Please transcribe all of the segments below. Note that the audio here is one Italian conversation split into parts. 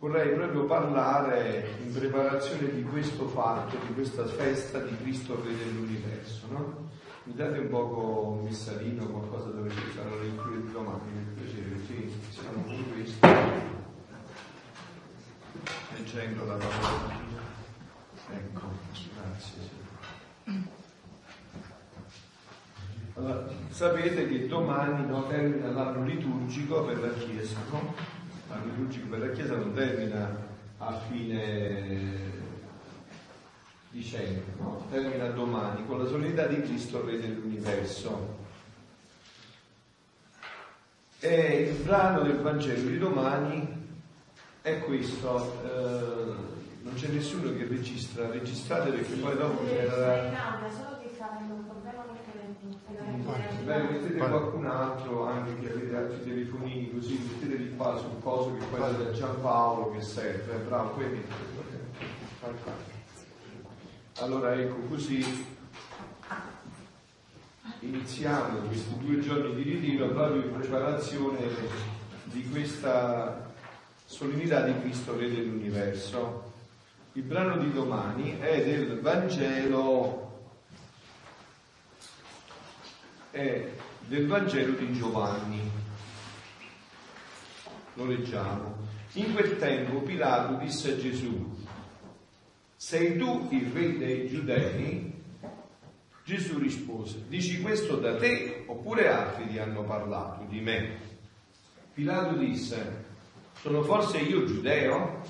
vorrei proprio parlare in preparazione di questo fatto, di questa festa di Cristo Re dell'universo, no? Mi date un poco un messalino, qualcosa dove ci saranno le includere domani, per piacere, sì, siamo con questo. Leggendo la parola. Ecco, grazie. Allora, sapete che domani no, termina l'anno liturgico per la Chiesa, no? L'anno liturgico per la Chiesa non termina a fine dicembre, no? termina domani con la solennità di Cristo Re dell'universo. E il brano del Vangelo di domani è questo, eh, non c'è nessuno che registra, registrate perché poi dopo c'era... Beh, mettete qualcun altro anche che avete altri telefonini così, metteteli qua sul coso che poi da Giampaolo che serve, bravo, poi mettete. Allora ecco così iniziamo questi due giorni di ritiro proprio in preparazione di questa solennità di Cristo Re dell'universo. Il brano di domani è del Vangelo, è del Vangelo di Giovanni. Lo leggiamo. In quel tempo Pilato disse a Gesù, sei tu il re dei giudei? Gesù rispose, dici questo da te oppure altri ti hanno parlato di me? Pilato disse, sono forse io giudeo?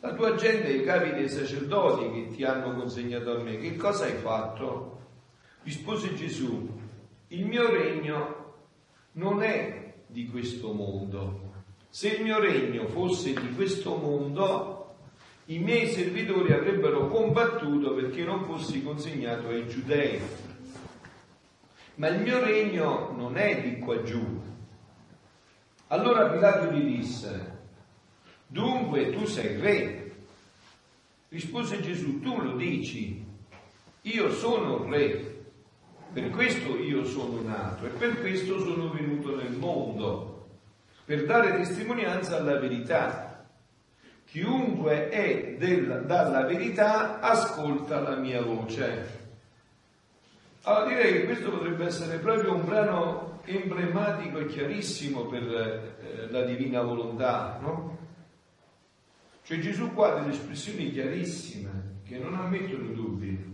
La tua gente e i capi dei sacerdoti che ti hanno consegnato a me, che cosa hai fatto? Rispose Gesù, il mio regno non è di questo mondo. Se il mio regno fosse di questo mondo, i miei servitori avrebbero combattuto perché non fossi consegnato ai giudei. Ma il mio regno non è di qua giù. Allora Pilato gli disse, dunque tu sei re. Rispose Gesù, tu lo dici, io sono re, per questo io sono nato e per questo sono venuto nel mondo, per dare testimonianza alla verità. Chiunque è del, dalla verità ascolta la mia voce. Allora direi che questo potrebbe essere proprio un brano emblematico e chiarissimo per eh, la divina volontà, no? Cioè Gesù qua ha delle espressioni chiarissime che non ammettono dubbi.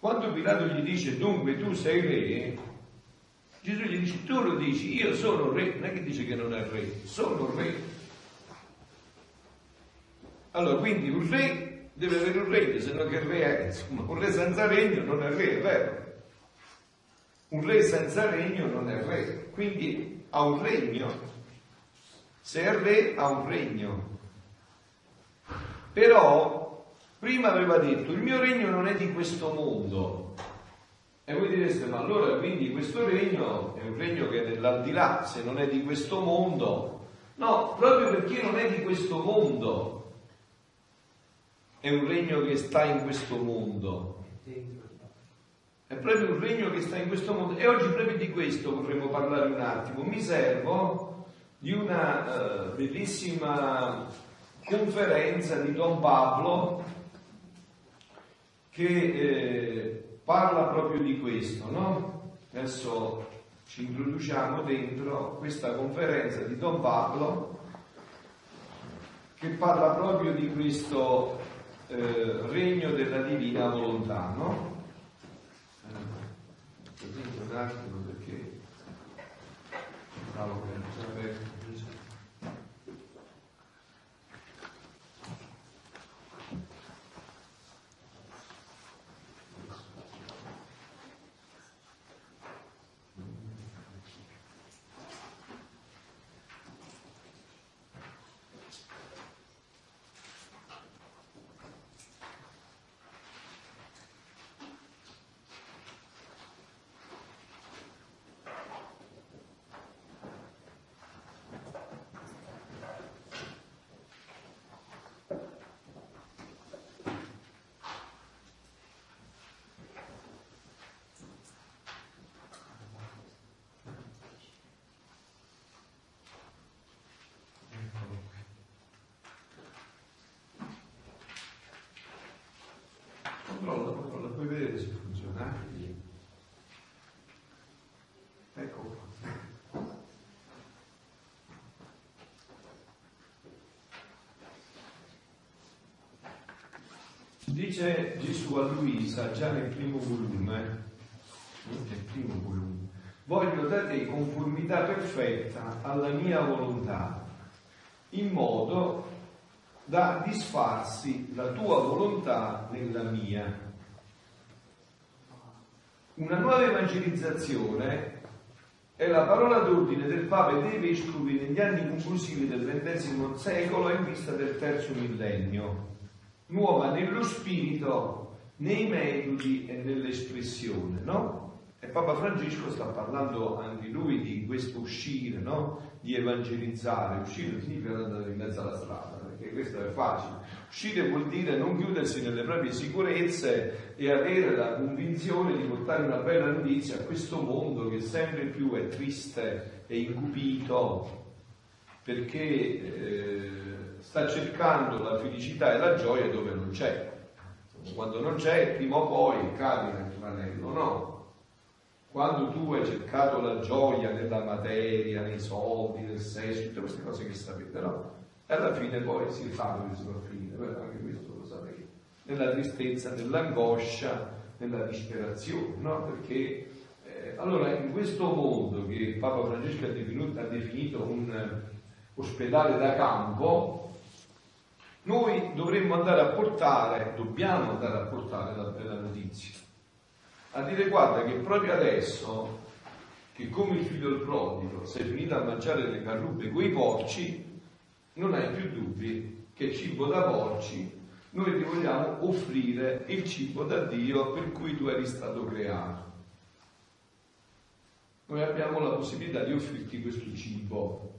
Quando Pilato gli dice dunque tu sei re, Gesù gli dice tu lo dici, io sono re, non è che dice che non è re, sono re. Allora, quindi un re deve avere un regno, se no che re è? Insomma, un re senza regno non è re, è vero. Un re senza regno non è re, quindi ha un regno. Se è re ha un regno. Però prima aveva detto il mio regno non è di questo mondo. E voi direste, ma allora quindi questo regno è un regno che è dell'aldilà, se non è di questo mondo. No, proprio perché non è di questo mondo, è un regno che sta in questo mondo. È proprio un regno che sta in questo mondo. E oggi proprio di questo vorremmo parlare un attimo. Mi servo di una uh, bellissima conferenza di Don Pablo che eh, parla proprio di questo, no? Adesso ci introduciamo dentro questa conferenza di Don Pablo che parla proprio di questo eh, regno della divina volontà, no? Eh, un attimo perché stavo per Dice Gesù a Luisa già nel primo volume, nel primo volume, voglio da te conformità perfetta alla mia volontà, in modo da disfarsi la tua volontà nella mia. Una nuova evangelizzazione è la parola d'ordine del Papa e dei Vescovi negli anni conclusivi del XX secolo in vista del terzo millennio, nuova nello spirito, nei metodi e nell'espressione, no? E Papa Francesco sta parlando anche lui di questo uscire, no? Di evangelizzare. Uscire significa andare in mezzo alla strada, perché questo è facile. Uscire vuol dire non chiudersi nelle proprie sicurezze e avere la convinzione di portare una bella notizia a questo mondo che sempre più è triste e incupito, perché eh, sta cercando la felicità e la gioia dove non c'è. Quando non c'è, prima o poi cadi nel tranello, no? Quando tu hai cercato la gioia nella materia, nei soldi, nel sesso, tutte queste cose che sapete, no? E alla fine poi si fa a finire, anche questo lo sapete. Nella tristezza, nell'angoscia, nella disperazione, no? Perché eh, allora in questo mondo che Papa Francesco ha definito, ha definito un ospedale da campo, noi dovremmo andare a portare, dobbiamo andare a portare la bella notizia a dire guarda che proprio adesso, che come il figlio del prodigo sei finito a mangiare le carrubbe con i porci, non hai più dubbi che cibo da porci noi ti vogliamo offrire il cibo da Dio per cui tu eri stato creato. Noi abbiamo la possibilità di offrirti questo cibo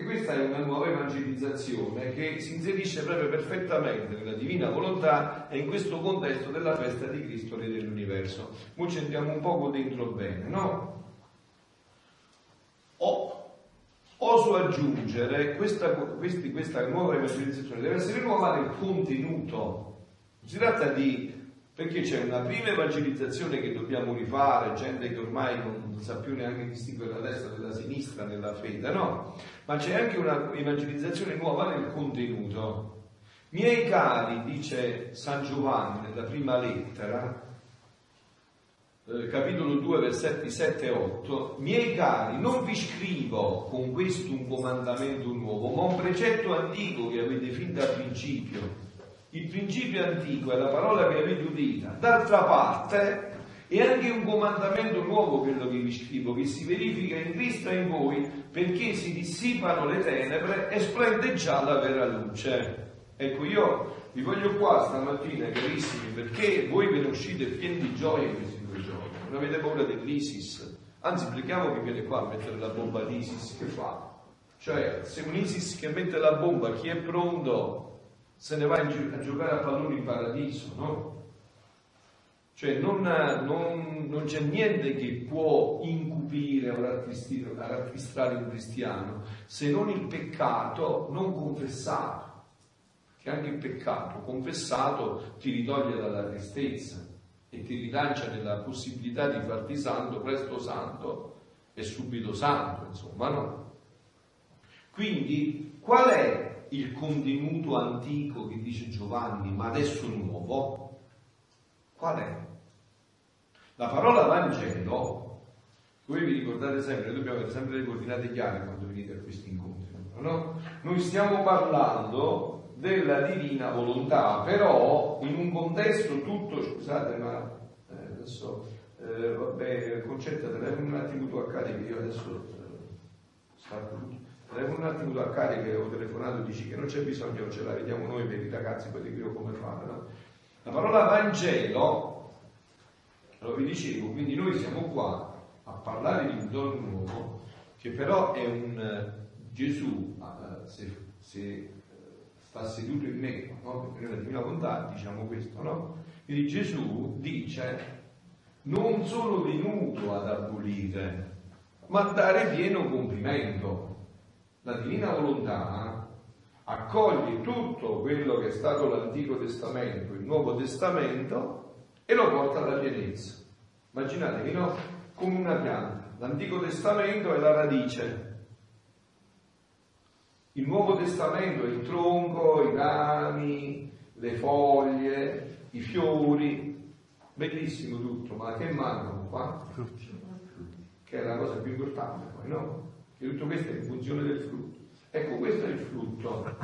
e questa è una nuova evangelizzazione che si inserisce proprio perfettamente nella divina volontà e in questo contesto della festa di Cristo Re dell'universo. Ora ci entriamo un poco dentro bene, no? O, oso aggiungere, questa, questi, questa nuova evangelizzazione deve essere nuova nel contenuto. Si tratta di perché c'è una prima evangelizzazione che dobbiamo rifare, gente che ormai non sa più neanche distinguere la destra dalla sinistra nella fede, no? Ma c'è anche una evangelizzazione nuova nel contenuto. Miei cari, dice San Giovanni nella prima lettera, eh, capitolo 2, versetti 7 e 8, miei cari, non vi scrivo con questo un comandamento nuovo, ma un precetto antico che avete fin dal principio il principio antico è la parola che avete udita. D'altra parte è anche un comandamento nuovo quello che vi scrivo, che si verifica in Cristo e in voi, perché si dissipano le tenebre e splende già la vera luce. Ecco, io vi voglio qua stamattina, carissimi, perché voi ve ne uscite pieni di gioia in questi due giorni. Non avete paura dell'ISIS. Anzi, preghiamo che viene qua a mettere la bomba all'ISIS, che fa? Cioè, se un ISIS che mette la bomba, chi è pronto se ne va a giocare a pallone in paradiso, no? Cioè non, non, non c'è niente che può incupire o rattristrare un cristiano se non il peccato non confessato, che anche il peccato confessato ti ritoglie dalla tristezza e ti rilancia nella possibilità di farti santo, presto santo e subito santo, insomma, no? Quindi qual è il contenuto antico che dice Giovanni, ma adesso nuovo, qual è? La parola Vangelo, voi vi ricordate sempre, dobbiamo avere sempre le coordinate chiare quando venite a questi incontri, no? Noi stiamo parlando della divina volontà, però in un contesto tutto, scusate, ma eh, adesso, eh, vabbè, concetta, un attimo tu a carica, io adesso eh, sta un attimo a carica ho telefonato dici che non c'è bisogno, ce la vediamo noi per i ragazzi, poi ti dico come fare. No? La parola Vangelo, lo vi dicevo, quindi noi siamo qua a parlare di un dono nuovo, che però è un eh, Gesù, uh, se, se uh, sta seduto in me, no? per la divina volontà, diciamo questo, no? Quindi Gesù dice, non sono venuto ad abolire, ma a dare pieno compimento la divina volontà accoglie tutto quello che è stato l'Antico Testamento, il Nuovo Testamento e lo porta alla pienezza. Immaginatevi, no? Come una pianta. L'Antico Testamento è la radice, il Nuovo Testamento è il tronco, i rami, le foglie, i fiori, bellissimo tutto, ma che mancano qua? Che è la cosa più importante poi, no? Che tutto questo è in funzione del frutto. Ecco, questo è il frutto.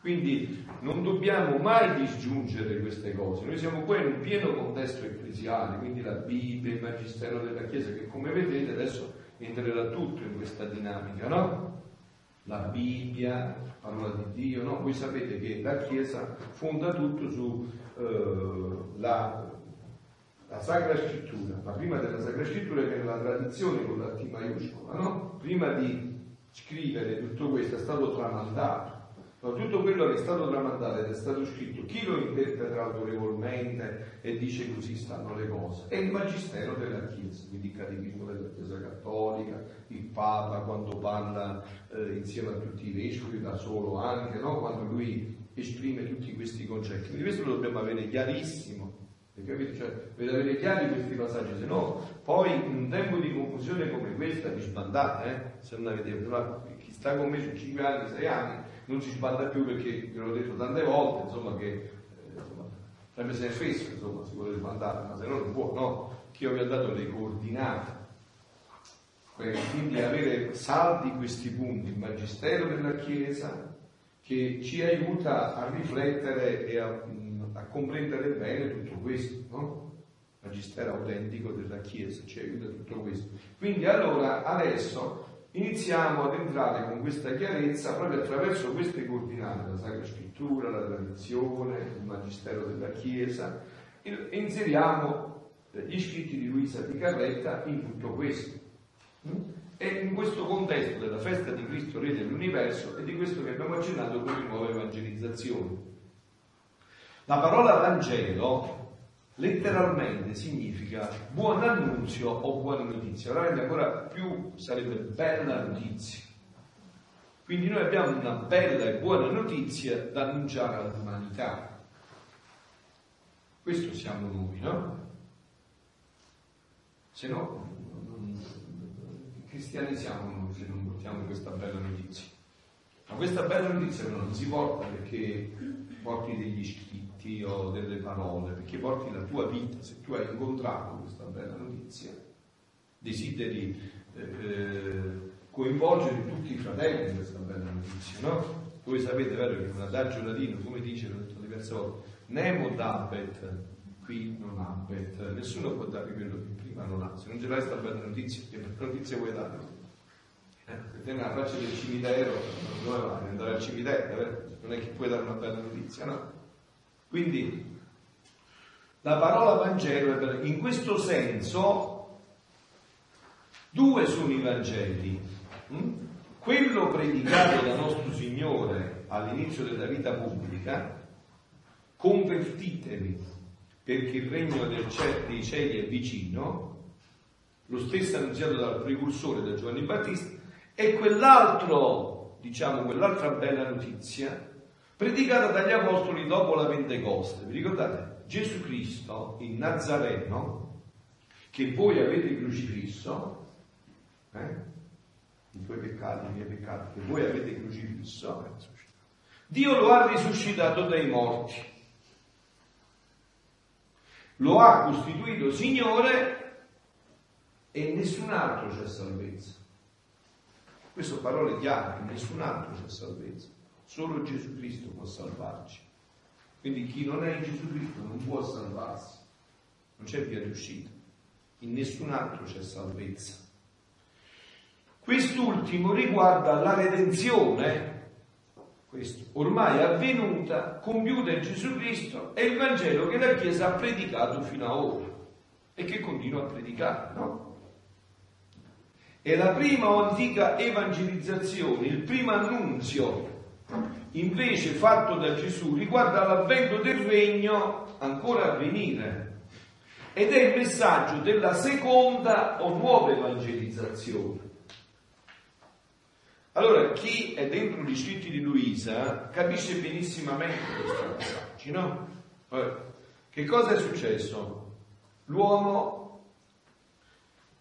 Quindi non dobbiamo mai disgiungere queste cose. Noi siamo qua in un pieno contesto ecclesiale, quindi la Bibbia, il Magistero della Chiesa, che come vedete adesso entrerà tutto in questa dinamica, no? La Bibbia, parola di Dio, no? Voi sapete che la Chiesa fonda tutto sulla eh, la Sacra Scrittura, ma prima della Sacra Scrittura che è la tradizione con la T maiuscola, no? Prima di scrivere tutto questo è stato tramandato. Ma tutto quello che è stato tramandato ed è stato scritto, chi lo interpreta autorevolmente e dice così stanno le cose? È il Magistero della Chiesa, quindi il Catechismo della Chiesa Cattolica, il Papa quando parla eh, insieme a tutti i vescovi, da solo anche, no? quando lui esprime tutti questi concetti. Quindi questo lo dobbiamo avere chiarissimo. Capite? Cioè, per avere chiari questi passaggi, se no poi in un tempo di confusione come questa vi sbandate, eh? se non avete chi sta con me su 5 anni, 6 anni, non si sbanda più perché ve l'ho detto tante volte, insomma, che eh, insomma, sempre se ne fesso, insomma, si vuole sbandare, ma se no non può, no? Che io vi ho dato le coordinate. Quindi avere saldi questi punti, il magistero della Chiesa, che ci aiuta a riflettere e a comprendere bene tutto questo, no? Magistero autentico della Chiesa ci aiuta tutto questo. Quindi allora adesso iniziamo ad entrare con questa chiarezza proprio attraverso queste coordinate, la Sacra Scrittura, la tradizione, il Magistero della Chiesa, e inseriamo gli scritti di Luisa di Carretta in tutto questo. E in questo contesto della festa di Cristo Re dell'universo è di questo che abbiamo accennato con le nuove evangelizzazioni. La parola Vangelo letteralmente significa buon annunzio o buona notizia, veramente ancora più sarebbe bella notizia. Quindi noi abbiamo una bella e buona notizia da annunciare all'umanità. Questo siamo noi, no? Se no, cristiani siamo noi se non portiamo questa bella notizia. Ma questa bella notizia non si porta perché porti degli scritti o delle parole, perché porti la tua vita, se tu hai incontrato questa bella notizia, desideri eh, eh, coinvolgere tutti i fratelli in questa bella notizia, no? Voi sapete, vero, che un adagio latino, come dice, l'ho detto nemo dabet, qui non abet, nessuno può dare quello che prima non ha, se non ce l'hai questa bella notizia, che notizia vuoi dare? Eh, te nella faccia del cimitero, dove vai? Andare al cimitero, vero? non è che puoi dare una bella notizia, no? Quindi la parola Vangelo in questo senso due sono i Vangeli. Hm? Quello predicato da nostro Signore all'inizio della vita pubblica, convertitevi perché il regno dei cieli è vicino, lo stesso annunziato dal precursore da Giovanni Battista, e quell'altro, diciamo, quell'altra bella notizia predicata dagli apostoli dopo la Pentecoste. Vi ricordate? Gesù Cristo, il Nazareno, che voi avete crocifisso, eh? i tuoi peccati, i miei peccati, che voi avete crocifisso, eh? Dio lo ha risuscitato dai morti. Lo ha costituito Signore e nessun altro c'è salvezza. Queste parole chiare, nessun altro c'è salvezza. Solo Gesù Cristo può salvarci. Quindi chi non è in Gesù Cristo non può salvarsi. Non c'è via d'uscita. In nessun altro c'è salvezza. Quest'ultimo riguarda la redenzione, questo, ormai avvenuta, compiuta in Gesù Cristo, è il Vangelo che la Chiesa ha predicato fino ad ora e che continua a predicare, no? È la prima o antica evangelizzazione, il primo annunzio invece fatto da Gesù riguarda l'avvento del regno ancora a venire ed è il messaggio della seconda o nuova evangelizzazione. Allora, chi è dentro gli scritti di Luisa capisce benissimamente questi passaggi, no? Che cosa è successo? L'uomo,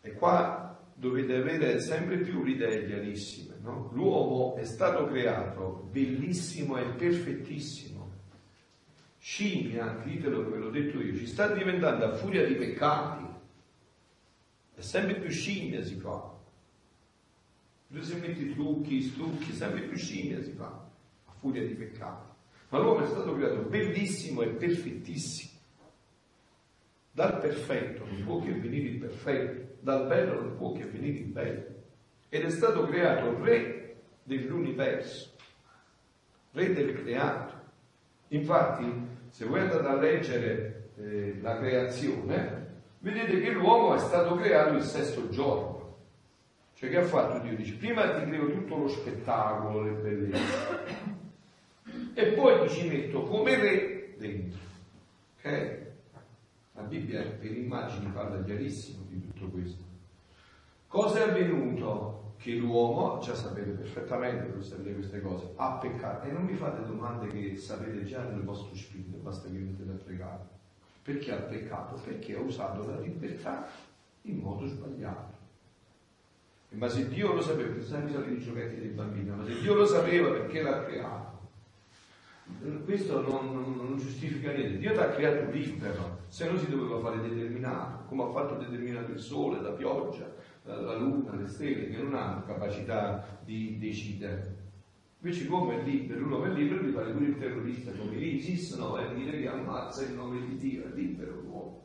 e qua dovete avere sempre più l'idea chiarissime. No? L'uomo è stato creato bellissimo e perfettissimo, scimmia, ditelo come l'ho detto io, ci sta diventando a furia di peccati, è sempre più scimmia si fa. Tu se metti trucchi, stucchi, sempre più scimmia si fa, a furia di peccati. Ma l'uomo è stato creato bellissimo e perfettissimo. Dal perfetto non può che venire il perfetto, dal bello non può che venire il bello. Ed è stato creato re dell'universo, re del creato. Infatti, se voi andate a leggere eh, la creazione, vedete che l'uomo è stato creato il sesto giorno. Cioè che ha fatto Dio? Dice, prima ti creo tutto lo spettacolo, le bellezze, e poi ci metto come re dentro. Ok? La Bibbia per immagini parla chiarissimo di tutto questo. Cosa è avvenuto? Che l'uomo, già sapete perfettamente per sapere queste cose, ha peccato. E non mi fate domande che sapete già nel vostro spirito, basta che mettete a pregare. Perché ha peccato? Perché ha usato la libertà in modo sbagliato. Ma se Dio lo sapeva, pensate ai giochetti dei bambini, ma se Dio lo sapeva perché l'ha creato, questo non, non, non, giustifica niente. Dio ti ha creato libero, se no si doveva fare determinato, come ha fatto determinato il sole, la pioggia, la, luna, le stelle, che non hanno capacità di decidere. Invece l'uomo è libero, l'uomo è libero di fare pure il terrorista come l'ISIS, no? E dire che ammazza in nome di Dio, è libero l'uomo.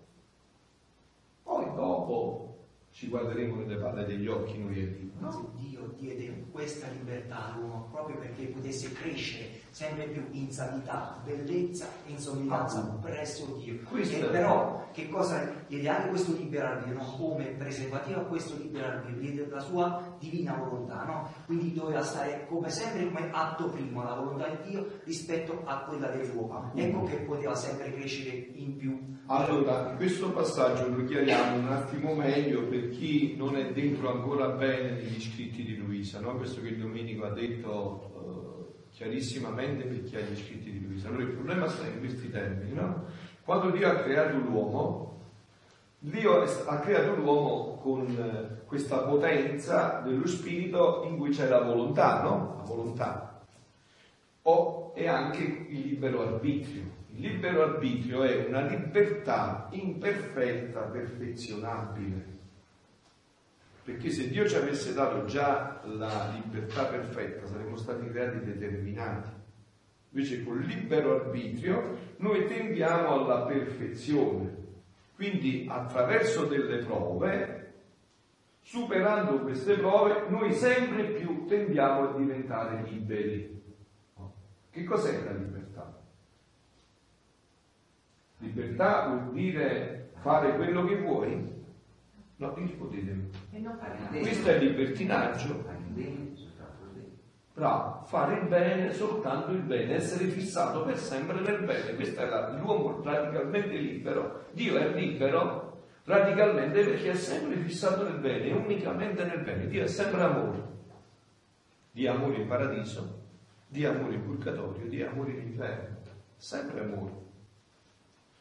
Poi dopo ci guarderemo nelle palle degli occhi noi e Dio. No? Dio diede questa libertà all'uomo proprio perché potesse crescere sempre più in sanità, bellezza e in somiglianza ah, presso Dio. E però che cosa diede anche questo libero arbitrio, no? come preservativo a questo libero arbitrio, diede la sua divina volontà, no? quindi doveva stare come sempre come atto primo la volontà di Dio rispetto a quella dell'uomo. Ecco che poteva sempre crescere in più allora, questo passaggio lo chiariamo un attimo meglio per chi non è dentro ancora bene negli scritti di Luisa, no? questo che Domenico ha detto uh, chiarissimamente per chi ha gli scritti di Luisa. Allora il problema sta in questi termini. No? Quando Dio ha creato l'uomo, Dio ha creato l'uomo con uh, questa potenza dello spirito in cui c'è la volontà, no? La volontà. O, e anche il libero arbitrio il libero arbitrio è una libertà imperfetta, perfezionabile. Perché se Dio ci avesse dato già la libertà perfetta, saremmo stati creati determinati. Invece col libero arbitrio noi tendiamo alla perfezione. Quindi attraverso delle prove, superando queste prove, noi sempre più tendiamo a diventare liberi. Che cos'è la libertà? Libertà vuol dire fare quello che vuoi? No, rispondetemi. Questo è libertinaggio. Bravo, fare il bene, soltanto il bene, essere fissato per sempre nel bene. Questo è l'uomo radicalmente libero. Dio è libero radicalmente perché è sempre fissato nel bene, unicamente nel bene. Dio è sempre amore. Di amore in paradiso, di amore in purgatorio, di amore in inferno. Sempre amore.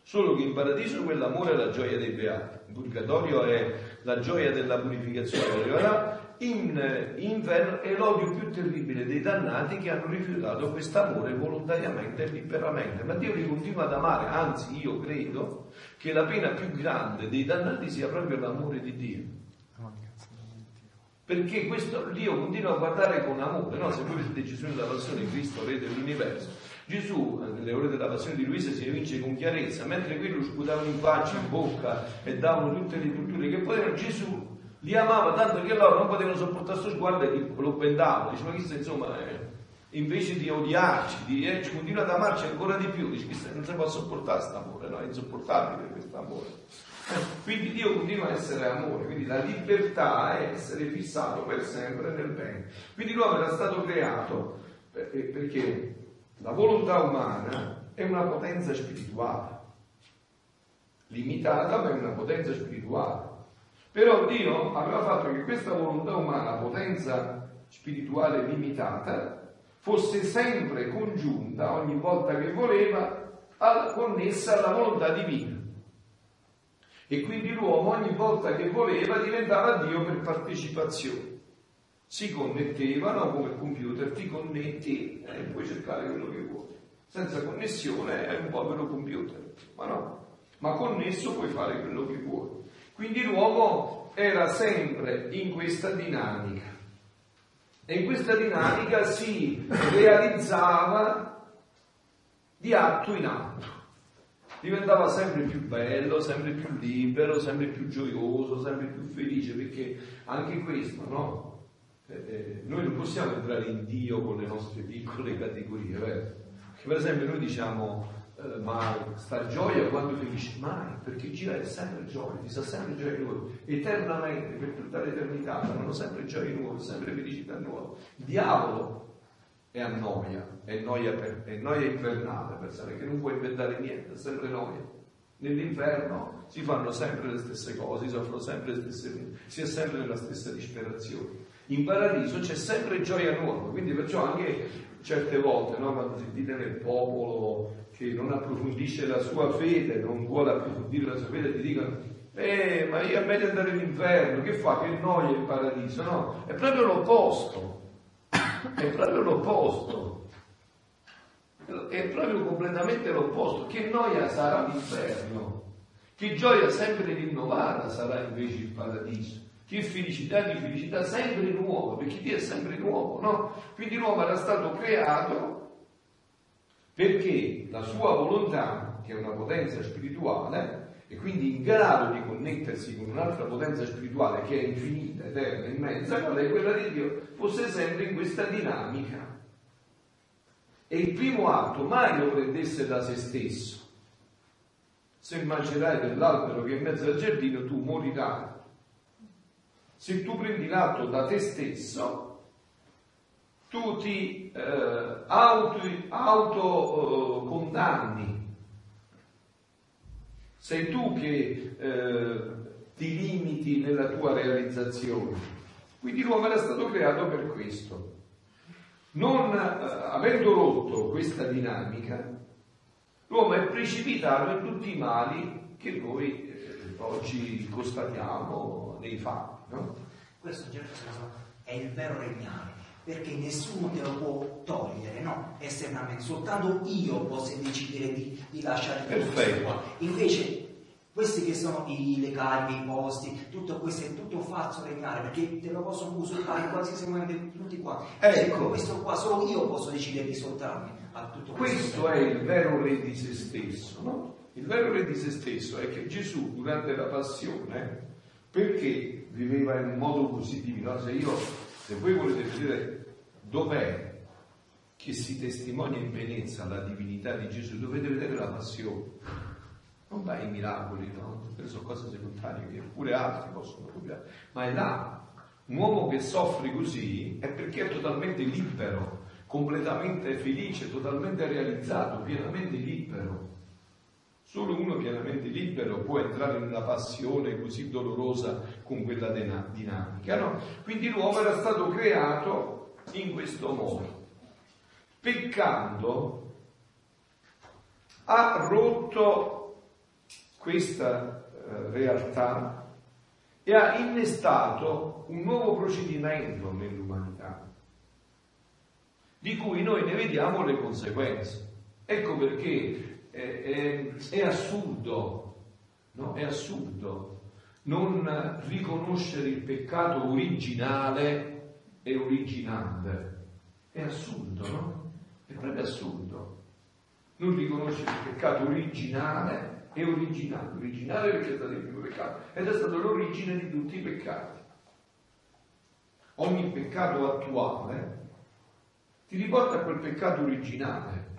Solo che in paradiso quell'amore è la gioia dei beati, in purgatorio è la gioia della purificazione arriverà, in inferno è l'odio più terribile dei dannati che hanno rifiutato quest'amore volontariamente e liberamente. Ma Dio li continua ad amare, anzi io credo che la pena più grande dei dannati sia proprio l'amore di Dio. Perché questo Dio continua a guardare con amore, no? Se voi vedete Gesù nella passione, Cristo, re dell'universo, Gesù, nelle ore della passione di Luisa, si evince con chiarezza, mentre quello sputavano in faccia, in bocca e davano tutte le culture che potevano, Gesù li amava tanto che loro non potevano sopportare questo sguardo e lo bendavano. Dice, ma questo insomma, eh, invece di odiarci, di, eh, continua ad amarci ancora di più, dice, questo non si può sopportare questo amore, no? è insopportabile questo amore. Quindi Dio continua a essere amore, quindi la libertà è essere fissato per sempre nel bene. Quindi l'uomo era stato creato eh, perché la volontà umana è una potenza spirituale, limitata ma è una potenza spirituale. Però Dio aveva fatto che questa volontà umana, potenza spirituale limitata, fosse sempre congiunta ogni volta che voleva, connessa alla volontà divina. E quindi l'uomo ogni volta che voleva diventava Dio per partecipazione si connettevano come computer, ti connetti e puoi cercare quello che vuoi. Senza connessione è un povero computer, ma no, ma connesso puoi fare quello che vuoi. Quindi l'uomo era sempre in questa dinamica e in questa dinamica si realizzava di atto in atto. Diventava sempre più bello, sempre più libero, sempre più gioioso, sempre più felice, perché anche questo, no? Eh, eh, noi non possiamo entrare in Dio con le nostre piccole categorie, vero? Per esempio noi diciamo, eh, ma sta gioia quando felice? Mai, perché Dio è sempre gioia, ti sa sempre gioia nuova, eternamente, per tutta l'eternità, saranno sempre gioie nuove, sempre felicità nuova. Il diavolo è a noia, è noia, per, è noia infernale, pensare che non puoi inventare niente, è sempre noia. Nell'inferno si fanno sempre le stesse cose, si soffrono sempre le stesse, si è sempre nella stessa disperazione. In paradiso c'è sempre gioia nuova, quindi perciò anche certe volte, no, quando sentite nel popolo che non approfondisce la sua fede, non vuole approfondire la sua fede, ti dicono, eh, ma io è meglio andare all'inferno, che fa? Che noia il paradiso? No, è proprio l'opposto, è proprio l'opposto, è proprio completamente l'opposto, che noia sarà l'inferno, che gioia sempre rinnovata sarà invece il paradiso che felicità di felicità sempre nuova, perché Dio è sempre nuovo, no? Quindi l'uomo era stato creato perché la sua volontà, che è una potenza spirituale, e quindi in grado di connettersi con un'altra potenza spirituale che è infinita, eterna, immensa, qual è quella di Dio, fosse sempre in questa dinamica. E il primo atto mai lo prendesse da se stesso. Se mangerai dell'albero che è in mezzo al giardino, tu morirai se tu prendi l'atto da te stesso, tu ti eh, auto, auto eh. Sei tu che eh, ti limiti nella tua realizzazione. Quindi l'uomo era stato creato per questo. Non eh, avendo rotto questa dinamica, l'uomo è precipitato in tutti i mali che noi eh, oggi constatiamo nei fatti. No? Questo in è il vero regnare, perché nessuno te lo può togliere, no? Esternamente, soltanto io posso decidere di, di lasciare questo qua. Invece questi che sono i, le cariche, i posti, tutto questo è tutto falso regnare, perché te lo possono usurpare in qualsiasi momento tutti qua. Ecco, questo qua solo io posso decidere di soltarmi a tutto questo. Questo è il vero re di se stesso, no? Il vero re di se stesso è che Gesù durante la passione, perché viveva in un modo così divino. Se, io, se voi volete vedere dov'è che si testimonia in Venezia la divinità di Gesù, dovete vedere la passione. Non dai miracoli, no? Queste sono cose secondarie che pure altri possono copiare, ma è là. Un uomo che soffre così è perché è totalmente libero, completamente felice, totalmente realizzato, pienamente libero. Solo uno pienamente libero può entrare in una passione così dolorosa con quella dinamica. No? Quindi l'uomo era stato creato in questo modo. Peccando ha rotto questa eh, realtà e ha innestato un nuovo procedimento nell'umanità, di cui noi ne vediamo le conseguenze. Ecco perché è, è, è assurdo, no? È assurdo non riconoscere il peccato originale e originante. È assurdo, no? È proprio assurdo. Non riconoscere il peccato originale e originale. Originale perché è stato il primo peccato ed è stato l'origine di tutti i peccati. Ogni peccato attuale ti riporta a quel peccato originale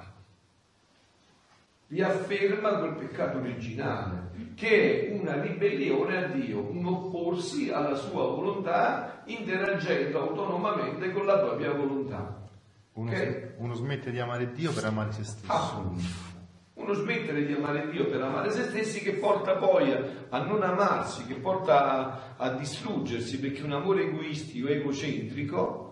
riafferma quel peccato originale, che è una ribellione a Dio, un opporsi alla sua volontà interagendo autonomamente con la propria volontà. Uno, okay? uno smette di amare Dio per amare se stesso. Ah, uno smettere di amare Dio per amare se stessi che porta poi a, non amarsi, che porta a, a distruggersi, perché un amore egoistico, egocentrico,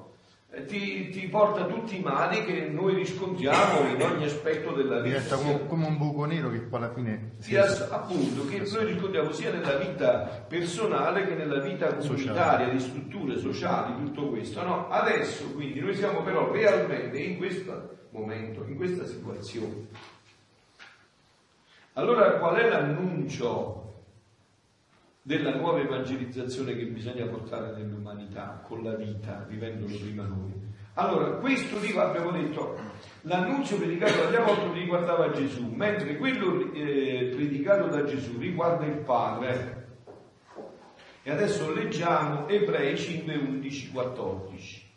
ti, ti, porta tutti i mali che noi riscontriamo in ogni aspetto della vita. Diventa come, come un buco nero che poi alla fine... Sia, appunto, che noi riscontriamo sia nella vita personale che nella vita comunitaria, di strutture sociali, tutto questo. No? Adesso quindi noi siamo però realmente in questo momento, in questa situazione. Allora qual è l'annuncio della nuova evangelizzazione che bisogna portare nell'umanità con la vita, vivendolo prima noi. Allora, questo dico, abbiamo detto, l'annuncio predicato dagli apostoli riguardava Gesù, mentre quello eh, predicato da Gesù riguarda il Padre. E adesso leggiamo Ebrei 5, 11, 14.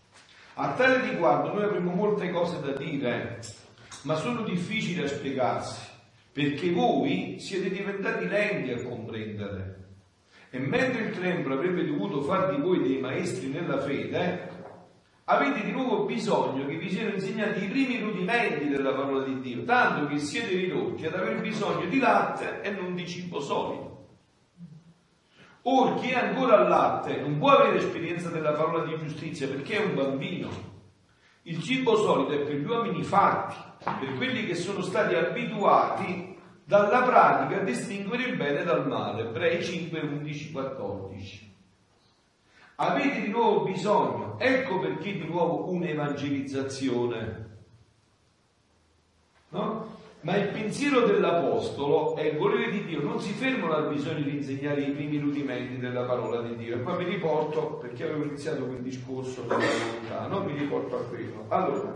A tale riguardo noi avremo molte cose da dire, ma sono difficili a spiegarsi, perché voi siete diventati lenti a comprendere. E mentre il tempio avrebbe dovuto far di voi dei maestri nella fede, avete di nuovo bisogno che vi siano insegnati i primi rudimenti della parola di Dio, tanto che siete ridotti ad aver bisogno di latte e non di cibo solido. Or chi è ancora al latte non può avere esperienza della parola di giustizia perché è un bambino. Il cibo solido è per gli uomini fatti, per quelli che sono stati abituati dalla pratica a distinguere il bene dal male. Ebrei 5, 11, 14. Avete di nuovo bisogno, ecco perché di nuovo un'evangelizzazione. No? Ma il pensiero dell'Apostolo e il volere di Dio non si fermano al bisogno di insegnare i primi rudimenti della parola di Dio. E poi mi riporto, perché avevo iniziato quel discorso della volontà, no? mi riporto a quello. Allora,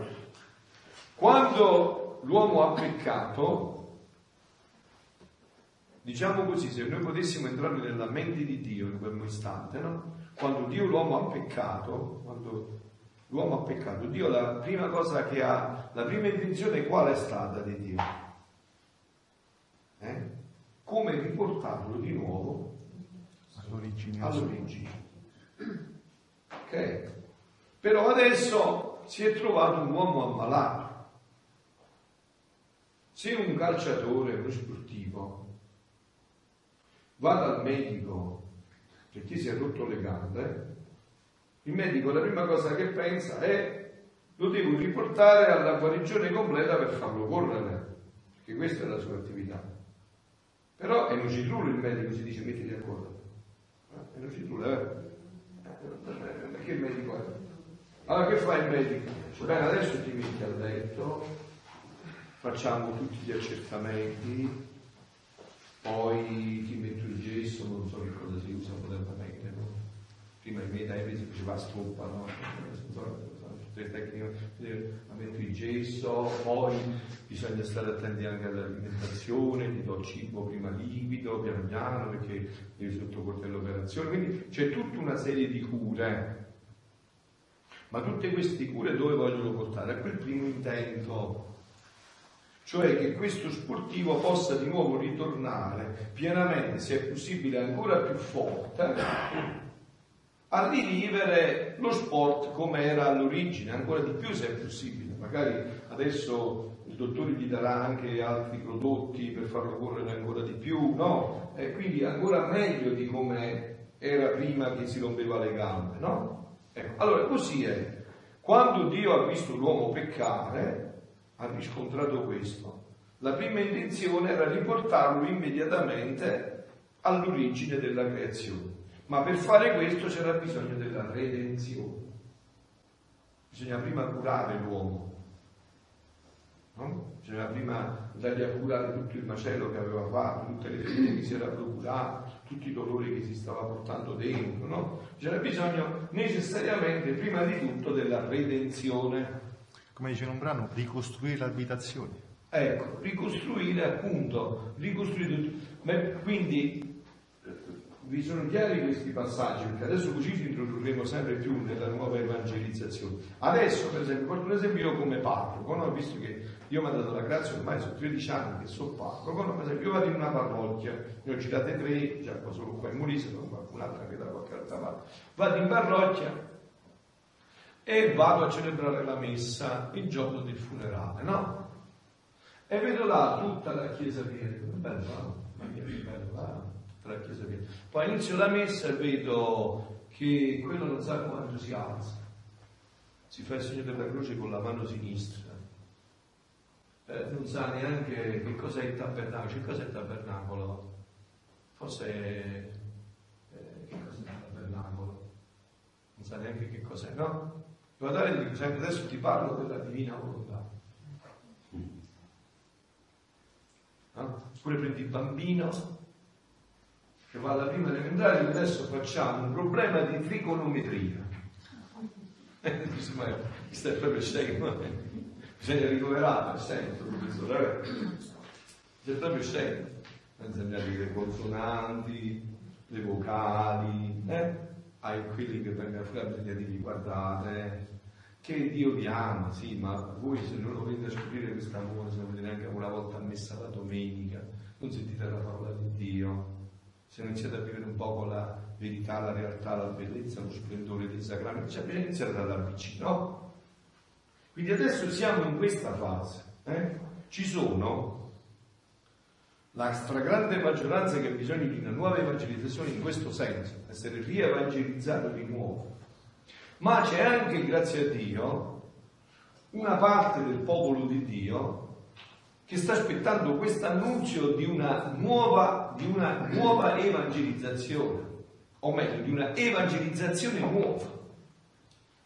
quando l'uomo ha peccato, Diciamo così, se noi potessimo entrare nella mente di Dio in quel istante, no? quando Dio l'uomo ha peccato, quando l'uomo ha peccato, Dio la prima cosa che ha, la prima intenzione qual è stata di Dio? Eh? Come riportarlo di nuovo all'origine. all'origine. Ok? Però adesso si è trovato un uomo ammalato. Se un calciatore, uno va dal medico perché si è rotto le gambe, il medico la prima cosa che pensa è lo devo riportare alla guarigione completa per farlo correre, perché questa è la sua attività. Però è nocitrullo il medico, si dice mettiti a correre. Eh, è nocitrullo, eh? Perché il medico è? Allora che fa il medico? Dice, bene, adesso ti metti a letto, facciamo tutti gli accertamenti, poi ti metto il gesso, non so che cosa si usa modernamente, no? prima i miei tempi si faceva a stoppa, no? tutte le tecniche, metto il gesso, poi bisogna stare attenti anche all'alimentazione, ti do cibo prima liquido, piano piano, perché devi sottoporti all'operazione, quindi c'è tutta una serie di cure. Ma tutte queste cure dove vogliono portare? A quel primo intento cioè che questo sportivo possa di nuovo ritornare pienamente, se è possibile ancora più forte, a rivivere lo sport come era all'origine, ancora di più se è possibile. Magari adesso il dottore gli darà anche altri prodotti per farlo correre ancora di più, no? E quindi ancora meglio di come era prima che si rompeva le gambe, no? Ecco, allora così è. Quando Dio ha visto l'uomo peccare, ha riscontrato questo. La prima intenzione era riportarlo immediatamente all'origine della creazione, ma per fare questo c'era bisogno della redenzione. Bisogna prima curare l'uomo, no? Bisogna prima dargli a curare tutto il macello che aveva fatto, tutte le ferite che si era procurato, tutti i dolori che si stava portando dentro, no? C'era bisogno necessariamente, prima di tutto, della redenzione come dice in un brano, ricostruire l'abitazione. Ecco, ricostruire appunto, ricostruire tutto. quindi eh, vi sono chiari questi passaggi, perché adesso così ci introdurremo sempre più nella nuova evangelizzazione. Adesso, per esempio, porto un esempio io come parroco, no? visto che Dio mi ha dato la grazia, ormai sono 13 anni che sono parroco, no? per esempio io vado in una parrocchia, ne ho citate tre, già qua solo qua in Molise, qualcun'altra che da qualche altra parte, vado in parrocchia, e vado a celebrare la messa il giorno del funerale, no? E vedo là tutta la chiesa piena, bello, no? ma che bello, là, tutta la chiesa piena. Poi inizio la messa e vedo che quello non sa quanto si alza. si fa il segno della croce con la mano sinistra, eh, non sa neanche che cos'è il tabernacolo, che cos'è il tabernacolo? Forse eh, che cos'è il tabernacolo? Non sa neanche che cos'è, no? Guardate, dico sempre adesso ti parlo della divina volontà. Oppure prendi il bambino che va alla prima elementare, adesso facciamo un problema di trigonometria. questo è proprio scemo, bisogna ricoverare sempre, professore, è proprio scemo, dire le consonanti, le vocali, eh? ai quelli che vengono fuori bisogna dirgli guardate, che Dio vi ama, sì, ma voi se non lo venite a scoprire questo amore, se non vedete neanche una volta a messa la domenica, non sentite la parola di Dio, se non iniziate a vivere un po' la verità, la realtà, la bellezza, lo splendore dei sacramenti, cioè bisogna iniziare ad andare vicino. Quindi adesso siamo in questa fase. Eh? Ci sono la stragrande maggioranza che ha bisogno di una nuova evangelizzazione in questo senso, essere rievangelizzato di nuovo. Ma c'è anche, grazie a Dio, una parte del popolo di Dio che sta aspettando questo annunzio di una nuova, di una nuova evangelizzazione, o meglio, di una evangelizzazione nuova.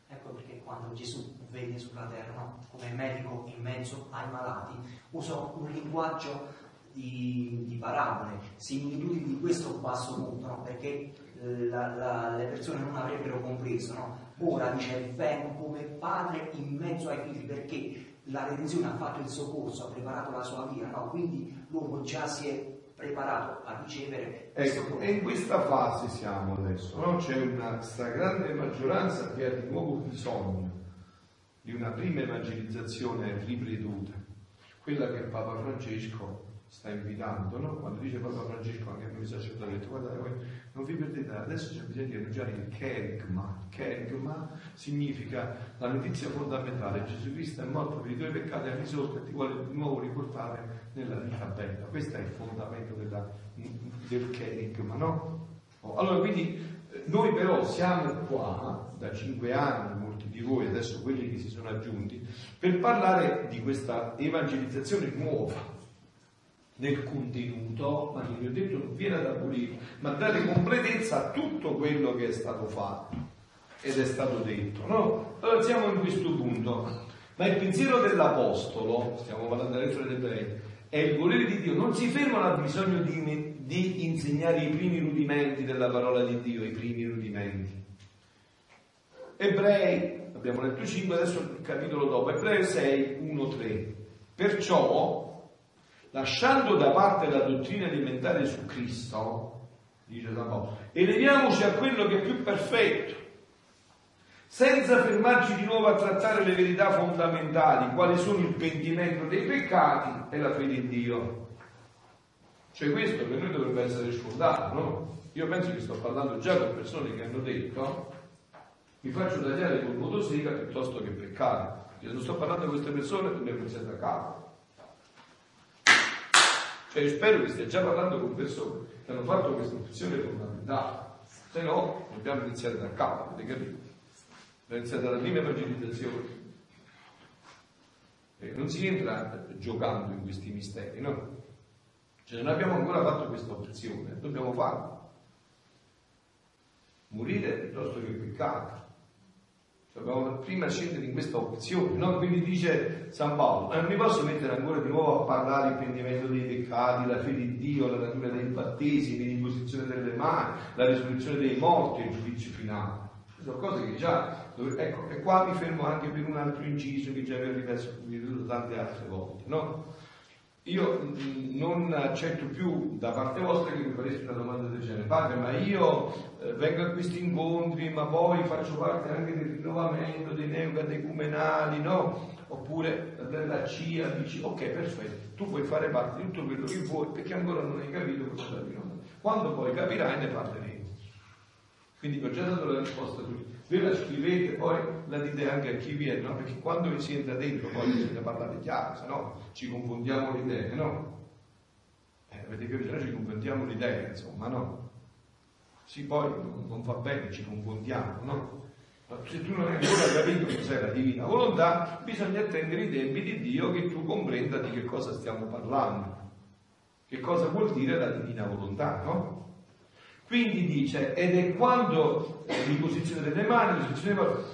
Ecco perché quando Gesù venne sulla terra, no? come medico in mezzo ai malati, usò un linguaggio di, di parabole, similitudini di questo basso punto, no? perché eh, la, la, le persone non avrebbero compreso. No? Ora dice vengo come padre in mezzo ai figli perché la redenzione ha fatto il suo corso, ha preparato la sua via, no? quindi l'uomo già si è preparato a ricevere. Ecco, e in questa fase siamo adesso, no? c'è una stragrande maggioranza che ha di nuovo bisogno di una prima evangelizzazione ripetuta, quella che Papa Francesco sta invitando, no? quando dice Papa Francesco anche a noi sacerdoti, guardate voi non vi perdete, adesso c'è bisogno di annunciare il kerigma, kerigma significa la notizia fondamentale, Gesù Cristo è morto per i tuoi peccati, ha risorto e ti vuole di nuovo riportare nella vita bella, questo è il fondamento della, del kerigma, no? Oh, allora quindi eh, noi però siamo qua da cinque anni, molti di voi, adesso quelli che si sono aggiunti, per parlare di questa evangelizzazione nuova, nel contenuto, ma che vi ho detto non viene ad abolire, ma dare completezza a tutto quello che è stato fatto ed è stato detto. No? Allora siamo in questo punto. Ma il pensiero dell'Apostolo, stiamo parlando della lettera dei ebrei, è il volere di Dio, non si fermano al bisogno di, di insegnare i primi rudimenti della parola di Dio, i primi rudimenti. Ebrei, abbiamo letto 5, adesso il capitolo dopo, Ebrei 6, 1, 3. Perciò lasciando da parte la dottrina alimentare su Cristo, dice San Paolo, eleviamoci a quello che è più perfetto, senza fermarci di nuovo a trattare le verità fondamentali, quali sono il pentimento dei peccati e la fede in Dio. Cioè questo per noi dovrebbe essere sfondato, no? Io penso che sto parlando già con persone che hanno detto mi faccio tagliare col motosega piuttosto che peccare. Se non sto parlando con queste persone dobbiamo iniziare da capo. Cioè io spero che stia già parlando con persone che hanno fatto questa opzione fondamentale, se no dobbiamo iniziare da capo, avete capito? Dobbiamo iniziare dalla prima evangelizzazione. E non si entra giocando in questi misteri, no? Cioè non abbiamo ancora fatto questa opzione, dobbiamo farla. Morire piuttosto che peccare. Dobbiamo prima scendere in questa opzione, no? Quindi dice San Paolo, non mi posso mettere ancora di nuovo a parlare del prendimento dei peccati, la fede di Dio, la natura dei battesimi, l'imposizione delle mani, la risurrezione dei morti il giudizio finale. Sono cose che già, ecco, e qua mi fermo anche per un altro inciso che già vi ho ripetuto tante altre volte, no? Io non accetto più da parte vostra che mi fareste una domanda del genere, padre, ma io eh, vengo a questi incontri, ma poi faccio parte anche del rinnovamento dei neocatecumenali, no? Oppure della CIA, dici, ok, perfetto, tu puoi fare parte di tutto quello che vuoi perché ancora non hai capito cosa sta Quando poi capirai ne parleremo. Quindi ho già dato la risposta tutti ve la scrivete, poi la dite anche a chi viene, no? Perché quando vi si entra dentro poi bisogna parlare chiaro, se no ci confondiamo le idee, no? Eh, avete capito? Noi ci confondiamo le idee, insomma, no? Sì, poi non, va bene, ci confondiamo, no? Se tu non hai ancora capito cos'è la divina volontà, bisogna attendere i tempi di Dio che tu comprenda di che cosa stiamo parlando. Che cosa vuol dire la divina volontà, no? Quindi dice, ed è quando mi posiziono le mani,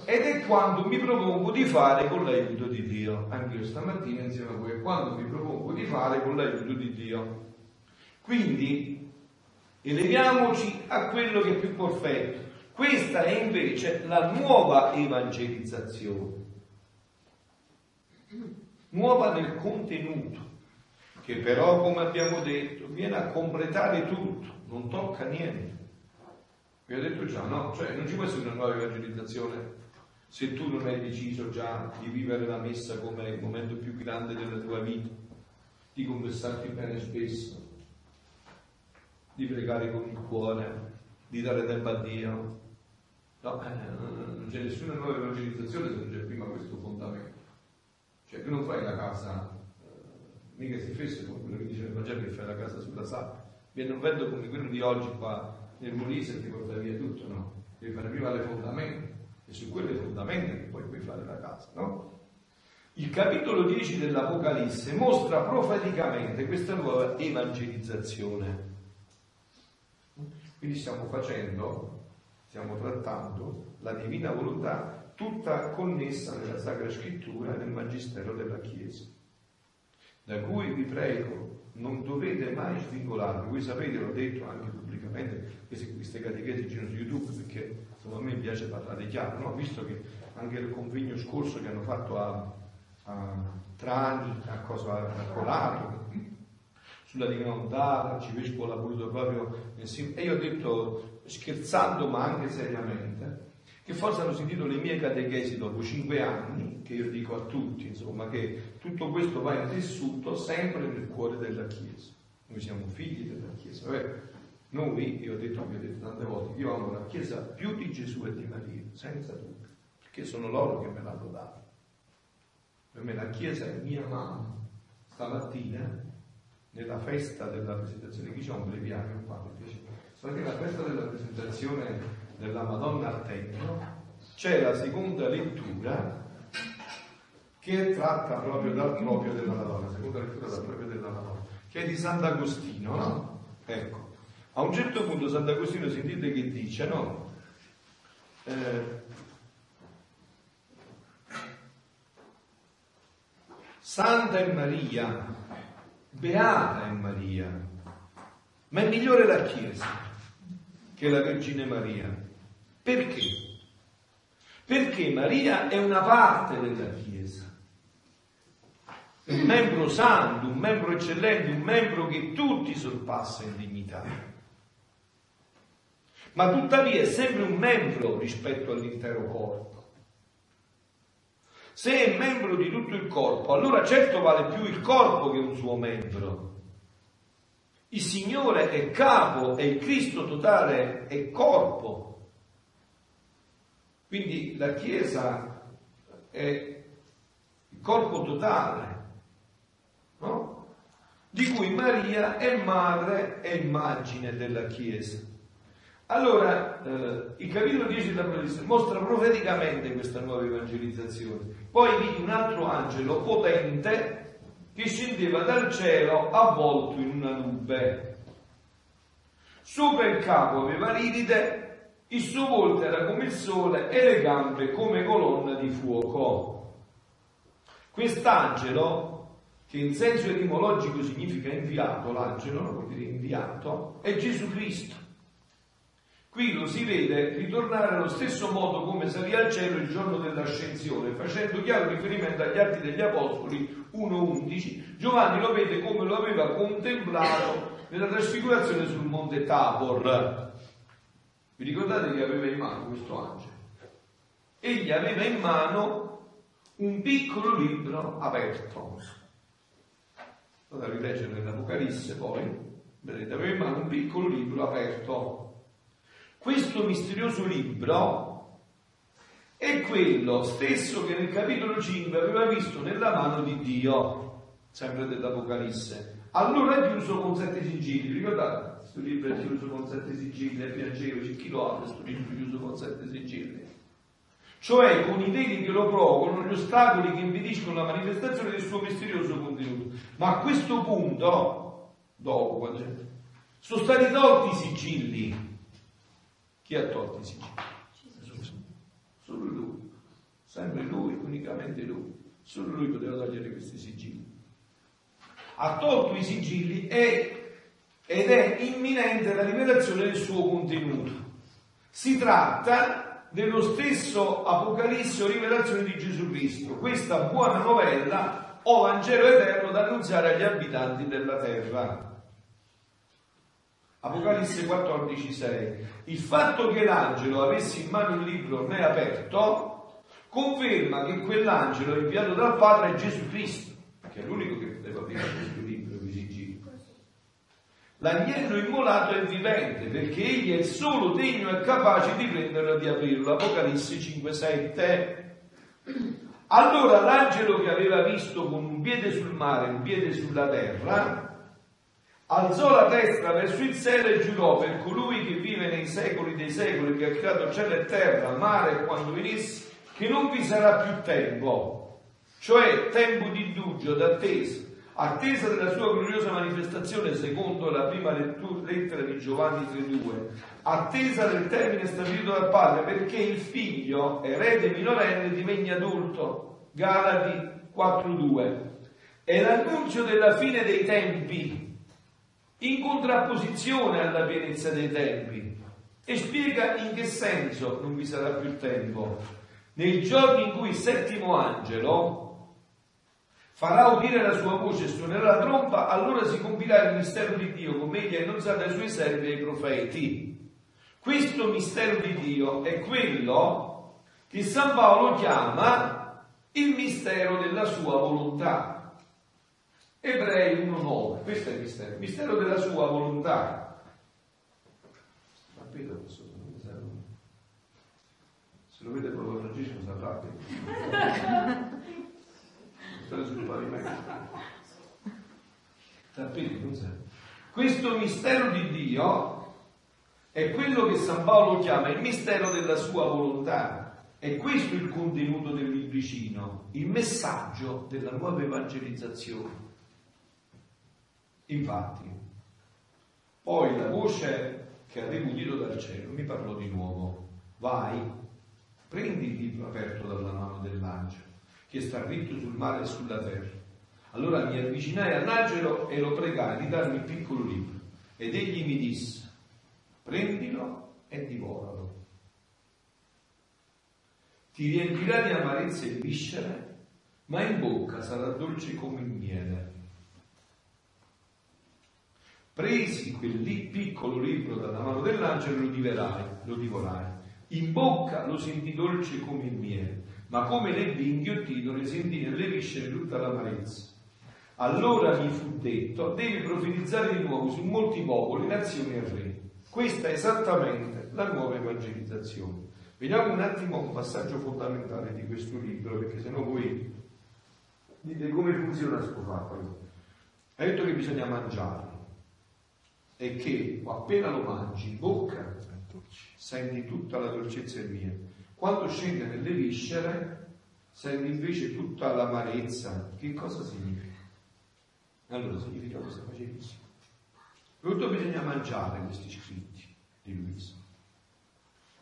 ed è quando mi propongo di fare con l'aiuto di Dio. Anche io stamattina insieme a voi, quando mi propongo di fare con l'aiuto di Dio. Quindi eleviamoci a quello che è più perfetto. Questa è invece la nuova evangelizzazione, nuova nel contenuto, che però, come abbiamo detto, viene a completare tutto non tocca niente. Vi ho detto già, no? Cioè non ci può essere una nuova evangelizzazione se tu non hai deciso già di vivere la messa come il momento più grande della tua vita, di confessarti bene spesso, di pregare con il cuore, di dare tempo a Dio. No, eh, non c'è nessuna nuova evangelizzazione se non c'è prima questo fondamento. Cioè tu non fai la casa, eh, mica si fesse come quello che dice il Vangelo che fai la casa sulla sabbia viene un vento come quello di oggi qua nel Molise ti porta via tutto, no? Devi fare prima le fondamenta e su quelle fondamenta che poi puoi fare la casa, no? Il capitolo 10 dell'Apocalisse mostra profeticamente questa nuova evangelizzazione. Quindi stiamo facendo, stiamo trattando la divina volontà tutta connessa nella Sacra Scrittura e nel Magistero della Chiesa, da cui vi prego non dovete mai svincolarvi. Voi sapete, l'ho detto anche pubblicamente, queste, queste catechesi girano su YouTube perché insomma, a me piace parlare chiaro, no? visto che anche il convegno scorso che hanno fatto a, a Trani, a, cosa, a Colato, sulla Divina Volontà, l'arcivescovo l'ha voluto proprio e io ho detto scherzando ma anche seriamente che forse hanno sentito le mie catechesi dopo cinque anni, che io dico a tutti, insomma, che tutto questo va intessuto sempre nel cuore della Chiesa. Noi siamo figli della Chiesa. Beh, noi, io ho detto, vi ho detto tante volte, io amo la Chiesa più di Gesù e di Maria, senza dubbio, perché sono loro che me l'hanno dato. Per me la Chiesa è mia mamma. Stamattina, nella festa della presentazione, qui c'è un breviario qua, mi piace. Perché la festa della presentazione della Madonna al Tempio, c'è la seconda lettura che tratta proprio dal proprio della Madonna, seconda lettura dal proprio della Madonna, che è di Sant'Agostino, no? Ecco, a un certo punto Sant'Agostino sentite che dice, no? Eh, Santa è Maria, beata è Maria, ma è migliore la Chiesa che la Vergine Maria. Perché? Perché Maria è una parte della Chiesa, un membro santo, un membro eccellente, un membro che tutti sorpassa in dignità. Ma tuttavia è sempre un membro rispetto all'intero corpo. Se è membro di tutto il corpo, allora certo vale più il corpo che un suo membro. Il Signore è capo e il Cristo totale è corpo. Quindi la Chiesa è il corpo totale, no? di cui Maria è madre e immagine della Chiesa. Allora, eh, il capitolo 10 dell'Apocalisse mostra profeticamente questa nuova evangelizzazione. Poi vidi un altro angelo potente che scendeva dal cielo avvolto in una nube. Sopra il capo aveva l'iride il suo volto era come il sole e le gambe come colonna di fuoco. Quest'angelo, che in senso etimologico significa inviato, l'angelo non vuol dire inviato, è Gesù Cristo. Qui lo si vede ritornare allo stesso modo come salì al cielo il giorno dell'ascensione, facendo chiaro riferimento agli atti degli Apostoli 1.11. Giovanni lo vede come lo aveva contemplato nella trasfigurazione sul monte Tabor. Vi ricordate che aveva in mano questo angelo? Egli aveva in mano un piccolo libro aperto. Andate a rileggere nell'Apocalisse poi, vedete, aveva in mano un piccolo libro aperto. Questo misterioso libro è quello stesso che nel capitolo 5 aveva visto nella mano di Dio, sempre dell'Apocalisse. Allora è chiuso con sette sigilli, ricordate? Questo libro è chiuso con sette sigilli, è piacevole, chi lo ha questo libro chiuso con sette sigilli? cioè con i veli che lo provocano, gli ostacoli che impediscono la manifestazione del suo misterioso contenuto. Ma a questo punto, dopo, quando sono stati tolti i sigilli. Chi ha tolto i sigilli? Solo lui, sempre lui, unicamente lui. Solo lui poteva togliere questi sigilli. Ha tolto i sigilli e, ed è imminente la rivelazione del suo contenuto. Si tratta dello stesso Apocalisse o rivelazione di Gesù Cristo, questa buona novella o Vangelo eterno da annunziare agli abitanti della terra. Apocalisse 14, 6. Il fatto che l'angelo avesse in mano il libro ormai aperto conferma che quell'angelo inviato dal Padre è Gesù Cristo, che è l'unico che poteva aprire questo libro di sigilli. L'agnello immolato è vivente perché egli è solo degno e capace di prenderlo e di aprirlo. Apocalisse 5-7. Allora l'angelo che aveva visto con un piede sul mare e un piede sulla terra, alzò la testa verso il cielo e giurò per colui che vive nei secoli dei secoli, che ha creato cielo e terra, mare e quando venisse, che non vi sarà più tempo, cioè tempo di indugio, d'attesa attesa della sua gloriosa manifestazione secondo la prima lettura, lettera di Giovanni 3.2, attesa del termine stabilito dal Padre perché il figlio, erede minorenne, divenne adulto, Galati 4.2, è l'annuncio della fine dei tempi, in contrapposizione alla pienezza dei tempi, e spiega in che senso non vi sarà più tempo. Nei giorni in cui il settimo angelo, farà udire la sua voce e suonerà la tromba, allora si compirà il mistero di Dio come egli ha annunziato ai suoi servi e ai profeti. Questo mistero di Dio è quello che San Paolo chiama il mistero della sua volontà. Ebrei 1.9, questo è il mistero, il mistero della sua volontà. Capito questo? Se lo vede proprio Francesco saprà stare sul pavimento. Tappeti, non. Questo mistero di Dio è quello che San Paolo chiama il mistero della sua volontà. È questo il contenuto del libricino, il messaggio della nuova evangelizzazione. Infatti, poi la voce che avevo udito dal cielo mi parlò di nuovo, vai, prendi il libro aperto dalla mano dell'angelo che sta ritto sul mare e sulla terra. Allora mi avvicinai all'angelo e lo pregai di darmi il piccolo libro. Ed egli mi disse, prendilo e divoralo. Ti riempirà di amarezza e viscere, ma in bocca sarà dolce come il miele. Presi quel lì piccolo libro dalla mano dell'angelo lo divorai, lo divorai. In bocca lo sentì dolce come il miele ma come l'ebbi inghiottito ne sentì nelle viscere tutta l'amarezza. Allora mi fu detto, devi profetizzare di nuovo su molti popoli, nazioni e re. Questa è esattamente la nuova evangelizzazione. Vediamo un attimo un passaggio fondamentale di questo libro, perché sennò voi dite come funziona questo fatto. Ha detto che bisogna mangiarlo e che appena lo mangi in bocca senti tutta la dolcezza miele quando scende nelle viscere, sente invece tutta l'amarezza. Che cosa significa? Allora significa cosa facilissimo. Tutto bisogna mangiare questi scritti di Luisa.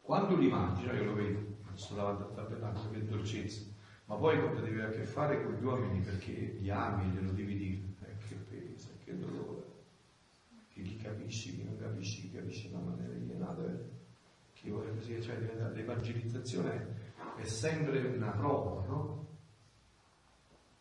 Quando li mangi, io lo vedo, sto davanti al tabernacolo, che dolcezza, ma poi quando devi avere a che fare con gli uomini perché li ami glielo devi dire, eh, che peso, che dolore, che li capisci, chi non capisci, chi capisci la maniera di nata che vuole così, cioè l'evangelizzazione è sempre una prova, no?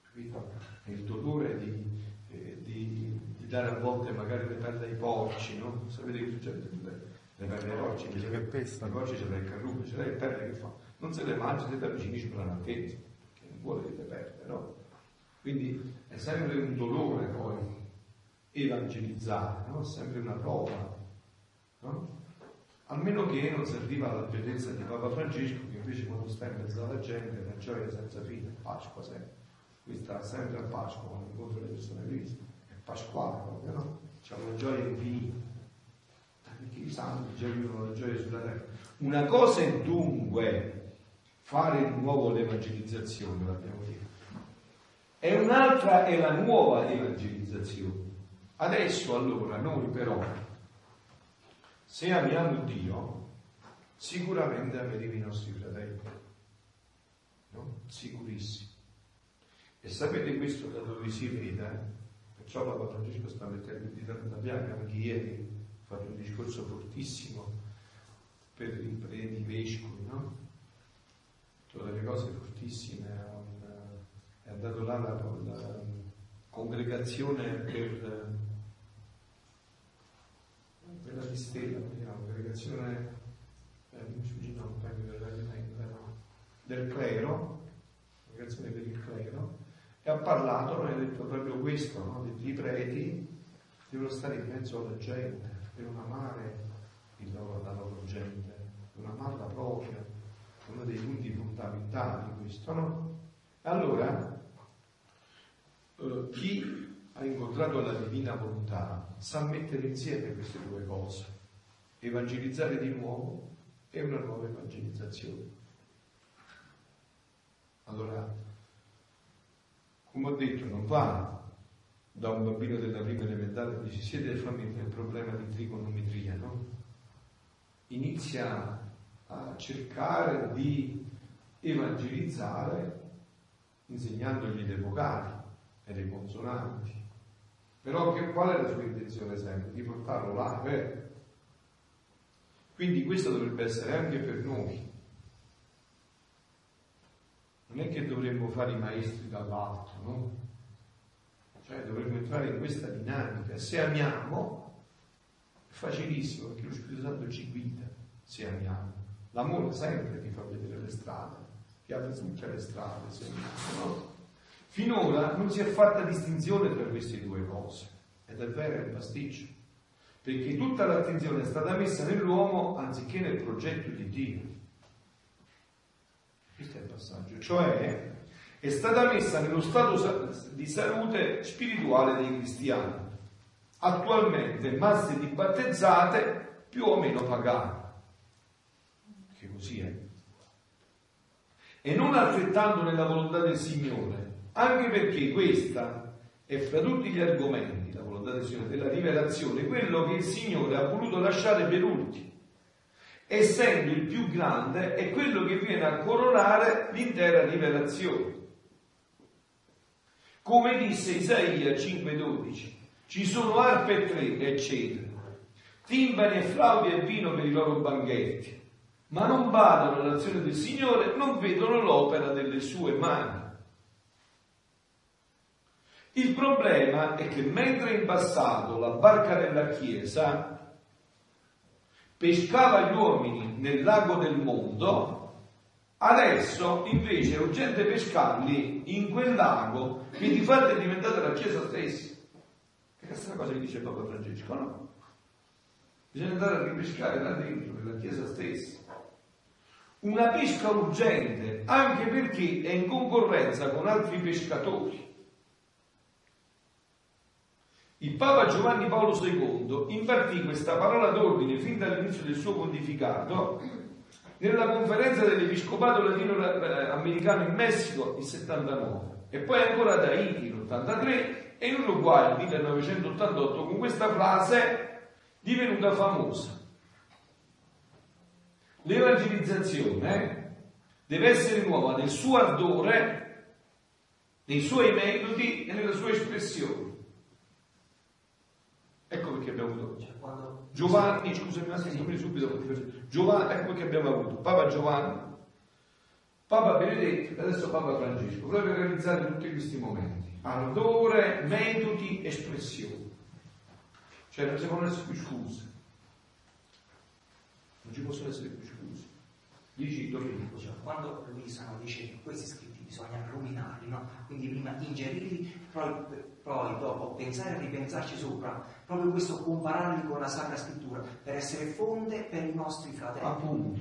Capito? È il dolore di, eh, di, di, dare a volte magari le perle ai porci, no? Sapete che succede? Le, le perle ai porci, invece che pesta, i porci ce l'ha il carrume, ce l'ha il perle che fa? Non se le mangia, se le avvicini ci la attesa, perché non vuole che le perde, no? Quindi è sempre un dolore poi evangelizzare, no? È sempre una prova, no? A meno che non si arriva alla bellezza di Papa Francesco, che invece quando sta in mezzo alla gente è una gioia senza fine, Pasqua sempre. Qui sta sempre a Pasqua quando incontra le persone Cristo, è pasquale proprio, no? C'è una gioia infinita. Perché i santi già vivono la gioia sulla terra. Una cosa è dunque fare di nuovo l'evangelizzazione, l'abbiamo detto. E un'altra è la nuova evangelizzazione. Adesso allora noi però, se amiamo Dio, sicuramente ameremo i nostri fratelli. No? Sicurissimo. E sapete questo da dove si vede? Eh? Perciò Papa Francesco sta mettendo il dito nella piaga, anche ieri ha fatto un discorso fortissimo per i preti vescovi, no? Tutte delle cose fortissime, è andato là la, la congregazione per, per la Stella, la congregazione eh, del clero, congregazione per il clero, e ha parlato, ha detto proprio questo, no? i preti devono stare in mezzo alla gente, devono amare loro, la loro gente, devono amarla propria, uno dei punti fondamentali questo, no? Allora, eh, chi ha incontrato la divina volontà sa mettere insieme queste due cose, evangelizzare di nuovo e una nuova evangelizzazione. Allora, come ho detto, non va da un bambino della prima elementare che dice siete famiglia il problema di trigonometria, no? Inizia a cercare di evangelizzare insegnandogli le vocali e le consonanti. Però che, qual è la sua intenzione sempre? Di portarlo là, vero? Quindi questo dovrebbe essere anche per noi. Non è che dovremmo fare i maestri dall'alto, no? Cioè dovremmo entrare in questa dinamica. Se amiamo, è facilissimo perché lo Spirito Santo ci guida, se amiamo. L'amore sempre ti fa vedere le strade, ti apre tutte le strade, se amiamo, no? Finora non si è fatta distinzione tra queste due cose, ed è vero, un pasticcio, perché tutta l'attenzione è stata messa nell'uomo anziché nel progetto di Dio. Questo è il passaggio, cioè è stata messa nello stato di salute spirituale dei cristiani, attualmente masse di battezzate più o meno pagane, che così è, e non altrettanto nella volontà del Signore, anche perché questa è fra tutti gli argomenti, la volontà del Signore, della rivelazione, quello che il Signore ha voluto lasciare per ultimo. Essendo il più grande, è quello che viene a coronare l'intera rivelazione. Come disse Isaia 5:12, ci sono arpe e tre, eccetera, timbani e flauti e vino per i loro banchetti, ma non badano all'azione del Signore, non vedono l'opera delle sue mani. Il problema è che mentre in passato la barca della Chiesa pescava gli uomini nel lago del mondo, adesso invece è urgente pescarli in quel lago che di fatto è diventata la Chiesa stessa. Che è questa cosa che dice Papa Francesco, no? Bisogna andare a ripescare là dentro, nella Chiesa stessa. Una pesca urgente, anche perché è in concorrenza con altri pescatori. Il Papa Giovanni Paolo II impartì questa parola d'ordine fin dall'inizio del suo pontificato nella conferenza dell'Episcopato Latino-Americano in Messico il 79 e poi ancora da Haiti l'83 e in Uruguay nel 1988 con questa frase divenuta famosa. L'evangelizzazione deve essere nuova nel suo ardore, nei suoi metodi e nella sua espressione. Ecco perché abbiamo avuto cioè, quando... Giovanni, scusami un attimo, subito Giovanni, ecco perché abbiamo avuto Papa Giovanni, Papa Benedetto e adesso Papa Francesco, proprio realizzare tutti questi momenti. Ardore, metodi, espressioni. Cioè non si possono essere più scuse. Non ci possono essere più scuse. Dici Domenico. Cioè, quando Luisa no, dice che questi scritti bisogna ruminarli, no? quindi prima ingerirli, poi, poi dopo pensare e ripensarci sopra, proprio questo compararli con la Sacra Scrittura, per essere fonte per i nostri fratelli. Appunto.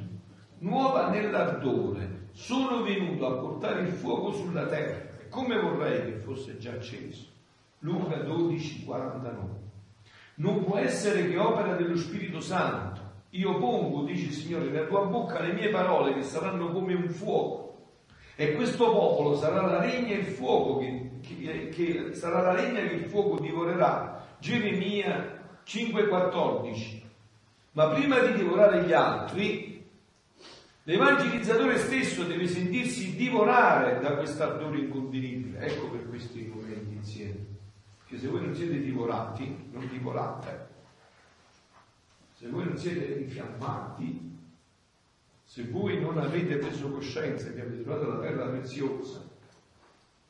Nuova nell'ardore, sono venuto a portare il fuoco sulla terra, e come vorrei che fosse già acceso. Luca 12, 49. Non può essere che opera dello Spirito Santo. Io pongo, dice il Signore, nella tua bocca le mie parole che saranno come un fuoco E questo popolo sarà la regna e il fuoco che, che, che sarà la regna che il fuoco divorerà. Geremia 5,14. Ma prima di divorare gli altri, l'evangelizzatore stesso deve sentirsi divorare da quest'ardore incontenibile. Ecco per questi momenti insieme. Che se voi non siete divorati, non divorate. Se voi non siete infiammati, se voi non avete preso coscienza che avete trovato la terra preziosa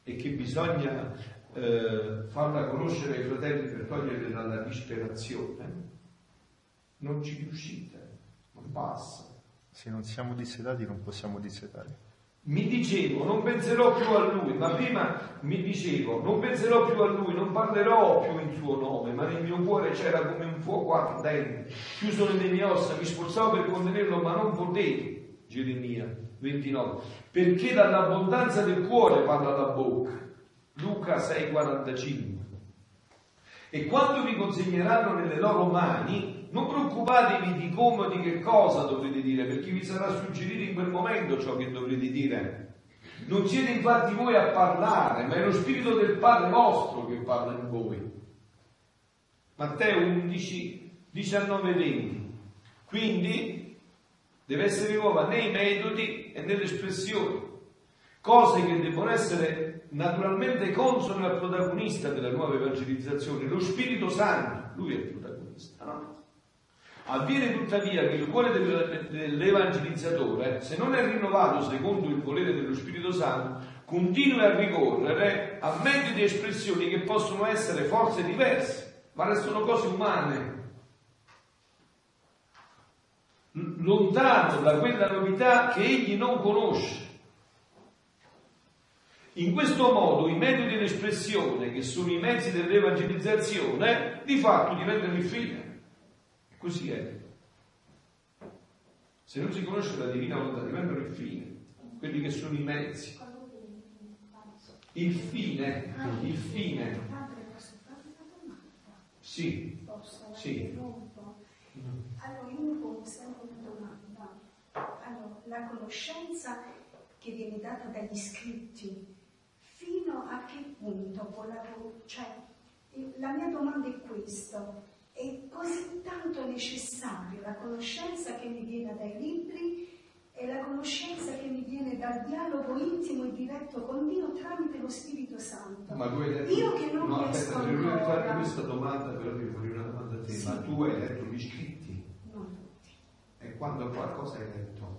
e che bisogna eh, farla conoscere ai fratelli per toglierle dalla disperazione, non ci riuscite, non passa. Se non siamo dissetati non possiamo dissetare. Mi dicevo, non penserò più a lui, ma prima mi dicevo, non penserò più a lui, non parlerò più in suo nome, ma nel mio cuore c'era come un fuoco ardente, chiuso nelle mie ossa, mi sforzavo per contenerlo, ma non potevo. Geremia 29. Perché dall'abbondanza del cuore parla la bocca. Luca 6,45. E quando vi consegneranno nelle loro mani, non preoccupatevi di come o di che cosa dovrete dire, perché vi sarà suggerito in quel momento ciò che dovrete dire. Non siete infatti voi a parlare, ma è lo Spirito del Padre vostro che parla in voi. Matteo 11, 19, 20. Quindi deve essere nuova nei metodi e nelle espressioni, cose che devono essere naturalmente consone al protagonista della nuova evangelizzazione, lo Spirito Santo, lui è il protagonista, no? Avviene tuttavia che il cuore dell'evangelizzatore, se non è rinnovato secondo il volere dello Spirito Santo, continua a ricorrere a mezzi di espressioni che possono essere forze diverse, ma restano cose umane. Lontano da quella novità che egli non conosce. In questo modo i metodi di espressione, che sono i mezzi dell'evangelizzazione, di fatto diventano il fine. Così è. Se non si conosce la divina volontà, diventano il fine, quelli che sono i mezzi. Il fine, il fine. Sì, sì. Allora, io mi pongo sempre una domanda. Allora, la conoscenza che viene data dagli scritti, fino a che punto la... Cioè, la mia domanda è questa è così tanto necessario la conoscenza che mi viene dai libri e la conoscenza che mi viene dal dialogo intimo e diretto con Dio tramite lo Spirito Santo. Ma tu hai detto, Io che non no, riesco aspetta, ancora... farti questa domanda, però devo fare una domanda a te, Sì. ma tu hai letto gli scritti Non tutti. e quando qualcosa hai letto?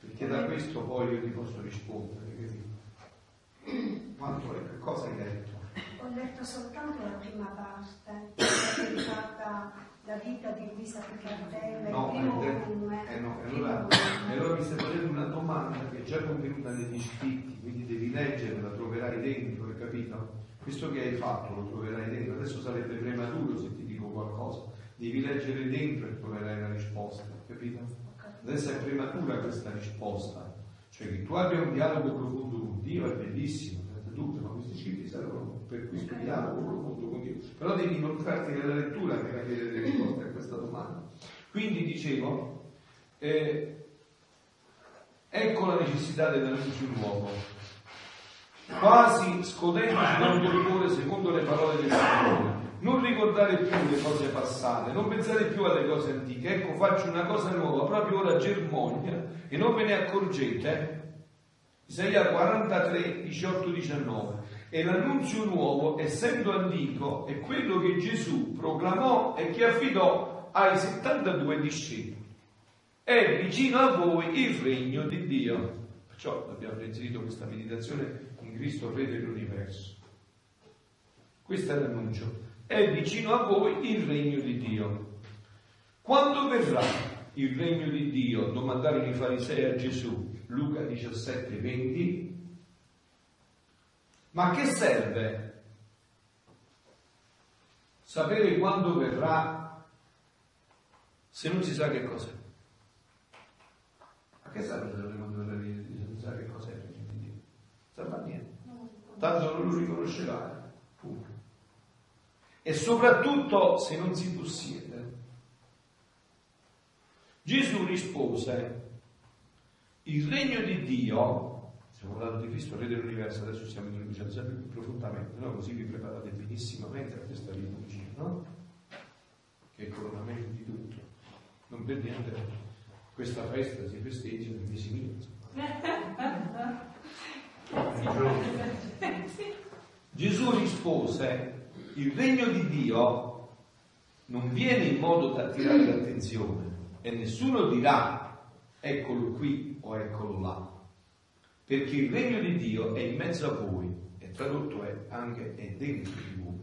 Perché da questo poi io ti posso rispondere? Quanto che cosa hai letto? Ho letto soltanto la prima parte, che dedicata la vita di Luisa Picartella, No, il primo volume. eh no, allora, allora mi stai facendo una domanda che è già contenuta negli scritti, quindi devi leggere, la troverai dentro, hai capito? Questo che hai fatto lo troverai dentro, adesso sarebbe prematuro se ti dico qualcosa, devi leggere dentro e troverai la risposta, capito? Adesso è prematura questa risposta, cioè che tu abbia un dialogo profondo con Dio è bellissimo, dubbio, ma questi scritti servono per questo dialogo profondo con Dio, però devi inoltrarti nella lettura per avere le risposte a questa domanda. Quindi dicevo, eh, ecco la necessità dell'annuncio nuovo, quasi scotendosi da un dolore secondo le parole del Signore. Non ricordare più le cose passate, non pensare più alle cose antiche. Ecco, faccio una cosa nuova, proprio ora germoglia e non ve ne accorgete. Isaia 43, 18, 19. E l'annunzio nuovo, essendo antico, è quello che Gesù proclamò e che affidò ai 72 discepoli. È vicino a voi il regno di Dio. Perciò abbiamo inserito questa meditazione in Cristo Re dell'universo. Questo è l'annuncio. È vicino a voi il regno di Dio. Quando verrà il regno di Dio? Domandarono i farisei a Gesù. Luca 17, 20. Ma che serve sapere quando verrà se non si sa che cos'è? A che serve sapere quando verrà il regno di Dio non si sa che cos'è il regno di Dio? Serve a niente. Tanto non lo riconoscerai. E soprattutto se non si possiede. Gesù rispose, il regno di Dio Stiamo parlando di Cristo, Re dell'universo, adesso stiamo introducendo sempre più profondamente, no? così vi preparate benissimamente a questa liturgia, no? che è il coronamento di tutto. Non per niente questa festa si festeggia nel mese mio. Gesù rispose, il regno di Dio non viene in modo da attirare l'attenzione e nessuno dirà eccolo qui o eccolo là, perché il regno di Dio è in mezzo a voi e tradotto è anche è dentro di voi.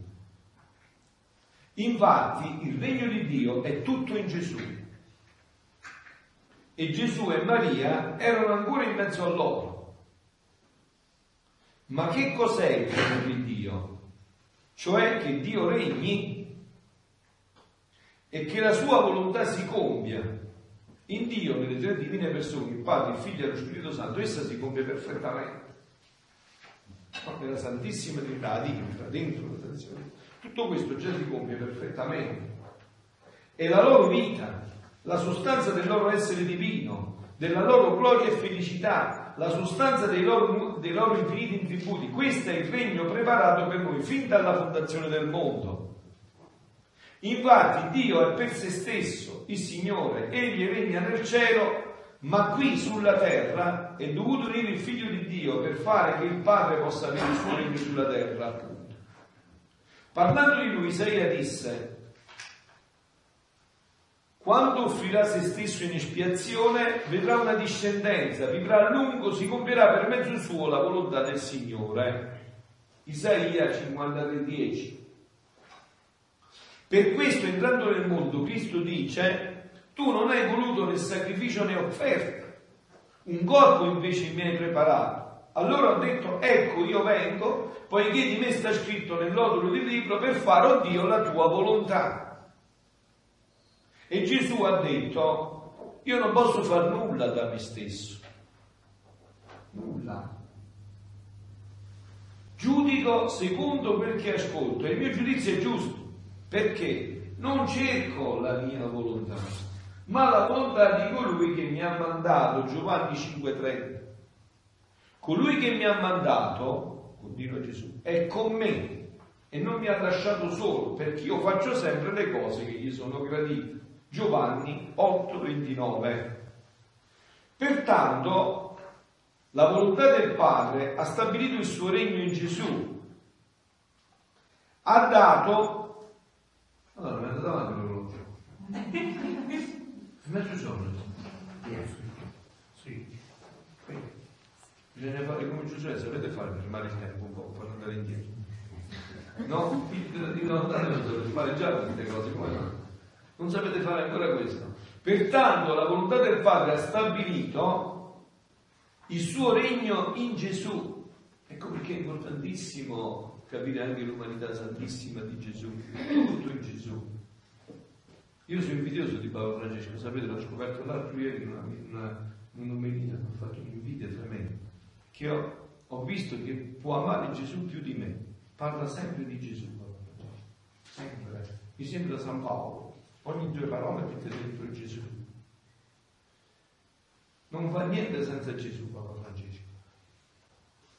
Infatti il regno di Dio è tutto in Gesù. E Gesù e Maria erano ancora in mezzo a loro. Ma che cos'è il regno di Dio? Cioè che Dio regni e che la sua volontà si compia. In Dio, nelle tre divine persone, il Padre, il Figlio e lo Spirito Santo, essa si compie perfettamente. Nella Santissima Trinità, dentro, dentro la tradizione, tutto questo già si compie perfettamente. E la loro vita, la sostanza del loro essere divino, della loro gloria e felicità, la sostanza dei loro, dei loro infiniti tributi. Questo è il regno preparato per noi fin dalla fondazione del mondo. Infatti Dio è per se stesso il Signore, egli regna nel cielo, ma qui sulla terra è dovuto venire il Figlio di Dio per fare che il Padre possa avere il suo regno sulla terra. Parlando di lui, Isaia disse, quando offrirà se stesso in espiazione, vedrà una discendenza, vivrà a lungo, si compierà per mezzo suo la volontà del Signore. Isaia 53,10. Per questo, entrando nel mondo, Cristo dice, tu non hai voluto né sacrificio né offerta, un corpo invece mi hai preparato. Allora ho detto, ecco io vengo, poiché di me sta scritto nell'odulo del libro, per fare, oh Dio, la tua volontà. E Gesù ha detto, io non posso fare nulla da me stesso. Nulla. Giudico secondo quel che ascolto e il mio giudizio è giusto, perché non cerco la mia volontà, ma la volontà di colui che mi ha mandato, Giovanni 5,30. Colui che mi ha mandato, continua Gesù, è con me e non mi ha lasciato solo, perché io faccio sempre le cose che gli sono gradite. Giovanni 8:29. Pertanto la volontà del Padre ha stabilito il suo regno in Gesù, ha dato... Allora, mi è andato avanti quello Mezzogiorno. Sì. Bisogna fare come Giosuè, sapete fare per fermare il tempo un po', per andare indietro. No? Di non andare a fare già queste cose, come no? Non sapete fare ancora questo. Pertanto la volontà del Padre ha stabilito il suo regno in Gesù. Ecco perché è importantissimo capire anche l'umanità santissima di Gesù. Tutto in Gesù. Io sono invidioso di Paolo Francesco, sapete, l'ho scoperto l'altro ieri in una, una, un'omelia, ho fatto un'invidia tremenda, che ho, ho visto che può amare Gesù più di me. Parla sempre di Gesù, sempre. Mi sembra San Paolo Ogni due parole mette dentro Gesù. Non fa niente senza Gesù, Papa Francesco.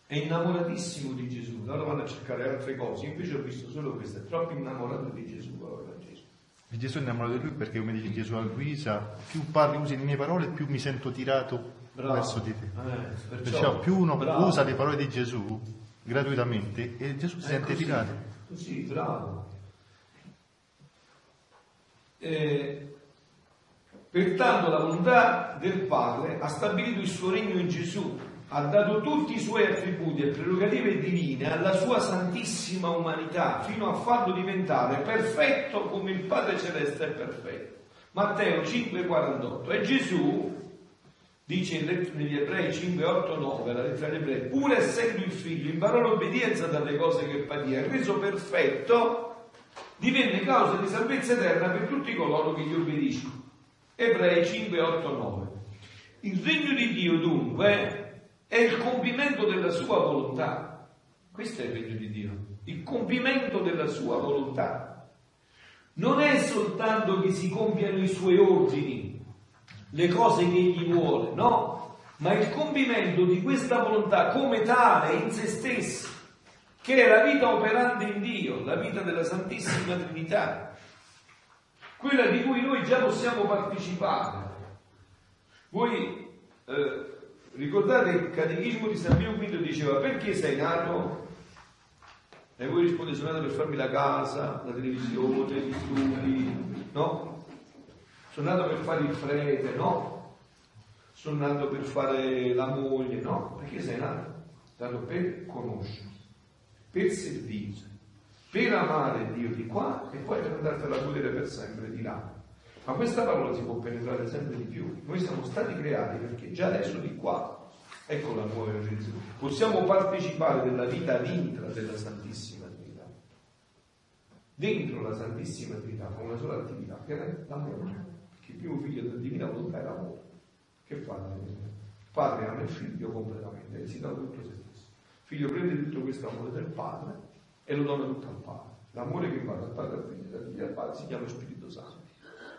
È innamoratissimo di Gesù, loro vanno a cercare altre cose, invece ho visto solo questo, è troppo innamorato di Gesù, Papa Francesco. E Gesù è innamorato di lui perché, come dice Gesù a Luisa, più parli, usi le mie parole, più mi sento tirato bravo. verso di te. Eh, perciò, perciò, più uno bravo. usa le parole di Gesù gratuitamente e Gesù si sente così, tirato. Così, bravo. Eh, pertanto la volontà del Padre ha stabilito il suo regno in Gesù, ha dato tutti i suoi attributi e prerogative divine alla sua santissima umanità fino a farlo diventare perfetto come il Padre Celeste è perfetto. Matteo 5,48 e Gesù dice negli ebrei 5, 8, 9, la lettera degli ebrei, pur essendo il figlio, imparò l'obbedienza dalle cose che patì, è reso perfetto divenne causa di salvezza eterna per tutti coloro che gli obbediscono. Ebrei 5, 8, 9. Il regno di Dio dunque è il compimento della sua volontà. Questo è il regno di Dio, il compimento della sua volontà. Non è soltanto che si compiano i suoi ordini, le cose che egli vuole, no? ma il compimento di questa volontà come tale in se stessa, che è la vita operante in Dio, la vita della Santissima Trinità, quella di cui noi già possiamo partecipare. Voi eh, ricordate il catechismo di San Pio V diceva perché sei nato? E voi rispondete sono nato per farmi la casa, la televisione, gli studi, no? Sono nato per fare il prete, no? sono nato per fare la moglie, no, perché sei nato? Sei nato per conoscere, per servire, per amare Dio di qua e poi per andartela a godere per sempre di là. Ma questa parola si può penetrare sempre di più. Noi siamo stati creati perché già adesso di qua, ecco la nuova evangelizzare, possiamo partecipare della vita intra della Santissima Trinità. Dentro la Santissima Trinità con una sola attività, che è l'amore. Che il primo figlio della divina volontà è l'amore. Che fa il padre ama il figlio completamente e si dà tutto se stesso. Figlio prende tutto questo amore del padre e lo dona tutto al padre. L'amore che va dal padre al figlio, dal figlio al padre si chiama Spirito Santo.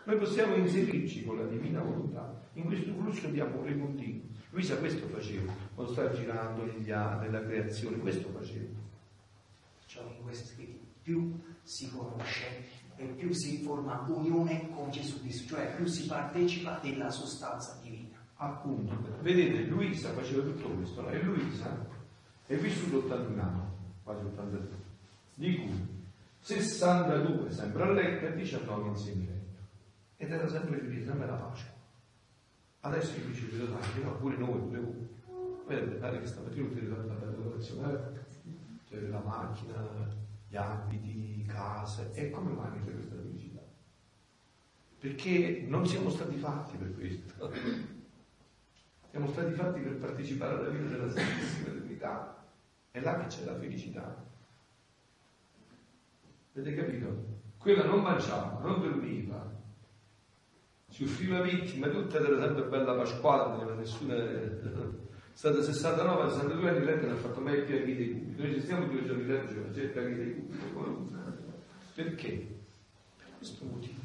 Noi possiamo inserirci con la divina volontà in questo flusso di amore continuo. Luisa questo faceva, quando sta girando negli anni, nella creazione, questo faceva. Ciò in questi scritti più si conosce e più si forma unione con Gesù Cristo, cioè più si partecipa della sostanza divina. Appunto, vedete, Luisa faceva tutto questo, e Luisa è vissuto 81 anni, quasi 82, di cui 62 sempre a letto e 19 in semiletto. Ed era sempre felice, sempre la pace. Adesso io dice vedo tanti, no? pure noi, pure voi. Vedete, pare che stamattina tanta bella decorazione, cioè la macchina, gli abiti, case, e come mai c'è questa felicità? Perché non siamo stati fatti per questo. Siamo stati fatti per partecipare alla vita della Santissima Trinità. È là che c'è la felicità. Avete capito? Quella non mangiava, non dormiva, si offriva vittima, tutta era sempre bella pasquale, non aveva nessuna. È stata 69, 62 anni letto non ha fatto mai il piaghi dei cubi. Noi ci stiamo due giorni letto, c'è il piaghi dei cubi. Perché? Per questo motivo.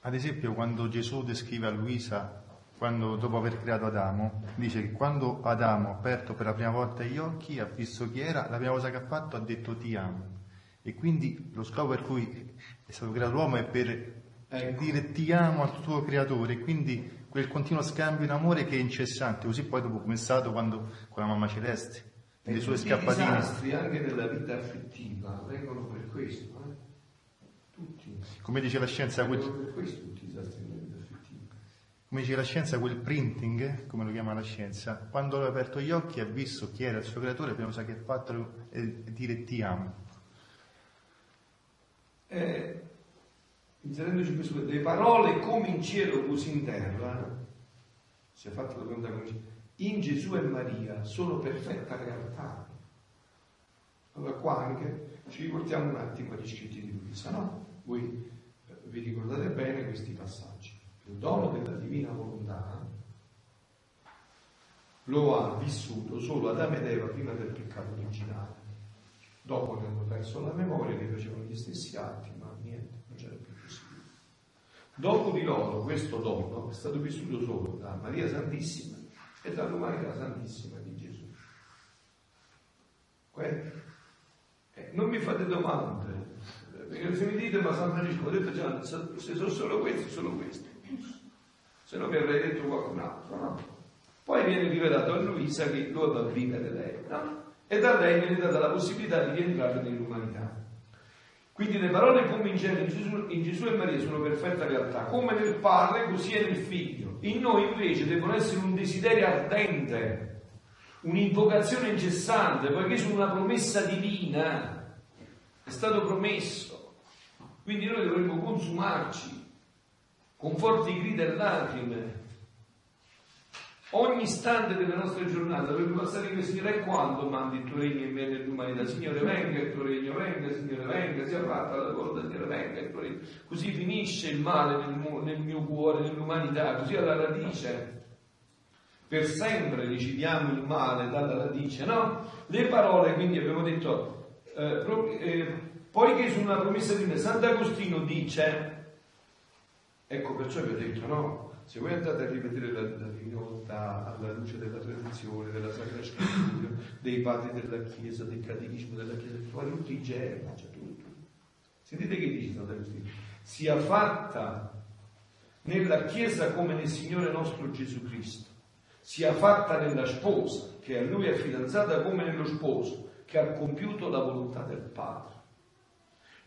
Ad esempio, quando Gesù descrive a Luisa quando, dopo aver creato Adamo, dice che quando Adamo ha aperto per la prima volta gli occhi, ha visto chi era, la prima cosa che ha fatto ha detto ti amo. E quindi lo scopo per cui è stato creato l'uomo è per ecco. dire ti amo al tuo creatore, e quindi quel continuo scambio in amore che è incessante, così poi dopo come è stato quando, con la mamma celeste, le sue scappatine. I disastri anche nella vita affettiva vengono per questo, eh? Tutti. Come dice la scienza, quel... per questo tutti i disastri come dice la scienza, quel printing, come lo chiama la scienza, quando ha aperto gli occhi ha visto chi era il suo creatore, la prima cosa che ha fatto è dire ti amo. Eh, inserendoci questo, le parole come in cielo così in terra, si è fatto la domanda come in Gesù e Maria sono perfetta realtà. Allora qua anche ci riportiamo un attimo agli scritti di Luisa, no? Voi vi ricordate bene questi passaggi il dono della divina volontà, lo ha vissuto solo Adamo ed Eva prima del peccato originale. Dopo che hanno perso la memoria, che facevano gli stessi atti, ma niente, non c'era più possibile. Dopo di loro questo dono è stato vissuto solo da Maria Santissima e dall'umanità Santissima di Gesù. Eh, non mi fate domande, perché se mi dite ma San Francesco, ho detto già, se sono solo questi, solo questi se no mi avrei detto qualcun altro, no? Poi viene rivelato a Luisa che doveva vivere lei, no? E da lei viene data la possibilità di rientrare nell'umanità. Quindi le parole come in Gesù, in Gesù e Maria sono perfetta realtà, come nel Padre così è nel Figlio. In noi invece devono essere un desiderio ardente, un'invocazione incessante, poiché sono una promessa divina, è stato promesso. Quindi noi dovremmo consumarci con forti grida e lacrime. Ogni istante delle nostre giornate dovrebbe passare questi re quando mandi il tuo regno in me nell'umanità. Signore venga, il tuo regno venga, Signore venga, sia fatta la volontà, Signore venga, il tuo regno. Così finisce il male nel, nel mio cuore, nell'umanità, così alla radice. Per sempre ricidiamo il male dalla radice, no? Le parole, quindi abbiamo detto, eh, eh, poiché sono una promessa di me, Sant'Agostino dice, Ecco perciò vi ho detto, no? se voi andate a rivedere la, la divinità alla luce della tradizione, della Sacra Scrittura, dei padri della Chiesa, del catechismo della Chiesa, trovate tutti i germi, cioè tutto. Sentite che dice Santa Agostino? Sia fatta nella Chiesa come nel Signore nostro Gesù Cristo, sia fatta nella sposa, che a Lui è fidanzata come nello sposo, che ha compiuto la volontà del Padre.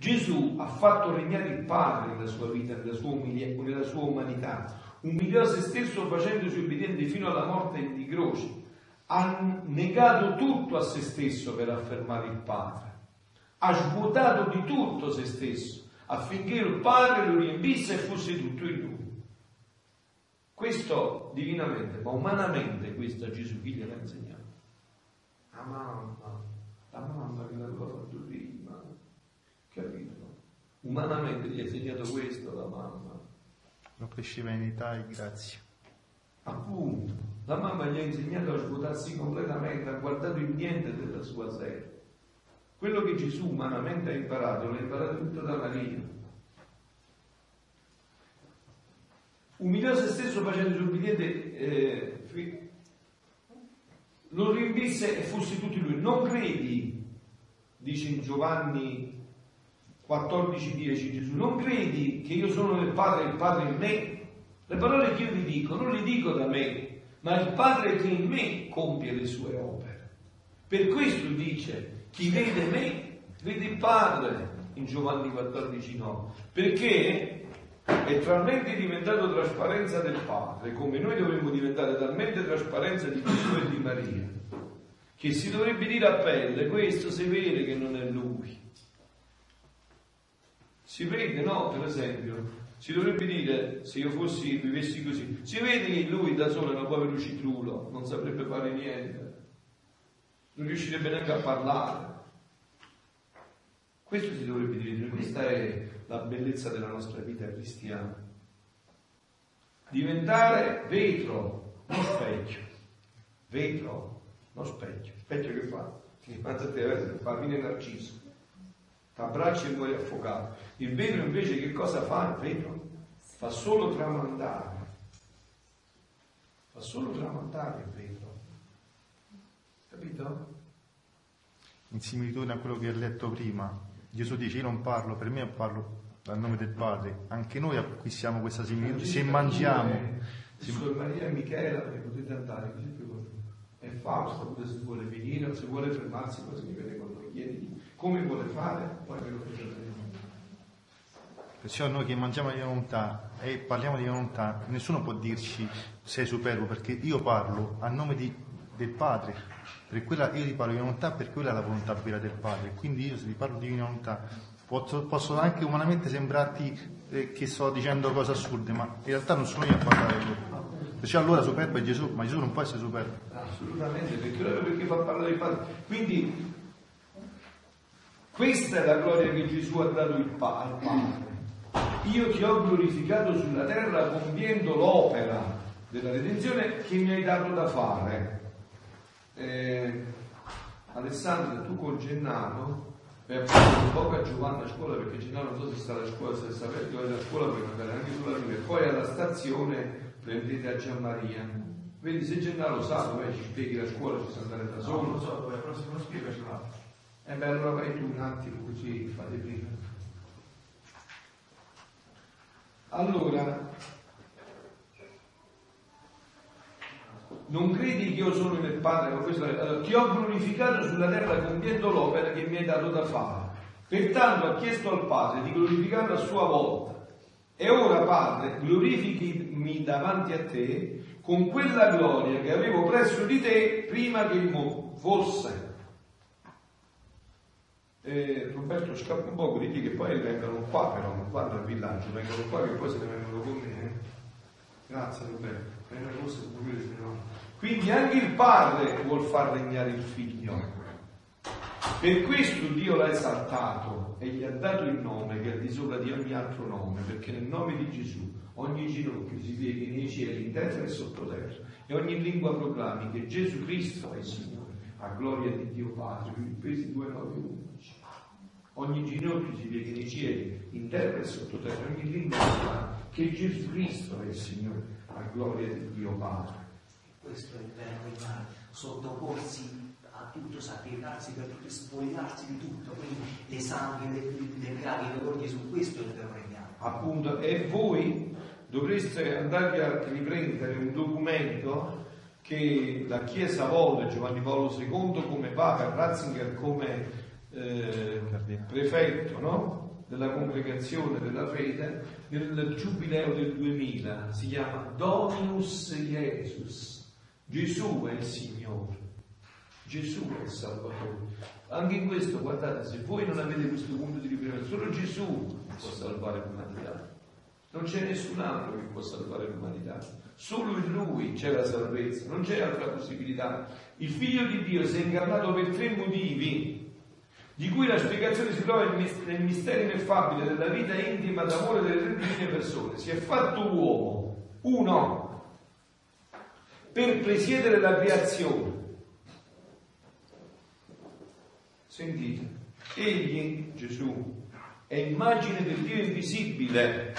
Gesù ha fatto regnare il Padre nella sua vita, nella sua, umilia- nella sua umanità, umiliò se stesso facendosi obbediente fino alla morte di croce, ha negato tutto a se stesso per affermare il Padre, ha svuotato di tutto se stesso affinché il Padre lo riempisse e fosse tutto in lui. Questo divinamente, ma umanamente questo Gesù chi gliel'ha insegnato? La mamma, la mamma che l'aveva fatto? Umanamente gli ha insegnato questo la mamma. Lo cresceva in età e grazie. Appunto, la mamma gli ha insegnato a svuotarsi completamente, ha guardato in niente della sua sé. Quello che Gesù umanamente ha imparato, l'ha imparato tutto da Maria. Umiliò se stesso facendosi ubbidiente, eh, lo riempisse e fosse tutto lui. Non credi, dice in Giovanni 14:10 Gesù, non credi che io sono nel Padre e il Padre in me? Le parole che io vi dico non le dico da me, ma il Padre che in me compie le sue opere. Per questo dice, chi vede me, vede il Padre, in Giovanni 14:9, perché è talmente diventato trasparenza del Padre, come noi dovremmo diventare talmente trasparenza di Gesù e di Maria, che si dovrebbe dire a pelle, questo si vede che non è Lui. Si vede, no? Per esempio, si dovrebbe dire, se io fossi, vivessi così, si vede che lui da solo è un povero citrulo, non saprebbe fare niente, non riuscirebbe neanche a parlare. Questo si dovrebbe dire, questa è la bellezza della nostra vita cristiana. Diventare vetro, non specchio. Vetro, non specchio. Specchio che fa? Che fa te, fa fine narciso. T'abbracci e muori affogato. Il vetro invece che cosa fa il vetro? Fa solo tramandare. Fa solo tramandare il vetro. Capito? In similitudine a quello che hai letto prima, Gesù dice io non parlo per me, parlo dal nome del Padre. Anche noi acquistiamo questa similitudine. Se mangiamo... Se... Suor Maria e Michela, potete andare così più con È Fausto, se vuole venire, se vuole fermarsi, mi vede con noi, chiedi come vuole fare, poi ve lo facciamo. Perciò noi che mangiamo di volontà e parliamo di volontà, nessuno può dirci sei superbo, perché io parlo a nome di, del Padre, per quella, io ti parlo di volontà perché quella è la volontà vera del Padre, quindi io se ti parlo di volontà posso, posso anche umanamente sembrarti eh, che sto dicendo cose assurde, ma in realtà non sono io a parlare loro. Perciò allora superbo è Gesù, ma Gesù non può essere superbo. Assolutamente, perché, perché fa parlare del Padre. Quindi questa è la gloria che Gesù ha dato al Padre. Io ti ho glorificato sulla terra compiendo l'opera della redenzione che mi hai dato da fare. Eh, Alessandro, tu con Gennaro vai a fare un po' a Giovanna a scuola perché Gennaro non so se sta a scuola, se sta aperto, vai a scuola puoi andare anche sulla riva e poi alla stazione prendete a Gianmaria. Vedi se Gennaro sa dove ci spieghi la scuola, ci sa andare da solo. Non lo so, dove, però se non spiega ce l'ha. E beh, allora vai tu un attimo così fate prima. Allora, non credi che io sono nel Padre, questo ti ho glorificato sulla terra compiendo l'opera che mi hai dato da fare. Pertanto ha chiesto al Padre di glorificarlo a sua volta. E ora, Padre, glorifichimi davanti a te con quella gloria che avevo presso di te prima che il fosse. Eh, Roberto scappa un po', digli che poi vengono qua, però non vanno al villaggio, vengono qua che poi se ne vengono con me. Eh. Grazie Roberto, è una cosa se no. Quindi anche il padre vuol far regnare il figlio. Per questo Dio l'ha esaltato e gli ha dato il nome che è di sopra di ogni altro nome, perché nel nome di Gesù ogni ginocchio si pieghi nei cieli, in terra e sottoterra, e ogni lingua proclami che Gesù Cristo è il Signore, a gloria di Dio Padre. Filippesi 2, 9, 11. Ogni ginocchio si cieli, in terra e sottoterra, ogni lingua che Gesù Cristo è il Signore, a gloria di Dio Padre. Questo è il vero regnare, sottoporsi a tutto, sacrificarsi per tutto, spogliarsi di tutto, quindi le sangue, le, gravi, le Gesù, questo è il vero regnare. Appunto, e voi dovreste andarvi a riprendere un documento che la Chiesa volle Giovanni Paolo II come Papa, Ratzinger come eh, prefetto no? della congregazione della fede nel giubileo del 2000 si chiama Dominus Jesus. Gesù è il Signore. Gesù è il Salvatore. Anche in questo guardate se voi non avete questo punto di riferimento solo Gesù può salvare l'umanità. Non c'è nessun altro che può salvare l'umanità. Solo in lui c'è la salvezza, non c'è altra possibilità. Il figlio di Dio si è incarnato per tre motivi, di cui la spiegazione si trova nel mistero ineffabile della vita intima d'amore delle tre divine persone. Si è fatto uomo, uno, per presiedere la creazione. Sentite, egli, Gesù, è immagine del Dio invisibile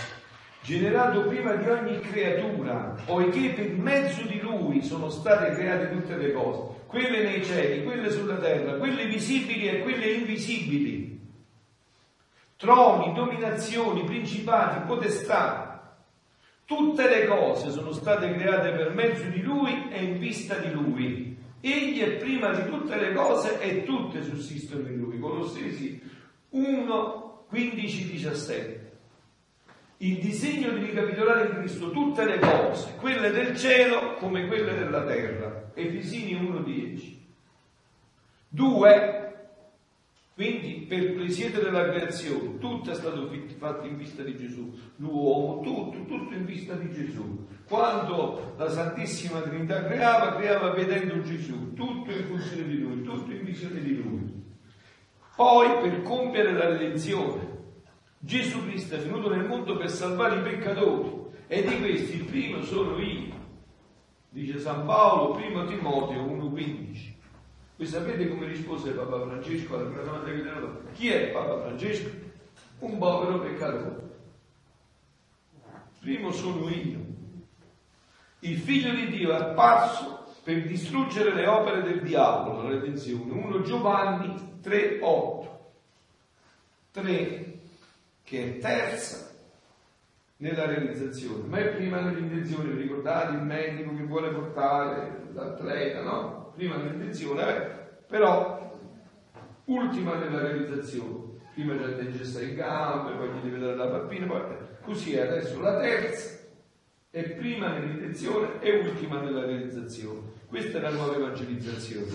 generato prima di ogni creatura, poiché per mezzo di lui sono state create tutte le cose, quelle nei cieli, quelle sulla terra, quelle visibili e quelle invisibili, troni, dominazioni, principati, potestà. Tutte le cose sono state create per mezzo di lui e in vista di lui. Egli è prima di tutte le cose e tutte sussistono in lui. Colossesi 1, 15, 17 il disegno di ricapitolare in Cristo tutte le cose, quelle del cielo come quelle della terra. Efesini 1.10. Due, quindi per presiedere la creazione, tutto è stato fatto in vista di Gesù, l'uomo, tutto, tutto in vista di Gesù. Quando la Santissima Trinità creava, creava vedendo Gesù, tutto in funzione di Lui, tutto in visione di Lui. Poi per compiere la redenzione, Gesù Cristo è venuto nel mondo per salvare i peccatori e di questi il primo sono io, dice San Paolo, primo Timoteo 1,15. Voi sapete come rispose Papa Francesco alla prima domanda che fatto? Chi è Papa Francesco? Un povero peccatore. Primo sono io. Il figlio di Dio è apparso per distruggere le opere del diavolo, la redenzione. 1 Giovanni 3,8. 3 che è terza nella realizzazione, ma è prima nell'intenzione, ricordate il medico che vuole portare l'atleta, no? Prima nell'intenzione, eh? però ultima nella realizzazione. Prima già te gesta in gambe, poi gli deve dare la pappina, poi... così è adesso la terza, è prima nell'intenzione e ultima nella realizzazione. Questa è la nuova evangelizzazione.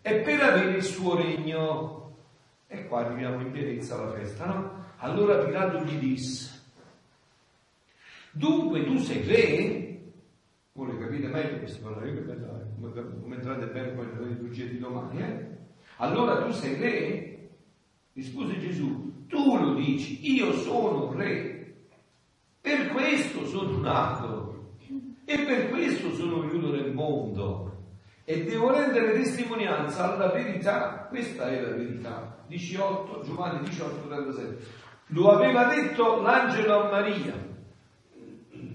È per avere il suo regno. E qua arriviamo in pienezza alla festa, no? Allora Pilato gli disse, dunque tu sei re? Vuole capire meglio queste parole, come, entrate bene poi nelle liturgia di domani, eh? Allora tu sei re? Rispose Gesù, tu lo dici, io sono re. Per questo sono nato e per questo sono venuto nel mondo e devo rendere testimonianza alla verità. Questa è la verità. 18, Giovanni 18, 37. Lo aveva detto l'angelo a Maria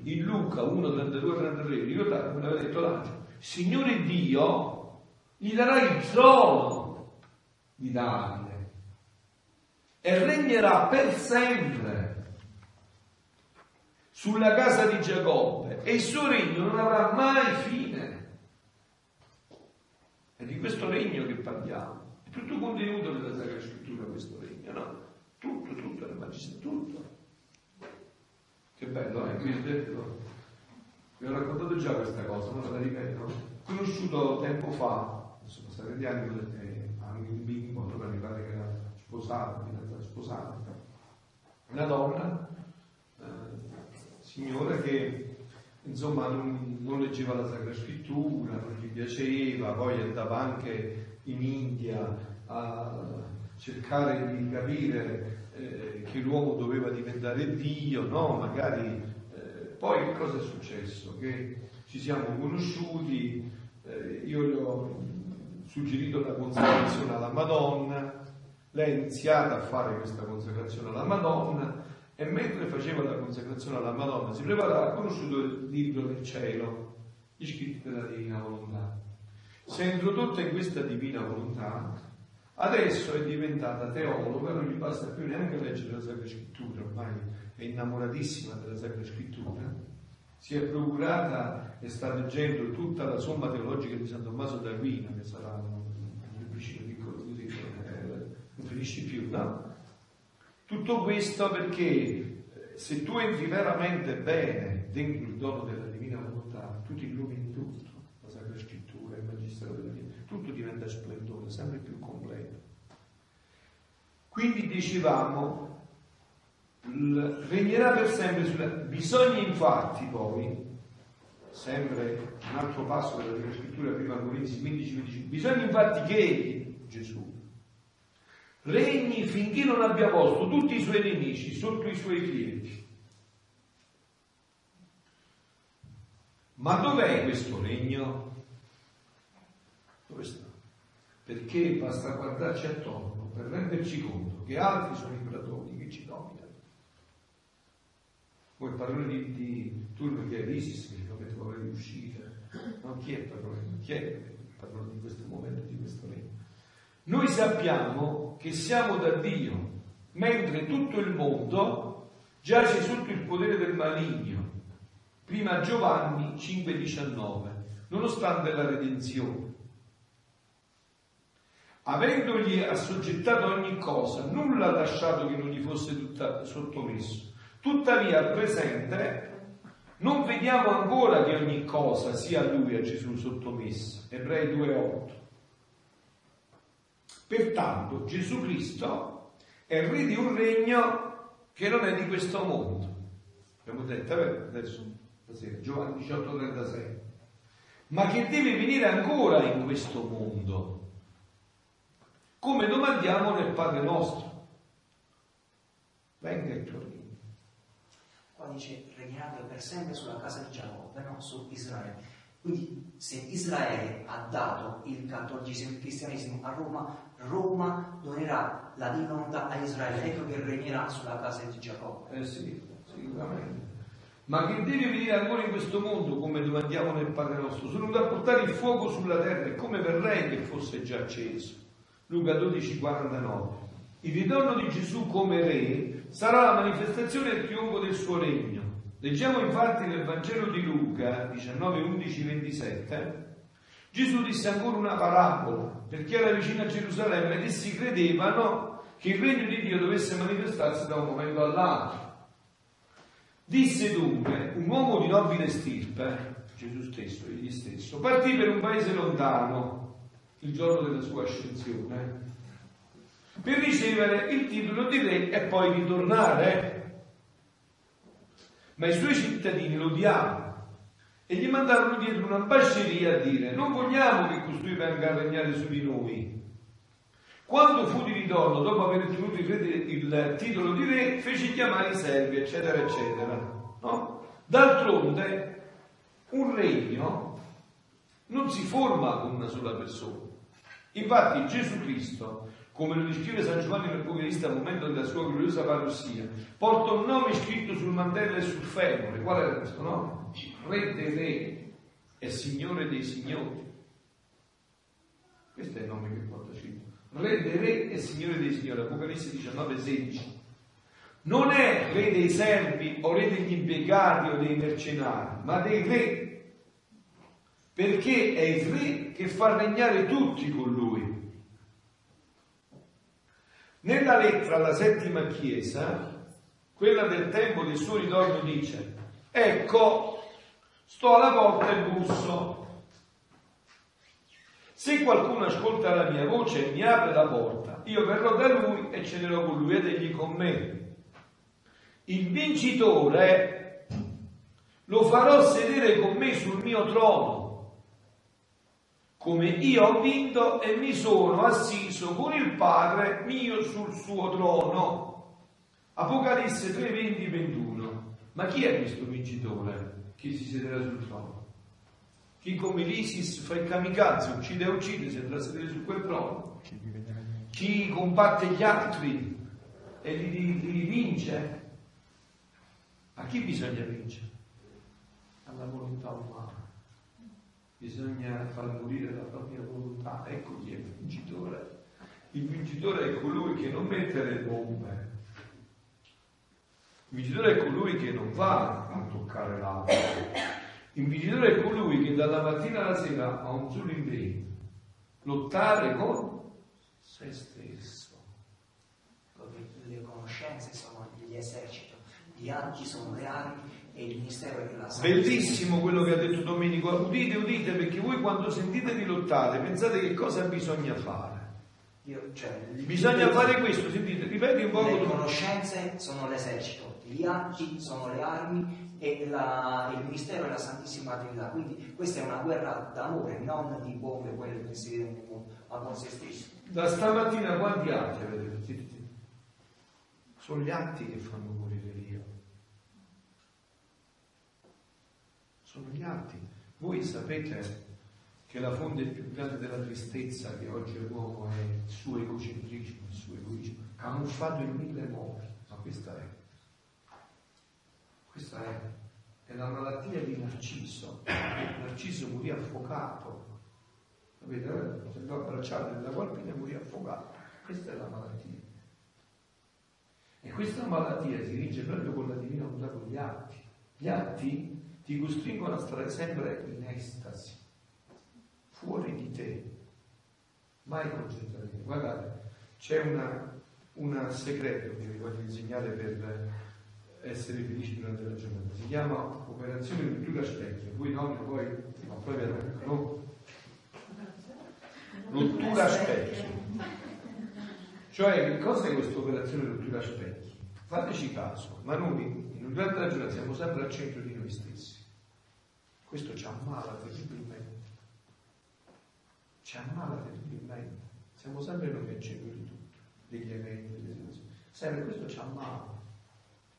in Luca 1, 32, 33. Ricordate come aveva detto l'angelo? Signore Dio gli darà il trono di Davide e regnerà per sempre sulla casa di Giacobbe e il suo regno non avrà mai fine. È di questo regno che parliamo. È tutto contenuto nella Sacra Scrittura questo regno, no? Tutto, tutto, nel magistero, tutto. Che bello, eh? Qui detto, vi ho raccontato già questa cosa, non la ripeto. Conosciuto tempo fa, sono stati degli anni, anche un bimbo, allora mi pare che era sposato, sposata, una donna, eh, signora che insomma non, non, leggeva la Sacra Scrittura, non gli piaceva, poi andava anche in India a cercare di capire eh, che l'uomo doveva diventare Dio, no? Magari eh, poi cosa è successo? Che ci siamo conosciuti, eh, io le ho suggerito la consacrazione alla Madonna, lei ha iniziato a fare questa consacrazione alla Madonna e mentre faceva la consacrazione alla Madonna si preparava, ha conosciuto il libro del cielo, gli scritti della Divina Volontà. Si è introdotta in questa Divina Volontà, adesso è diventata teologa, non gli basta più neanche leggere la Sacra Scrittura, ormai è innamoratissima della Sacra Scrittura, si è procurata e sta leggendo tutta la somma teologica di San Tommaso d'Aquino, che sarà un libricino piccolo così, eh, non finisce più, no? Tutto questo perché eh, se tu entri veramente bene dentro il dono della divina volontà, tu ti illumini tutto, la Sacra Scrittura, il Magistero della vita, tutto diventa splendore, sempre. Quindi dicevamo, regnerà per sempre sulla... Bisogna infatti poi, sempre un altro passo della Scrittura, prima Corinzi 15, 15, bisogna infatti che Gesù regni finché non abbia posto tutti i suoi nemici sotto i suoi piedi. Ma dov'è questo regno? Dove sta? Perché basta guardarci attorno per renderci conto che altri sono i predoni che ci dominano. Poi il padrone di, di turno che è l'ISIS, che lo avete paura di uscire. No, chi è il padrone? Chi è il padrone di questo momento, di questo regno? Noi sappiamo che siamo da Dio, mentre tutto il mondo giace sotto il potere del maligno. Prima Giovanni 5,19, nonostante la redenzione. Avendogli assoggettato ogni cosa, nulla ha lasciato che non gli fosse tutta, sottomesso. Tuttavia al presente non vediamo ancora che ogni cosa sia a lui, a Gesù, sottomessa. Ebrei 2,8. Pertanto Gesù Cristo è re di un regno che non è di questo mondo. Abbiamo detto adesso, stasera, Giovanni 18,36. Ma che deve venire ancora in questo mondo. Come domandiamo nel Padre nostro. Venga il tuo regno. Qua dice regnate per sempre sulla casa di Giacobbe, no? su Israele. Quindi se Israele ha dato il cattolicesimo, il cristianesimo a Roma, Roma donerà la divinità a Israele, ecco che regnerà sulla casa di Giacobbe. Eh sì, sicuramente. Ma che deve venire ancora in questo mondo, come domandiamo nel Padre nostro? Sono venuto a portare il fuoco sulla terra, è come per lei che fosse già acceso. Luca 12, 49. Il ritorno di Gesù come re sarà la manifestazione del trionfo del suo regno Leggiamo infatti nel Vangelo di Luca 19, 11, 27, Gesù disse ancora una parabola, perché era vicino a Gerusalemme ed essi credevano che il regno di Dio dovesse manifestarsi da un momento all'altro. Disse dunque un uomo di nobile stirpe, Gesù stesso, egli stesso, partì per un paese lontano il giorno della sua ascensione per ricevere il titolo di re e poi ritornare ma i suoi cittadini lo odiavano e gli mandarono dietro un'ambasceria a dire non vogliamo che costui venga a regnare su di noi. Quando fu di ritorno, dopo aver ottenuto il titolo di re, fece chiamare i servi, eccetera, eccetera. No? D'altronde, un regno non si forma con una sola persona. Infatti Gesù Cristo come lo descrive San Giovanni l'Evangelista al momento della sua gloriosa parossia, porta un nome scritto sul mantello e sul femore. Qual era questo nome? Re dei re e Signore dei signori. Questo è il nome che porta scritto. Re dei re e Signore dei signori, Apocalisse 19, 16. Non è re dei servi o re degli impiegati o dei mercenari, ma dei re, perché è il re che fa regnare tutti con lui nella lettera alla settima chiesa, quella del tempo del suo ritorno dice, ecco, sto alla porta e busso. Se qualcuno ascolta la mia voce e mi apre la porta, io verrò da lui e cenerò con lui ed egli con me. Il vincitore lo farò sedere con me sul mio trono come io ho vinto e mi sono assiso con il Padre mio sul suo trono. Apocalisse 3, 20, 21. Ma chi è questo vincitore che si siederà sul trono? Chi come l'Isis fa il kamikaze, uccide e uccide, si andrà a sedere su quel trono. Chi combatte gli altri e li, li, li vince. A chi bisogna vincere? Alla volontà umana. Bisogna far morire la propria volontà. Ecco chi è il vincitore. Il vincitore è colui che non mette le bombe. Il vincitore è colui che non va a toccare l'altro. Il vincitore è colui che dalla mattina alla sera ha un solo impegno. Lottare con se stesso. Le conoscenze sono gli eserciti, gli atti sono le armi e il ministero è la salvezza. Bellissimo quello che ha detto Domenico, udite, udite, perché voi quando sentite di lottare pensate che cosa bisogna fare. Io, cioè, bisogna fare questo, sentite, ripeti un po'. Le conoscenze sono l'esercito, gli atti sono le armi e la, il ministero è la Santissima Trinità. Quindi questa è una guerra d'amore, non di bombe, quelle che si vedono ma con se stesso. Da stamattina quanti atti avete? Sono gli atti che fanno morire Dio. Sono gli atti. Voi sapete che la fonte più grande della tristezza che oggi l'uomo è il suo egocentrismo, il suo egoismo, camuffato in mille modi, ma questa è. Questa è. È la malattia di Narciso. Narciso morì affogato. Capite? Si andò abbracciato nella colpina e morì affogato. Questa è la malattia. E questa malattia si vince proprio con la divina volontà, con gli atti. Gli atti ti costringono a stare sempre in estasi, fuori di te, mai concentrati. Guardate, c'è un segreto che vi voglio insegnare per essere felici durante la giornata. Si chiama operazione rottura specchio. Voi donne poi, ma poi veramente, no? Rottura specchio. Cioè, che cosa è questa operazione rottura specchi? Fateci caso, ma noi durante la giornata siamo sempre al centro di noi stessi. Questo ci ammala terribilmente. Ci ammala terribilmente. Siamo sempre noi al centro di tutto, degli eventi, delle situazioni. Sempre questo ci ammala.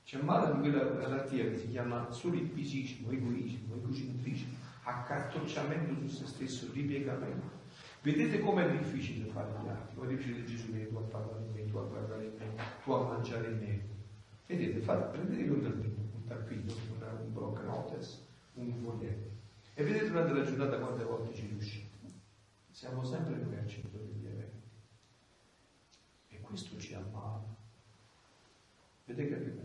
Ci ammala di quella malattia che si chiama solipsismo, egoismo, egocentrismo, accartocciamento su se stesso, ripiegamento. Vedete com'è difficile fare gli atti, com'è difficile Gesù viene tu a parlare in me, tu a guardare me, tu a mangiare me. Vedete, fate, prendete un taccuino, un taccuino, un block notes, un foglietto e vedete durante la giornata quante volte ci riuscite. Siamo sempre al centro degli eventi. E questo ci ammala. Che arriva?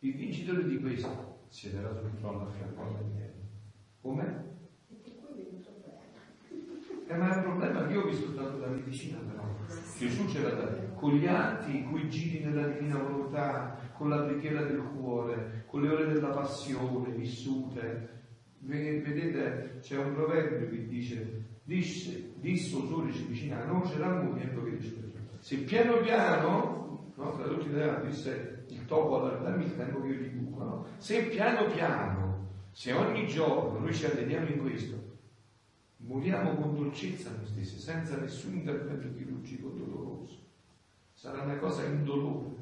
Il vincitore di questo siederà sul trono a fianco alla miele. Com'è? Eh, ma è un problema che io ho visto tanto la medicina però. Gesù c'era da, con gli atti, con i giri nella divina volontà, con la preghiera del cuore, con le ore della passione vissute. Vedete, c'è un proverbio che dice, disse, disse o sole ci vicina, non c'era un tempo che dice, se piano piano, no, tradotto in italiano, disse il topo alla dammi il tempo che io gli buco, no? se piano piano, se ogni giorno noi ci alleniamo in questo, Moriamo con dolcezza noi stessi, senza nessun intervento chirurgico doloroso. Sarà una cosa indolore.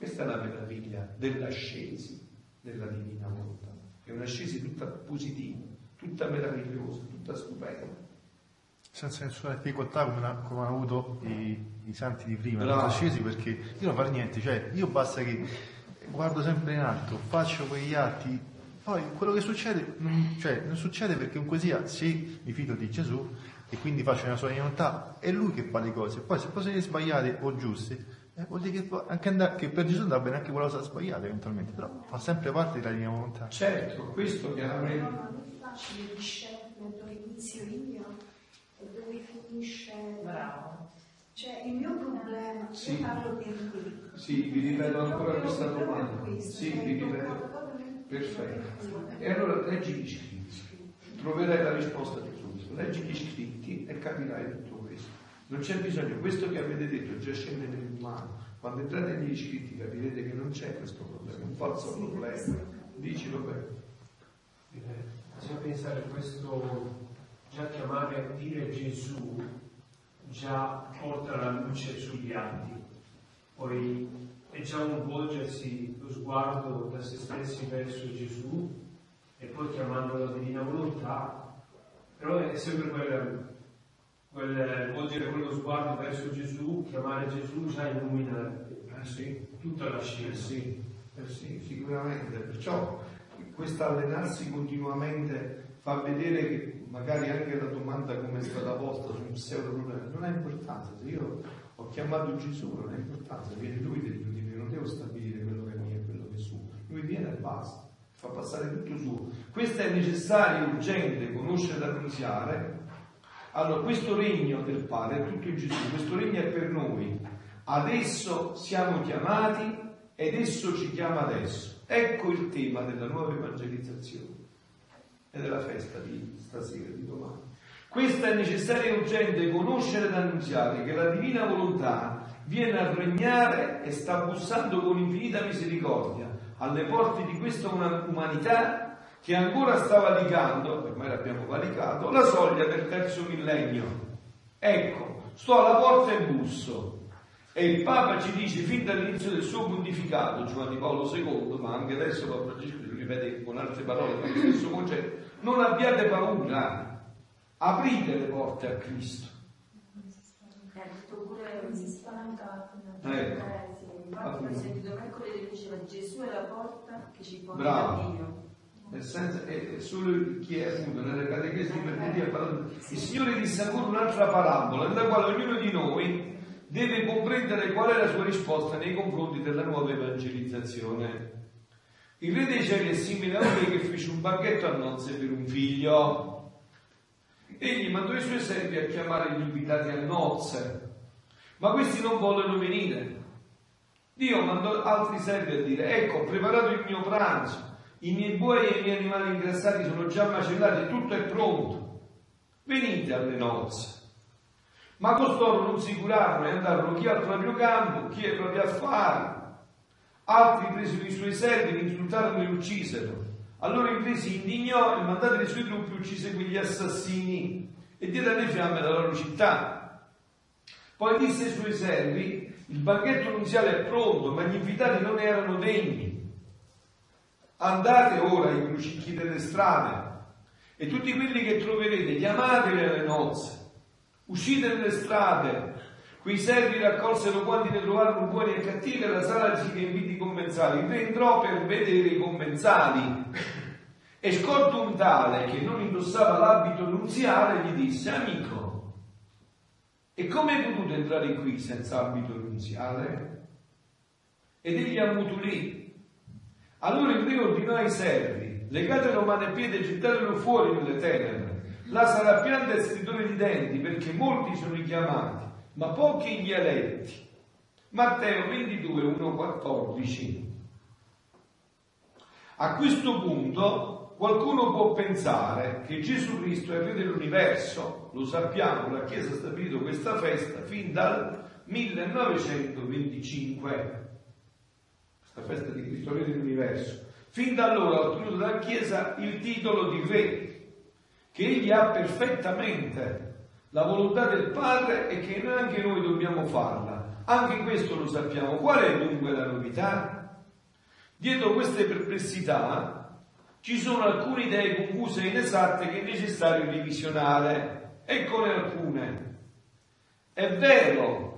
Questa è la meraviglia dell'ascesi della divina volontà. È un'ascesi tutta positiva, tutta meravigliosa, tutta stupenda. Senza nessuna difficoltà come, una, come hanno avuto i, i, santi di prima, no. ascesi perché io non fare niente, cioè io basta che guardo sempre in alto, faccio quegli atti poi quello che succede, non, cioè, non succede perché comunque sia, se mi fido di Gesù e quindi faccio una sua volontà, è lui che fa le cose. Poi se cose sbagliate o giuste, eh, vuol dire che, anche andare, che per Gesù andrà bene anche quella cosa sbagliata eventualmente, però fa sempre parte della mia volontà. Certo, questo chiaramente... Non è facile discernere dove inizio io e dove finisce... Bravo. Cioè il mio problema, sì. io parlo per me. Sì, vi ripeto ancora questa domanda. Sì, vi ripeto. Perfetto. E allora leggi gli scritti, troverai la risposta di tutto. Leggi gli scritti e capirai tutto. Non c'è bisogno, questo che avete detto già scende nell'umano. Quando entrate negli scritti capirete che non c'è questo problema, un falso problema. Dicilo bene. Bisogna pensare a questo, già chiamare a dire Gesù, già porta la luce sugli atti. Poi è già un volgersi lo sguardo da se stessi verso Gesù e poi chiamando la divina volontà, però è sempre quel, quel volgere quello sguardo verso Gesù, chiamare Gesù già illumina eh sì, tutta la scienza. Eh sì. Eh sì, sicuramente. Perciò questo allenarsi continuamente fa vedere che magari anche la domanda come è stata posta su un pseudo non ha importanza. Se io ho chiamato Gesù non ha importanza, viene lui dentro di me, non devo stabilire quello che è mio e quello che è suo. Lui viene e basta, fa passare tutto suo. Questo è necessario, urgente, conoscere ed annunziare. Allora, questo regno del Padre è tutto in Gesù, questo regno è per noi. Adesso siamo chiamati ed esso ci chiama adesso. Ecco il tema della nuova evangelizzazione e della festa di stasera, di domani. Questo è necessario e urgente conoscere ed annunziare che la divina volontà viene a regnare e sta bussando con infinita misericordia alle porte di questa umanità che ancora sta valicando, ormai l'abbiamo valicato, la soglia del terzo millennio. Ecco, sto alla porta e busso. E il Papa ci dice fin dall'inizio del suo pontificato, Giovanni Paolo II, ma anche adesso Papa Francesco ci ripete con altre parole con lo stesso concetto, non abbiate paura, aprite le porte a Cristo. Eh, detto pure si spaventa. Eh, infatti ho sentito Mercoledì che diceva Gesù è la porta che ci porta Bravo. a Dio. Nel senso, è solo chi è appunto nelle catechesi di mercoledì ha parlato. Il Signore disse ancora un'altra parabola, nella quale ognuno di noi deve comprendere qual è la sua risposta nei confronti della nuova evangelizzazione. Il re dei cieli è simile a uno che fece un banchetto a nozze per un figlio. Egli mandò i suoi servi a chiamare gli invitati a nozze, ma questi non vollero venire. Dio mandò altri servi a dire, ecco, ho preparato il mio pranzo, i miei buoi e i miei animali ingrassati sono già macellati, tutto è pronto. Venite alle nozze. Ma costoro non si curarono e andarono chi al proprio campo, chi ai propri affari. Altri presero i suoi servi, li insultarono e li uccisero. Allora il re si indignò e mandate le sue truppe uccise quegli assassini e diede alle fiamme la loro città. Poi disse ai suoi servi, il banchetto nunziale è pronto, ma gli invitati non erano degni. Andate ora ai crucicchi delle strade e tutti quelli che troverete, chiamateli alle nozze Uscite nelle strade, quei servi raccolsero quanti ne trovarono buoni e cattivi e la sala anziché inviti i commensali. Il entrò per vedere i commensali e scorto un tale che non indossava l'abito nunziale gli disse, amico, e come hai potuto entrare qui senza abito nunziale? Ed egli ammutolì. Allora il re ordinò ai servi, legatelo mano e piede e gettatelo fuori nelle tenebre Là sarà pianta e stridore di denti perché molti sono i chiamati, ma pochi gli eletti. Matteo 22, 1, 14. A questo punto qualcuno può pensare che Gesù Cristo è il re dell'universo, lo sappiamo, la Chiesa ha stabilito questa festa fin dal 1925, questa festa di Cristo re dell'universo. Fin da allora ha ottenuto dalla Chiesa il titolo di re che egli ha perfettamente la volontà del Padre e che anche noi dobbiamo farla. Anche questo lo sappiamo. Qual è dunque la novità? Dietro queste perplessità ci sono alcune idee confuse e inesatte che è necessario revisionare. Eccone alcune. È vero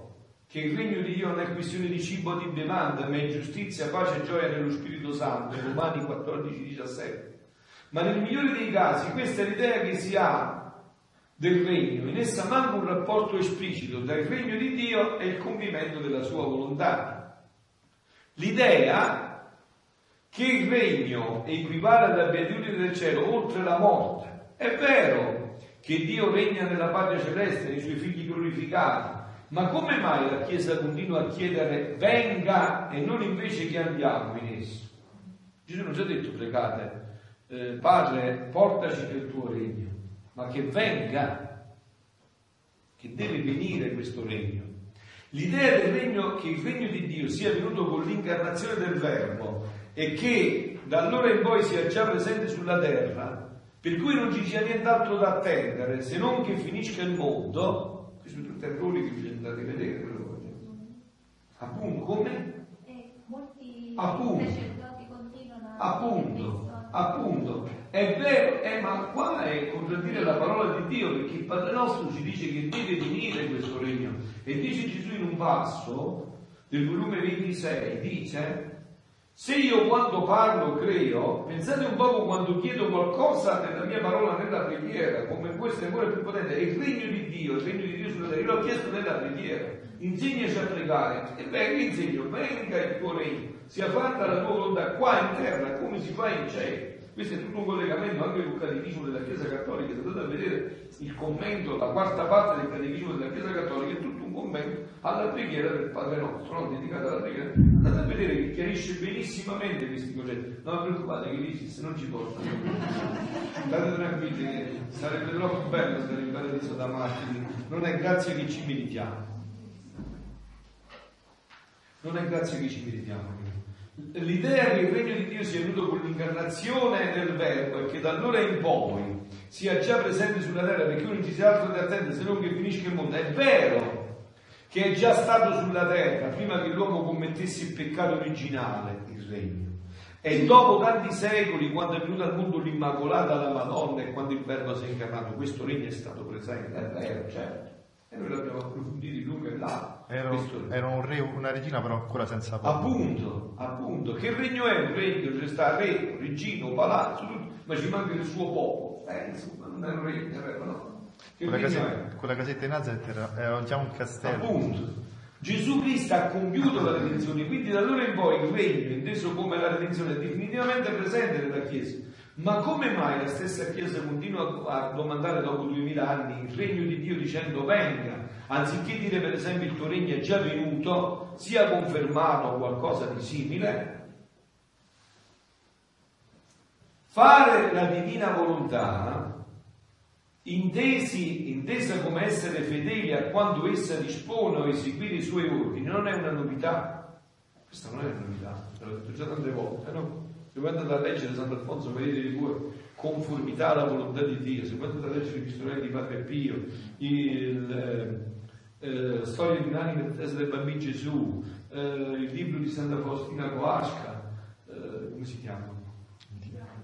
che il regno di Dio non è questione di cibo e di bevanda, ma è giustizia, pace e gioia nello Spirito Santo, Romani 14, 17 ma nel migliore dei casi questa è l'idea che si ha del regno, in essa manca un rapporto esplicito tra il regno di Dio e il compimento della sua volontà. L'idea che il regno equivale alla beatitudine del cielo oltre la morte. È vero che Dio regna nella patria celeste, nei suoi figli glorificati, ma come mai la Chiesa continua a chiedere venga e non invece che andiamo in esso? Gesù non ci ha detto pregate eh, Padre, portaci nel tuo regno, ma che venga, che deve venire questo regno. L'idea del regno, che il regno di Dio sia venuto con l'incarnazione del Verbo e che da allora in poi sia già presente sulla terra, per cui non ci sia nient'altro da attendere se non che finisca il mondo, questi sono tutti errori che bisogna andare a vedere, però. appunto, come? Eh, molti appunto, appunto, appunto, è vero, eh, ma qua è contraddire la parola di Dio perché il Padre nostro ci dice che deve venire questo regno e dice Gesù in un passo del volume 26, dice Se io quando parlo creo, pensate un poco quando chiedo qualcosa nella mia parola, nella preghiera, come questo è ancora più potente, è il regno di Dio, il regno di Dio sulla terra, io l'ho chiesto nella preghiera, insegnaci a pregare, e beh, insegno, venga il tuo regno, sia fatta la tua volontà qua in terra come si fa in cielo. Questo è tutto un collegamento anche con il catechismo della Chiesa Cattolica. Se andate a vedere il commento, la quarta parte del catechismo della Chiesa Cattolica, è tutto un commento alla preghiera del Padre nostro, non dedicata alla preghiera. Andate a vedere che chiarisce benissimamente questi concetti. Non preoccupate che l'ISIS non ci porta. State tranquilli, sarebbe troppo bello stare in paradiso da martiri. Non è grazie che ci meritiamo. Non è grazie che ci meritiamo. L'idea che il regno di Dio sia venuto con l'incarnazione del Verbo e che da allora in poi sia già presente sulla terra perché uno ci sia altro di attendere se non che finisce il mondo, è vero che è già stato sulla terra prima che l'uomo commettesse il peccato originale, il regno. E dopo tanti secoli, quando è venuta al mondo l'Immacolata, la Madonna e quando il Verbo si è incarnato, questo regno è stato presente, è vero, certo. E noi l'abbiamo approfondito in lungo e largo. Era, era, un re, una regina, però ancora senza popolo. Appunto, appunto. Che regno è un regno? C'è sta re, regino, palazzo, tutto, ma ci manca il suo popolo. Eh, insomma, non è un regno, è vero, no? Quella, casetta, quella casetta in Nazareth era, era già un castello. Appunto. Gesù Cristo ha compiuto la redenzione, quindi da allora in poi il regno, inteso come la redenzione, è definitivamente presente nella Chiesa. Ma come mai la stessa Chiesa continua a domandare dopo duemila anni il regno di Dio dicendo venga, anziché dire per esempio il tuo regno è già venuto, sia confermato qualcosa di simile? Fare la divina volontà, intesi, intesa come essere fedeli a quanto essa dispone o eseguire i suoi ordini, non è una novità. Questa non è una novità, l'ho detto già tante volte, no? Se voi andate a leggere Sant'Alfonso vedete di voi conformità alla volontà di Dio, se voi andate a leggere i pistolari di Padre Pio, il, eh, eh, storia di un'anima di testa del bambino Gesù, eh, il libro di Santa Faustina Coasca, eh, come si chiama?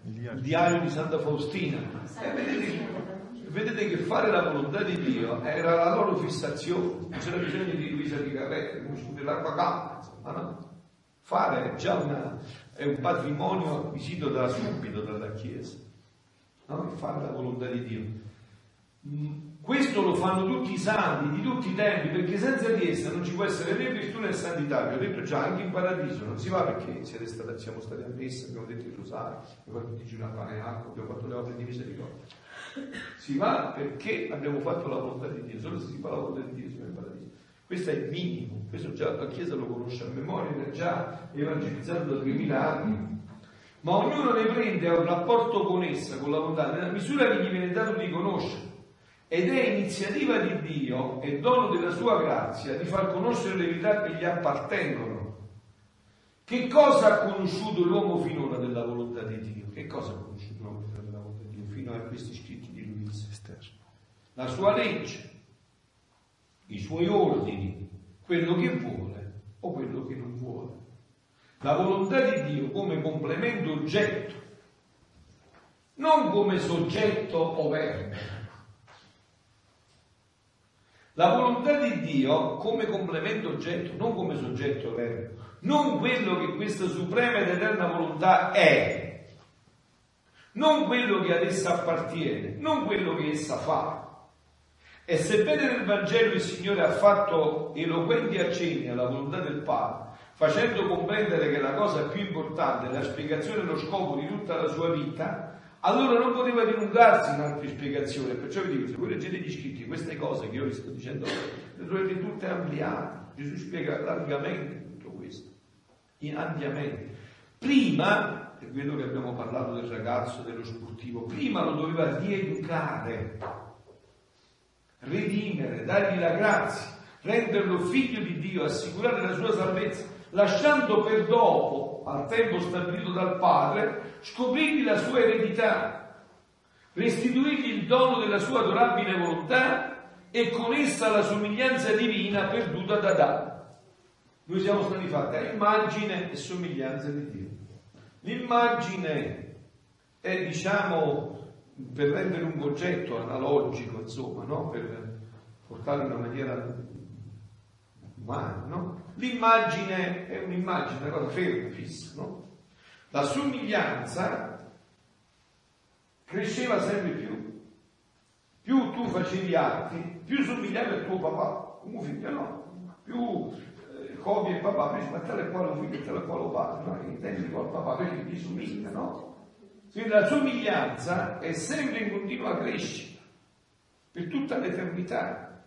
Il diario di Santa Faustina. Eh, vedete, vedete, che fare la volontà di Dio era la loro fissazione, non c'era bisogno di Luisa di Carrete, dell'acqua calda, insomma, no? Fare è già una, è un patrimonio acquisito da subito dalla Chiesa, no? fare la volontà di Dio. Mm, questo lo fanno tutti i santi di tutti i tempi, perché senza di essa non ci può essere né virtù né santità. Vi ho detto già, anche in paradiso non si va perché stati, siamo stati a messa, abbiamo detto il rosario, abbiamo fatto digiuno a pane acqua, abbiamo fatto le opere di misericordia. Si va perché abbiamo fatto la volontà di Dio, solo se si fa la volontà di Dio si va in paradiso. Questo è il minimo, questo già la Chiesa lo conosce a memoria, era già evangelizzato da 2000 anni. Ma ognuno ne prende un rapporto con essa, con la volontà, nella misura che gli viene dato di conoscere. Ed è iniziativa di Dio e dono della sua grazia di far conoscere le verità che gli appartengono. Che cosa ha conosciuto l'uomo finora della volontà di Dio? Che cosa ha conosciuto l'uomo finora della volontà di Dio? Fino a questi. La sua legge, i suoi ordini, quello che vuole o quello che non vuole. La volontà di Dio come complemento oggetto, non come soggetto o verbo. La volontà di Dio come complemento oggetto, non come soggetto o verbo, non quello che questa suprema ed eterna volontà è, non quello che ad essa appartiene, non quello che essa fa, e sebbene nel Vangelo il Signore ha fatto eloquenti accenni alla volontà del Padre, facendo comprendere che la cosa più importante è la spiegazione e lo scopo di tutta la sua vita, allora non poteva dilungarsi in altre spiegazioni. Perciò vi dico, se voi leggete gli scritti, queste cose che io vi sto dicendo, le trovate tutte ampliate. Gesù spiega largamente tutto questo, ampiamente. Prima, è quello che abbiamo parlato del ragazzo, dello sportivo, prima lo doveva rieducare redimere, dargli la grazia, renderlo figlio di Dio, assicurare la sua salvezza, lasciando per dopo, al tempo stabilito dal Padre, scoprirgli la sua eredità, restituirgli il dono della sua adorabile volontà e con essa la somiglianza divina perduta da Adamo. Noi siamo stati fatti a immagine e somiglianza di Dio. L'immagine è, diciamo, per rendere un concetto analogico, insomma, no? per portarlo in una maniera umani, no? L'immagine è un'immagine, una cosa ferma, fissa, no? La somiglianza cresceva sempre più. Più tu facevi atti, più somigliavi al tuo papà, come figlio no, più eh, copia il papà, dice ma tale quale figlio e tale quale padre, no? Intendi col papà perché ti somiglia, no? Quindi la somiglianza è sempre in continua crescita, per tutta l'eternità.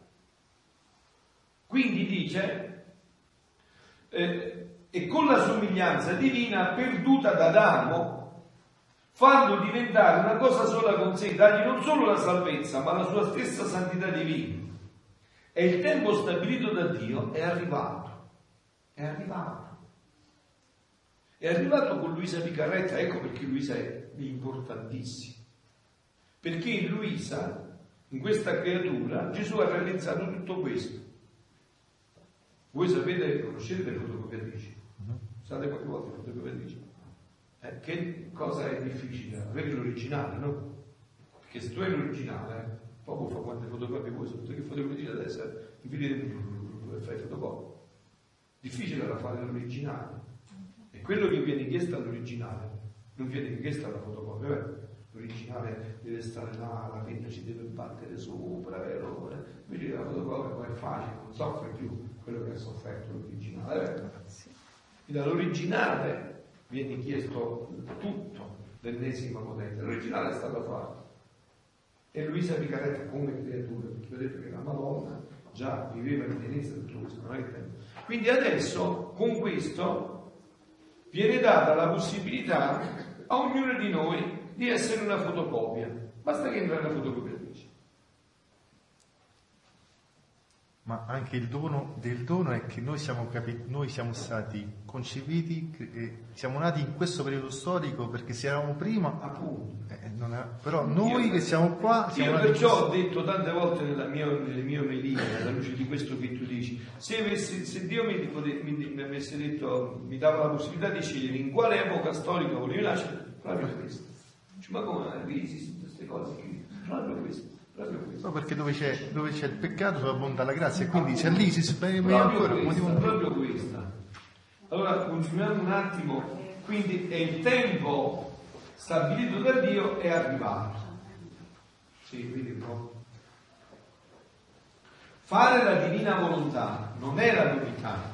Quindi dice, eh, e con la somiglianza divina perduta da Adamo, farlo diventare una cosa sola con sé, dargli non solo la salvezza, ma la sua stessa santità divina. E il tempo stabilito da Dio è arrivato, è arrivato. È arrivato con Luisa Picarretta, ecco perché Luisa è importantissima. Perché in Luisa, in questa creatura, Gesù ha realizzato tutto questo. Voi sapete, conoscete le fotocopiatrici? State qualche volta fotocopiatrici? Eh, che cosa è difficile? Avere l'originale, no? Perché se tu hai l'originale, poco fa quante fotocopie vuoi, tutte che fotocopie adesso infili fai fotocopie. Difficile da fare l'originale. E quello che viene chiesto all'originale non viene chiesto alla fotocopia, vero? L'originale deve stare là, la penna ci deve battere sopra, vero? Invece la fotocopia poi è facile, non soffre più quello che ha sofferto l'originale, vero? Quindi all'originale viene chiesto tutto l'ennesima potenza. L'originale è stato fatto. E Luisa Picaretta come creatura, perché vedete che la Madonna già viveva in pienezza tutto questo, non è che Quindi adesso con questo viene data la possibilità a ognuno di noi di essere una fotocopia. Basta che entra nella fotocopiatrice. Ma anche il dono del dono è che noi siamo, capi- noi siamo stati concepiti, eh, siamo nati in questo periodo storico perché se eravamo prima, appunto. Eh, è, però noi io, che siamo qua... Siamo io perciò ho detto tante volte nella mia, nelle mie omelie, alla luce di questo che tu dici, se, avessi, se Dio mi, mi, mi, avesse detto, mi dava la possibilità di scegliere in quale epoca storica volevi nascere, proprio questa. Ma come esistono queste cose? Proprio questa. No, perché dove c'è, dove c'è, il peccato abbonda la grazia e quindi se lì si spegne ancora un motivo proprio questa. Allora continuiamo un attimo, quindi è il tempo stabilito da Dio è arrivato. Sì, quindi no. Fare la divina volontà non è la novità.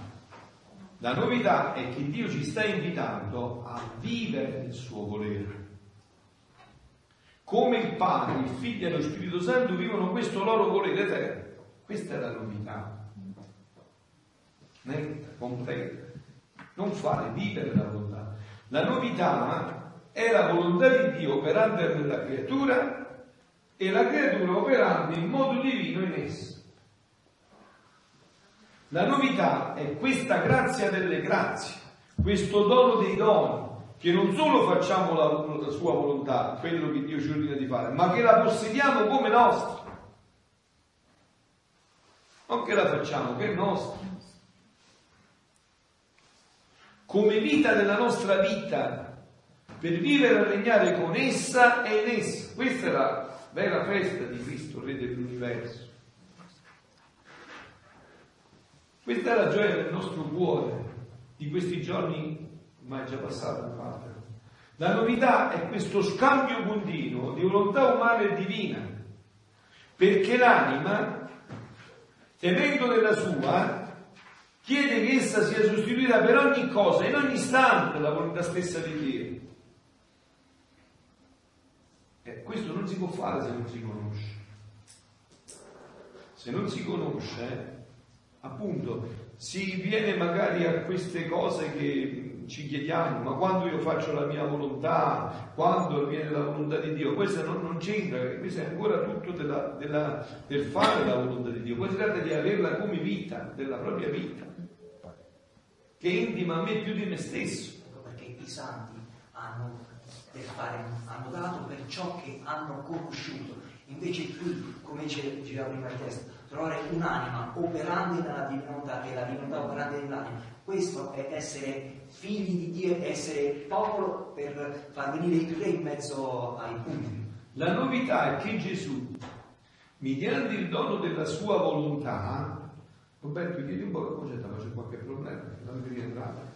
La novità è che Dio ci sta invitando a vivere il suo volere come il Padre, il Figlio e lo Spirito Santo vivono questo loro volere eterno. Questa è la novità. Netta, completa. Non fare, vivere la volontà. La novità è la volontà di Dio operante nella creatura e la creatura operando in modo divino in essa. La novità è questa grazia delle grazie, questo dono dei doni, che non solo facciamo la, la, sua volontà, quello che Dio ci ordina di fare, ma che la possediamo come nostra. Non che la facciamo, che è nostra. Come vita della nostra vita, per vivere e regnare con essa e in essa. Questa è la vera festa di Cristo, Re dell'universo. Questa è la gioia del nostro cuore, di questi giorni ma è già passato parte. La novità è questo scambio continuo di volontà umana e divina, perché l'anima, temendo della sua, chiede che essa sia sostituita per ogni cosa, in ogni istante, la volontà stessa di Dio. E questo non si può fare se non si conosce. Se non si conosce, appunto, si viene magari a queste cose che ci chiediamo, ma quando io faccio la mia volontà, quando viene la volontà di Dio, questo non, non c'entra, questo è ancora tutto della, della, del fare la volontà di Dio, poi si tratta di averla come vita, della propria vita, che intima a me più di me stesso. Ecco perché i santi hanno, fare, hanno dato per ciò che hanno conosciuto, invece qui, come diceva prima il testo, trovare un'anima operante nella divinità, che è la divinità operante nell'anima, questo è essere figli di Dio, essere popolo per far venire il re in mezzo ai punti. La novità è che Gesù, mediante il dono della sua volontà, Roberto, chiedi un po' la concetta, ma c'è qualche problema, non mi rientrare.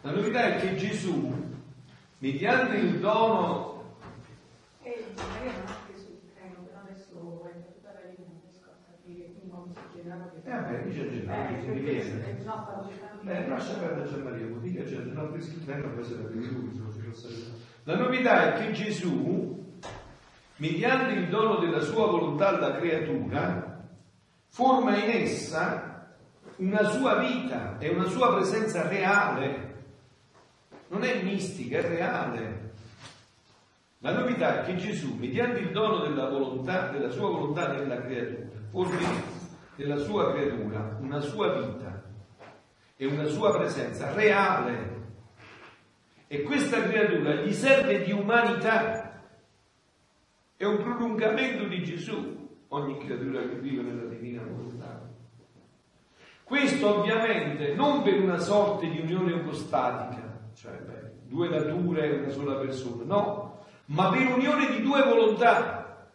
La novità è che Gesù, mediante il dono... Eh, magari non anche sul treno, però adesso è tutta la linea, non riesco a dice si riviene. Eh, lascia perdere vuol dire che la lui, novità è che Gesù, mediante il dono della sua volontà alla creatura, forma in essa una sua vita e una sua presenza reale. Non è mistica, è reale. La novità è che Gesù, mediante il dono della volontà, della sua volontà nella creatura, forma nella sua creatura una sua vita e una sua presenza reale. E questa creatura gli serve di umanità. È un prolungamento di Gesù ogni creatura che vive nella divina volontà. Questo ovviamente non per una sorta di unione ipostatica, cioè beh, due nature e una sola persona, no, ma per unione di due volontà,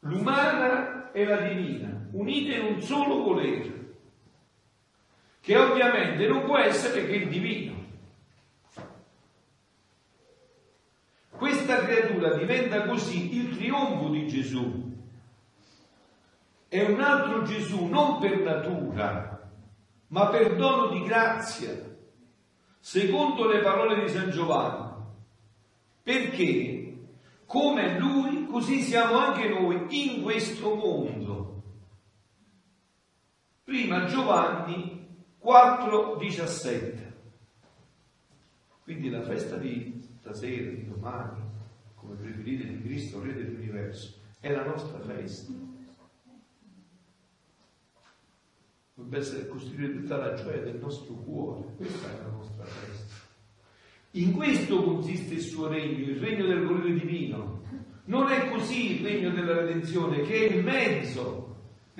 l'umana e la divina, unite in un solo volere, che ovviamente non può essere che il divino. Questa creatura diventa così il trionfo di Gesù, è un altro Gesù non per natura, ma per dono di grazia, secondo le parole di San Giovanni. Perché come lui, così siamo anche noi in questo mondo. Prima Giovanni 4,17. Quindi la festa di stasera, di domani, come preferite di Cristo, Re dell'universo, è la nostra festa dovrebbe essere costruire tutta la gioia del nostro cuore, questa è la nostra festa. In questo consiste il suo regno, il regno del volere divino. Non è così il regno della redenzione, che è il mezzo,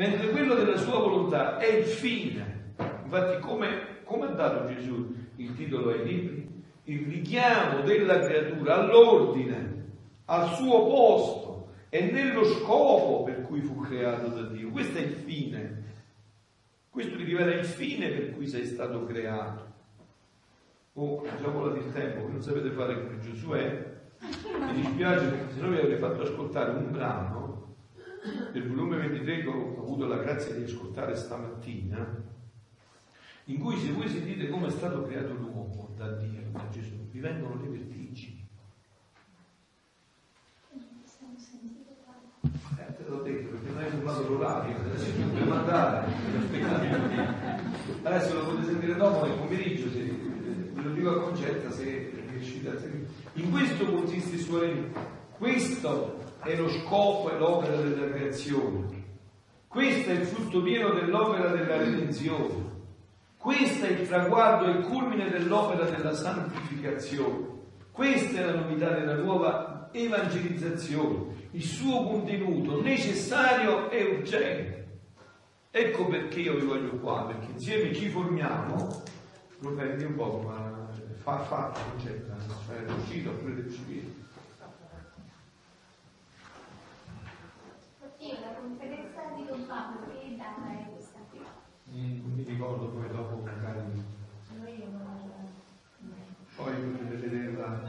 mentre quello della sua volontà è il fine. Infatti, come, come ha dato Gesù il titolo ai libri? Il richiamo della creatura all'ordine, al suo posto e nello scopo per cui fu creato da Dio. Questo è il fine questo ti rivela il fine per cui sei stato creato. Oh, diciamola del tempo, che non sapete fare come Giosuè, mi dispiace perché se no vi avrei fatto ascoltare un brano del volume 23 che ho avuto la grazia di ascoltare stamattina, in cui se voi sentite come è stato creato l'uomo da Dio, da Gesù, vi vengono le vertigini. Eh, adesso lo potete sentire dopo nel pomeriggio, se, ve lo dico a concetta se riuscite a seguire. In questo consiste il suo regno. Questo è lo scopo e l'opera della creazione. Questo è il frutto pieno dell'opera della redenzione. Questo è il traguardo e il culmine dell'opera della santificazione. Questa è la novità della nuova evangelizzazione, il suo contenuto necessario e urgente. Ecco perché io vi voglio qua, perché insieme ci formiamo, lo prendi un po', ma fa fatto, concetta, cioè è uscito oppure deve uscire. Oddio, la conferenza di Don Pablo, che data è questa qui? Mm, non mi ricordo poi dopo magari. Poi potete vederla.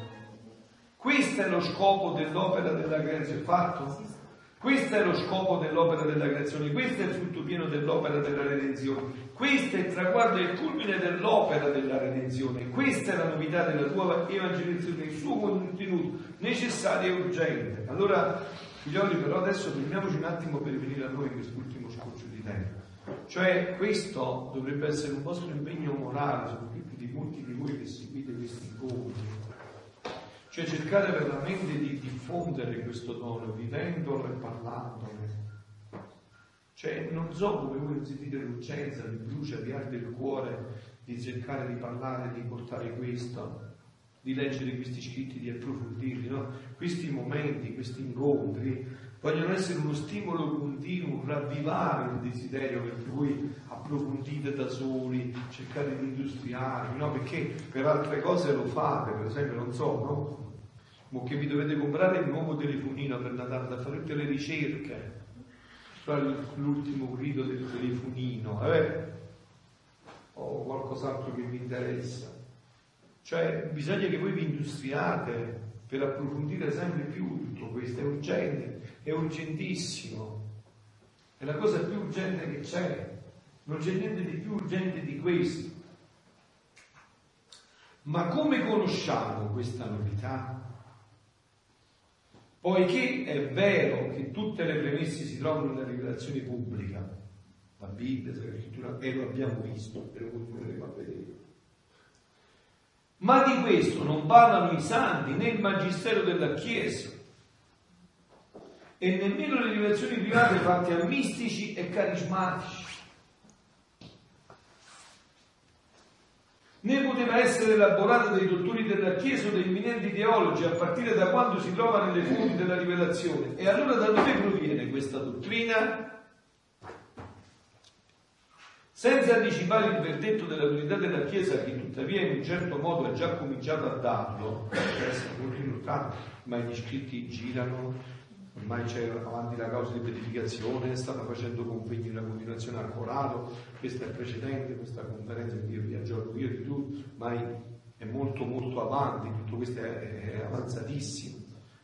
Questo è lo scopo dell'opera della creazione, fatto? Questo è lo scopo dell'opera della creazione, questo è il frutto pieno dell'opera della redenzione, questo è il traguardo e il culmine dell'opera della redenzione, questa è la novità della tua evangelizzazione, il suo contenuto necessario e urgente. Allora, figlioli, però adesso fermiamoci un attimo per venire a noi in quest'ultimo scorcio di tempo. Cioè, questo dovrebbe essere un vostro impegno morale, soprattutto di molti di voi che seguite questi incontri cioè cercare veramente di diffondere questo dono, vivendolo e parlandone. Cioè non so come voi sentite l'urgenza, vi brucia, vi arde il cuore di cercare di parlare, di portare questo, di leggere questi scritti, di approfondirli, no? Questi momenti, questi incontri vogliono essere uno stimolo continuo, ravvivare il desiderio per voi approfondite da soli, cercate di industriarvi, no? Perché per altre cose lo fate, per esempio, non so, no? o che vi dovete comprare il nuovo telefonino per Natale da fare tutte le ricerche. l'ultimo grido del telefonino, eh? o qualcos'altro che vi interessa. Cioè bisogna che voi vi industriate per approfondire sempre più tutto questo, è urgente, è urgentissimo, è la cosa più urgente che c'è, non c'è niente di più urgente di questo. Ma come conosciamo questa novità? Poiché è vero che tutte le premesse si trovano nella rivelazione pubblica, la Bibbia, la scrittura, e lo abbiamo visto, e lo continueremo a vedere. Ma di questo non parlano i santi né il magistero della Chiesa e nemmeno le rivelazioni private fatte a mistici e carismatici. né poteva essere elaborata dai dottori della Chiesa o dai eminenti teologi a partire da quando si trova nelle fonti della rivelazione. E allora da dove proviene questa dottrina? Senza anticipare il verdetto dell'autorità della Chiesa, che tuttavia in un certo modo ha già cominciato a darlo, illustrato, ma gli scritti girano, ormai c'è avanti la causa di beatificazione, stanno facendo convegni in continuazione al Corano, questa è precedente, questa conferenza che io vi aggiorno io di tu, ma è molto molto avanti, tutto questo è, è avanzatissimo.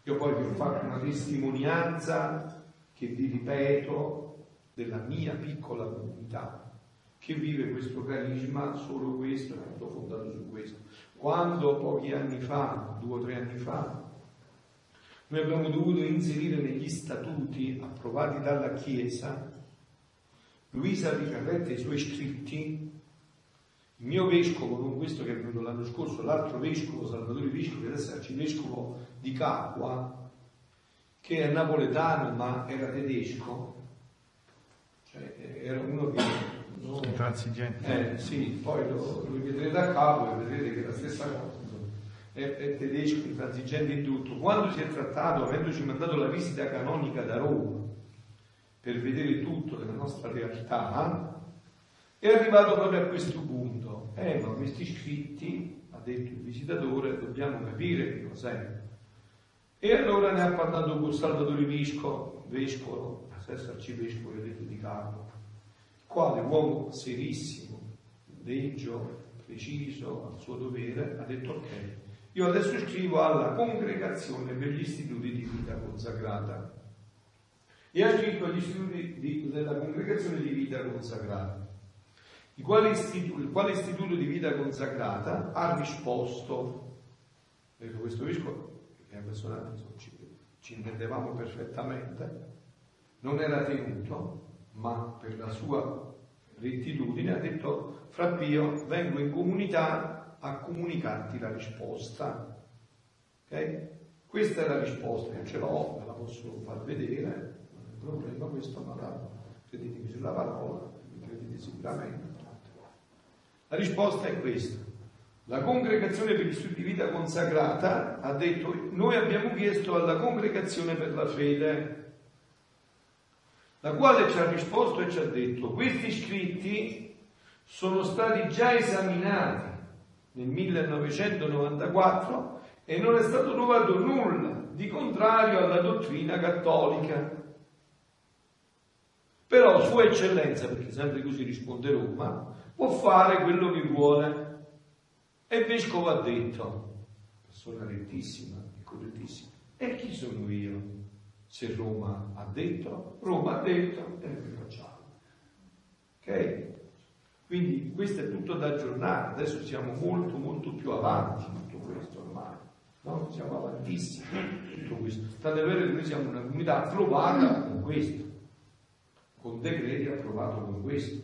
Io poi vi ho fatto una testimonianza che vi ripeto della mia piccola comunità che vive questo carisma, solo questo, è tutto fondato su questo. Quando pochi anni fa, due o tre anni fa, noi abbiamo dovuto inserire negli statuti approvati dalla Chiesa, Luisa Ricarretta e i suoi scritti, il mio vescovo, non questo che è venuto l'anno scorso, l'altro vescovo, Salvatore Vescovo, che adesso è arcivescovo di Capua, che è napoletano ma era tedesco, cioè era uno che... Intransigente. Eh sì, poi lo, lo vedrete a capo e vedrete che è la stessa cosa è, è tedesco, intransigente in tutto, quando si è trattato, avendoci mandato la visita canonica da Roma per vedere tutto della nostra realtà, è arrivato proprio a questo punto. Eh, ma questi scritti, ha detto il visitatore, dobbiamo capire che cos'è. E allora ne ha parlato con Salvatore Visco, vescovo, stesso arcivescovo detto di Carlo, quale uomo serissimo, deggio, preciso al suo dovere, ha detto ok, io adesso scrivo alla congregazione per gli istituti di vita consacrata e ha scritto agli istituti di, della congregazione di vita consacrata. Il quale, istituto, il quale istituto di vita consacrata ha risposto, ecco questo vescovo, che è una persona ci, ci intendevamo perfettamente, non era tenuto, ma per la sua rettitudine ha detto, fra Pio, vengo in comunità a comunicarti la risposta. Ok? Questa è la risposta, io ce l'ho, la posso far vedere, non è un problema questo, ma la, credetemi sulla parola, mi credete sicuramente. La risposta è questa. La congregazione per gli studi di vita consacrata ha detto, noi abbiamo chiesto alla congregazione per la fede, la quale ci ha risposto e ci ha detto, questi scritti sono stati già esaminati nel 1994 e non è stato trovato nulla di contrario alla dottrina cattolica. Però Sua Eccellenza, perché sempre così risponde Roma, può fare quello che vuole. E il Vescovo ha detto, persona rettissima correttissima, e chi sono io? Se Roma ha detto, Roma ha detto, e noi facciamo. Ok? Quindi questo è tutto da aggiornare, adesso siamo molto molto più avanti tutto questo ormai, no? siamo avantissimi tutto questo. Tanto è vero che noi siamo una comunità approvata con questo, con decreti approvati con questo.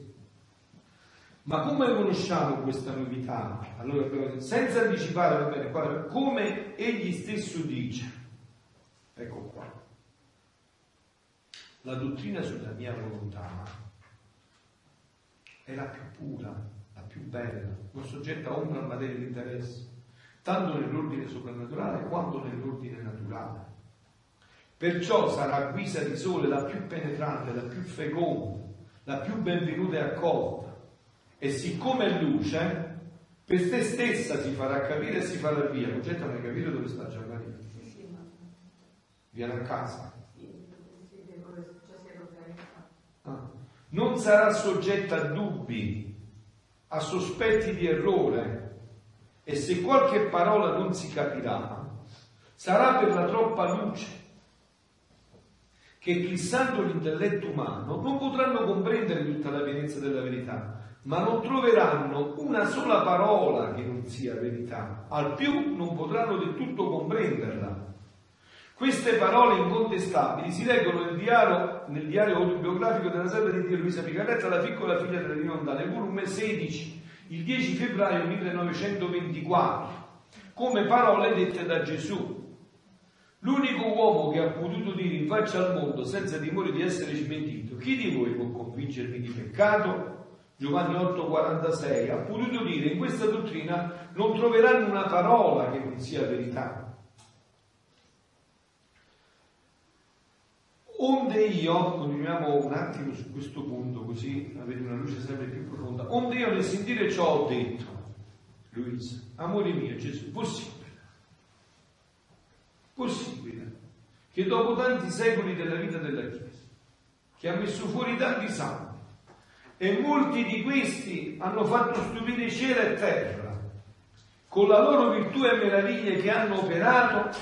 Ma come conosciamo questa novità? Allora, senza anticipare, va bene, come egli stesso dice, ecco qua, la dottrina sulla mia volontà è la più pura, la più bella, non soggetta a ombra materia di interesse, tanto nell'ordine soprannaturale quanto nell'ordine naturale. Perciò sarà a guisa di sole la più penetrante, la più feconda, la più benvenuta e accolta. E siccome è luce, per se stessa si farà capire e si farà via. Concetta, non hai capito dove sta Gianmarino? Viene a casa. Non sarà soggetta a dubbi, a sospetti di errore e se qualche parola non si capirà, sarà per la troppa luce che eclissando l'intelletto umano non potranno comprendere tutta la pienezza della verità, ma non troveranno una sola parola che non sia verità, al più non potranno del tutto comprenderla. Queste parole incontestabili si leggono nel diario, nel diario autobiografico della serva di Dio Luisa Picaretta, la piccola figlia della Rimonda, nel volume 16, il 10 febbraio 1924, come parole dette da Gesù. L'unico uomo che ha potuto dire in faccia al mondo senza timore di essere smentito, chi di voi può convincermi di peccato? Giovanni 8,46 ha potuto dire in questa dottrina non troveranno una parola che non sia verità. Onde io, continuiamo un attimo su questo punto così avete una luce sempre più profonda, onde io nel sentire ciò ho detto, Luisa, amore mio Gesù, possibile, possibile che dopo tanti secoli della vita della Chiesa, che ha messo fuori tanti santi, e molti di questi hanno fatto stupire cielo e terra, con la loro virtù e meraviglie che hanno operato,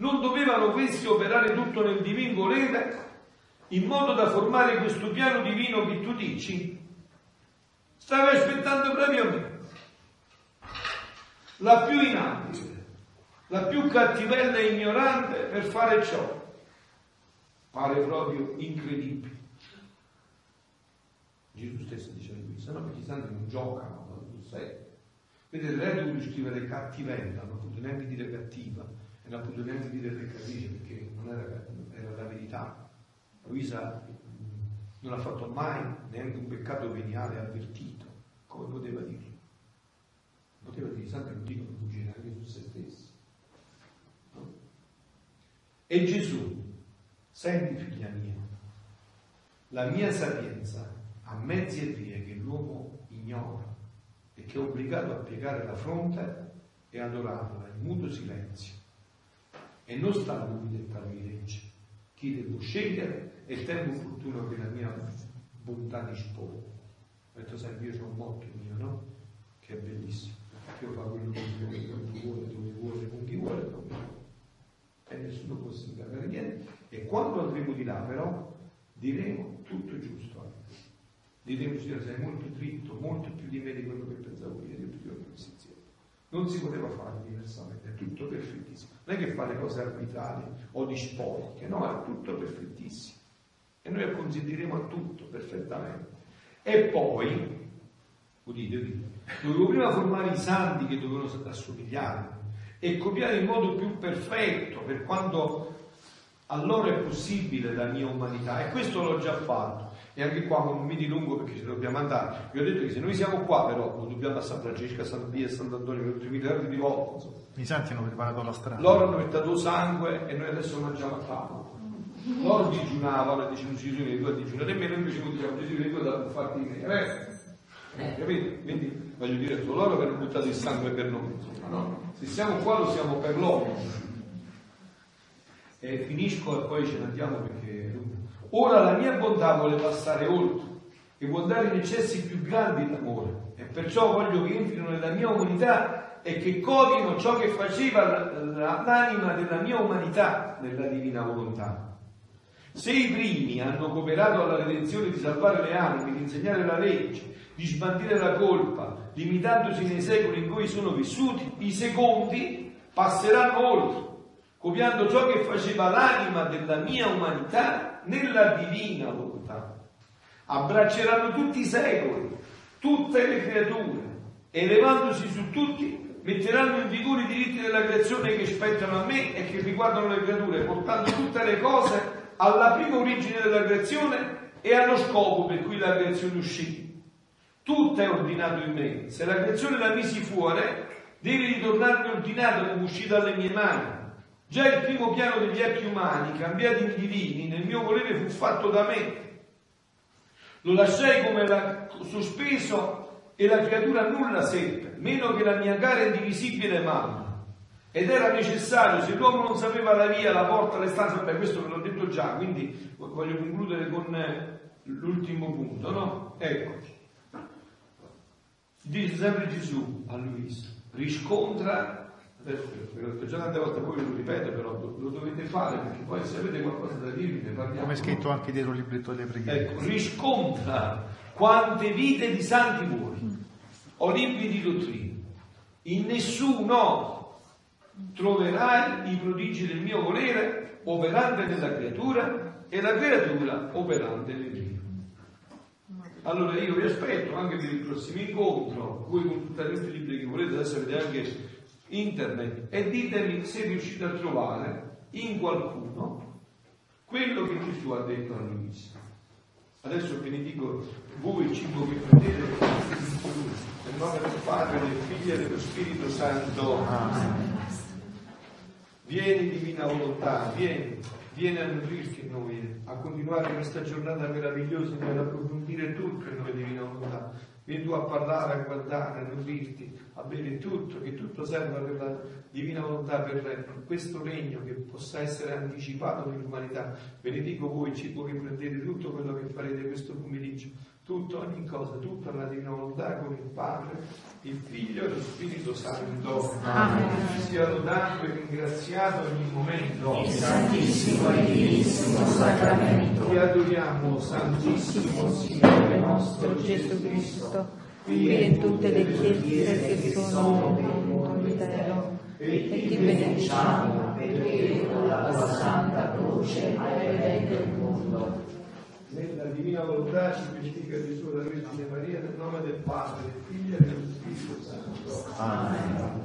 non dovevano questi operare tutto nel divin volere, in modo da formare questo piano divino che tu dici? Stavi aspettando proprio me, la più inabile, la più cattivella e ignorante per fare ciò. Pare proprio incredibile. Gesù stesso dice qui, se no perché i santi non giocano, sul serio. Vedete, lei ha scrivere cattivella, non ha potuto neanche dire cattiva, ha potuto neanche dire peccatrice perché non era, era la verità. Luisa non ha fatto mai neanche un peccato veniale avvertito, come poteva dirlo? Poteva dire, i santi non dicono bugie anche su se stessi. No? E Gesù, senti figlia mia, la mia sapienza a mezzi e vie che l'uomo ignora e che è obbligato a piegare la fronte e adorarla in muto silenzio. E non sta a lui dettarmi legge. Chi devo scegliere il tempo opportuno che la mia bontà dispone. Ho detto sempre, io ho un motto mio, no? Che è bellissimo. Io fa quello che vuole, dove vuole, con chi vuole, come vuole. E nessuno può sindacare niente. E quando andremo di là, però, diremo tutto giusto diremo Signore sei molto dritto, molto più di me di quello che pensavo ieri, più di quello che si Non si poteva fare diversamente, è tutto perfettissimo. Non è che fa le cose arbitrarie o di sporche, no, è tutto perfettissimo. E noi considereremo a tutto perfettamente. E poi, udite, udite, dovevo prima formare i santi che dovevano assomigliare e copiare in modo più perfetto per quanto a loro è possibile la mia umanità e questo l'ho già fatto e anche qua non mi dilungo perché ci dobbiamo andare. Vi ho detto che se noi siamo qua però lo dobbiamo a San Francesco, a San Pia, a Sant'Antonio per 3 miliardi di volte. Insomma. I santi hanno preparato la strada. Loro hanno mettato sangue e noi adesso mangiamo a tavola. Loro digiunavano e dicevano Gesù vieni tu a digiunare e me noi invece diciamo Gesù vieni tu da farti venire. Eh? Capite? Quindi voglio dire, sono loro che hanno buttato il sangue per noi. Insomma, no? Se siamo qua lo siamo per loro. E finisco e poi ce ne andiamo perché Ora la mia bontà vuole passare oltre e vuol dare in eccessi più grandi d'amore e perciò voglio che entrino nella mia umanità e che codino ciò che faceva l'anima della mia umanità nella divina volontà. Se i primi hanno cooperato alla redenzione di salvare le anime, di insegnare la legge, di sbandire la colpa, limitandosi nei secoli in cui sono vissuti, i secondi passeranno oltre, copiando ciò che faceva l'anima della mia umanità nella divina volontà. Abbracceranno tutti i secoli, tutte le creature, e levandosi su tutti, metteranno in vigore i diritti della creazione che spettano a me e che riguardano le creature, portando tutte le cose alla prima origine della creazione e allo scopo per cui la creazione uscì. Tutto è ordinato in me. Se la creazione la misi fuori, deve ritornarmi ordinato come uscì dalle mie mani. Già il primo piano degli atti umani, cambiati in divini, nel mio volere fu fatto da me. Lo lasciai come la, sospeso e la creatura nulla seppe, meno che la mia cara indivisibile mamma. Ed era necessario, se l'uomo non sapeva la via, la porta, le stanze, beh questo ve l'ho detto già, quindi voglio concludere con l'ultimo punto, no? Ecco, dice sempre Gesù a Luisa, riscontra, già tante volte poi lo ripeto, però lo, dovete fare perché poi se avete qualcosa da dirmi ne parliamo. Come è scritto anche dietro il libretto delle preghiere. Ecco, riscontra quante vite di santi vuoi, o libri di dottrina. In nessuno troverai i prodigi del mio volere operante nella creatura e la creatura operante nel mio. Allora io vi aspetto anche per il prossimo incontro, voi con tutti questi libri che volete, adesso avete anche internet, e ditemi se riuscite a trovare in qualcuno quello che Gesù ha detto a Luisa. Adesso ve ne dico voi il cibo che prendete, nel nome del Padre, del Figlio e dello Spirito Santo. Vieni divina volontà, vieni vieni a nutrirti in noi, a continuare questa giornata meravigliosa ad approfondire tutto in noi divina volontà. Vieni tu a parlare, a guardare, a nutrirti, a bere tutto, che tutto serva per la divina volontà, per questo regno che possa essere anticipato nell'umanità. Benedico voi, cibo che prendete, tutto quello che farete questo pomeriggio tutto, ogni cosa, tutta la divina volontà con il Padre, il Figlio e lo Spirito Santo. Amen. Sia lodato e ringraziato ogni momento. Il Santissimo e Divinissimo Sacramento. Ti adoriamo, Santissimo Signore nostro Gesù Cristo, qui in tutte le chiese che sono nel mondo intero, e ti benediciamo perché con la tua santa croce hai nella divina volontà ci benedica Gesù la Vergine Maria nel nome del Padre, del Figlio e dello Spirito Santo. Amen.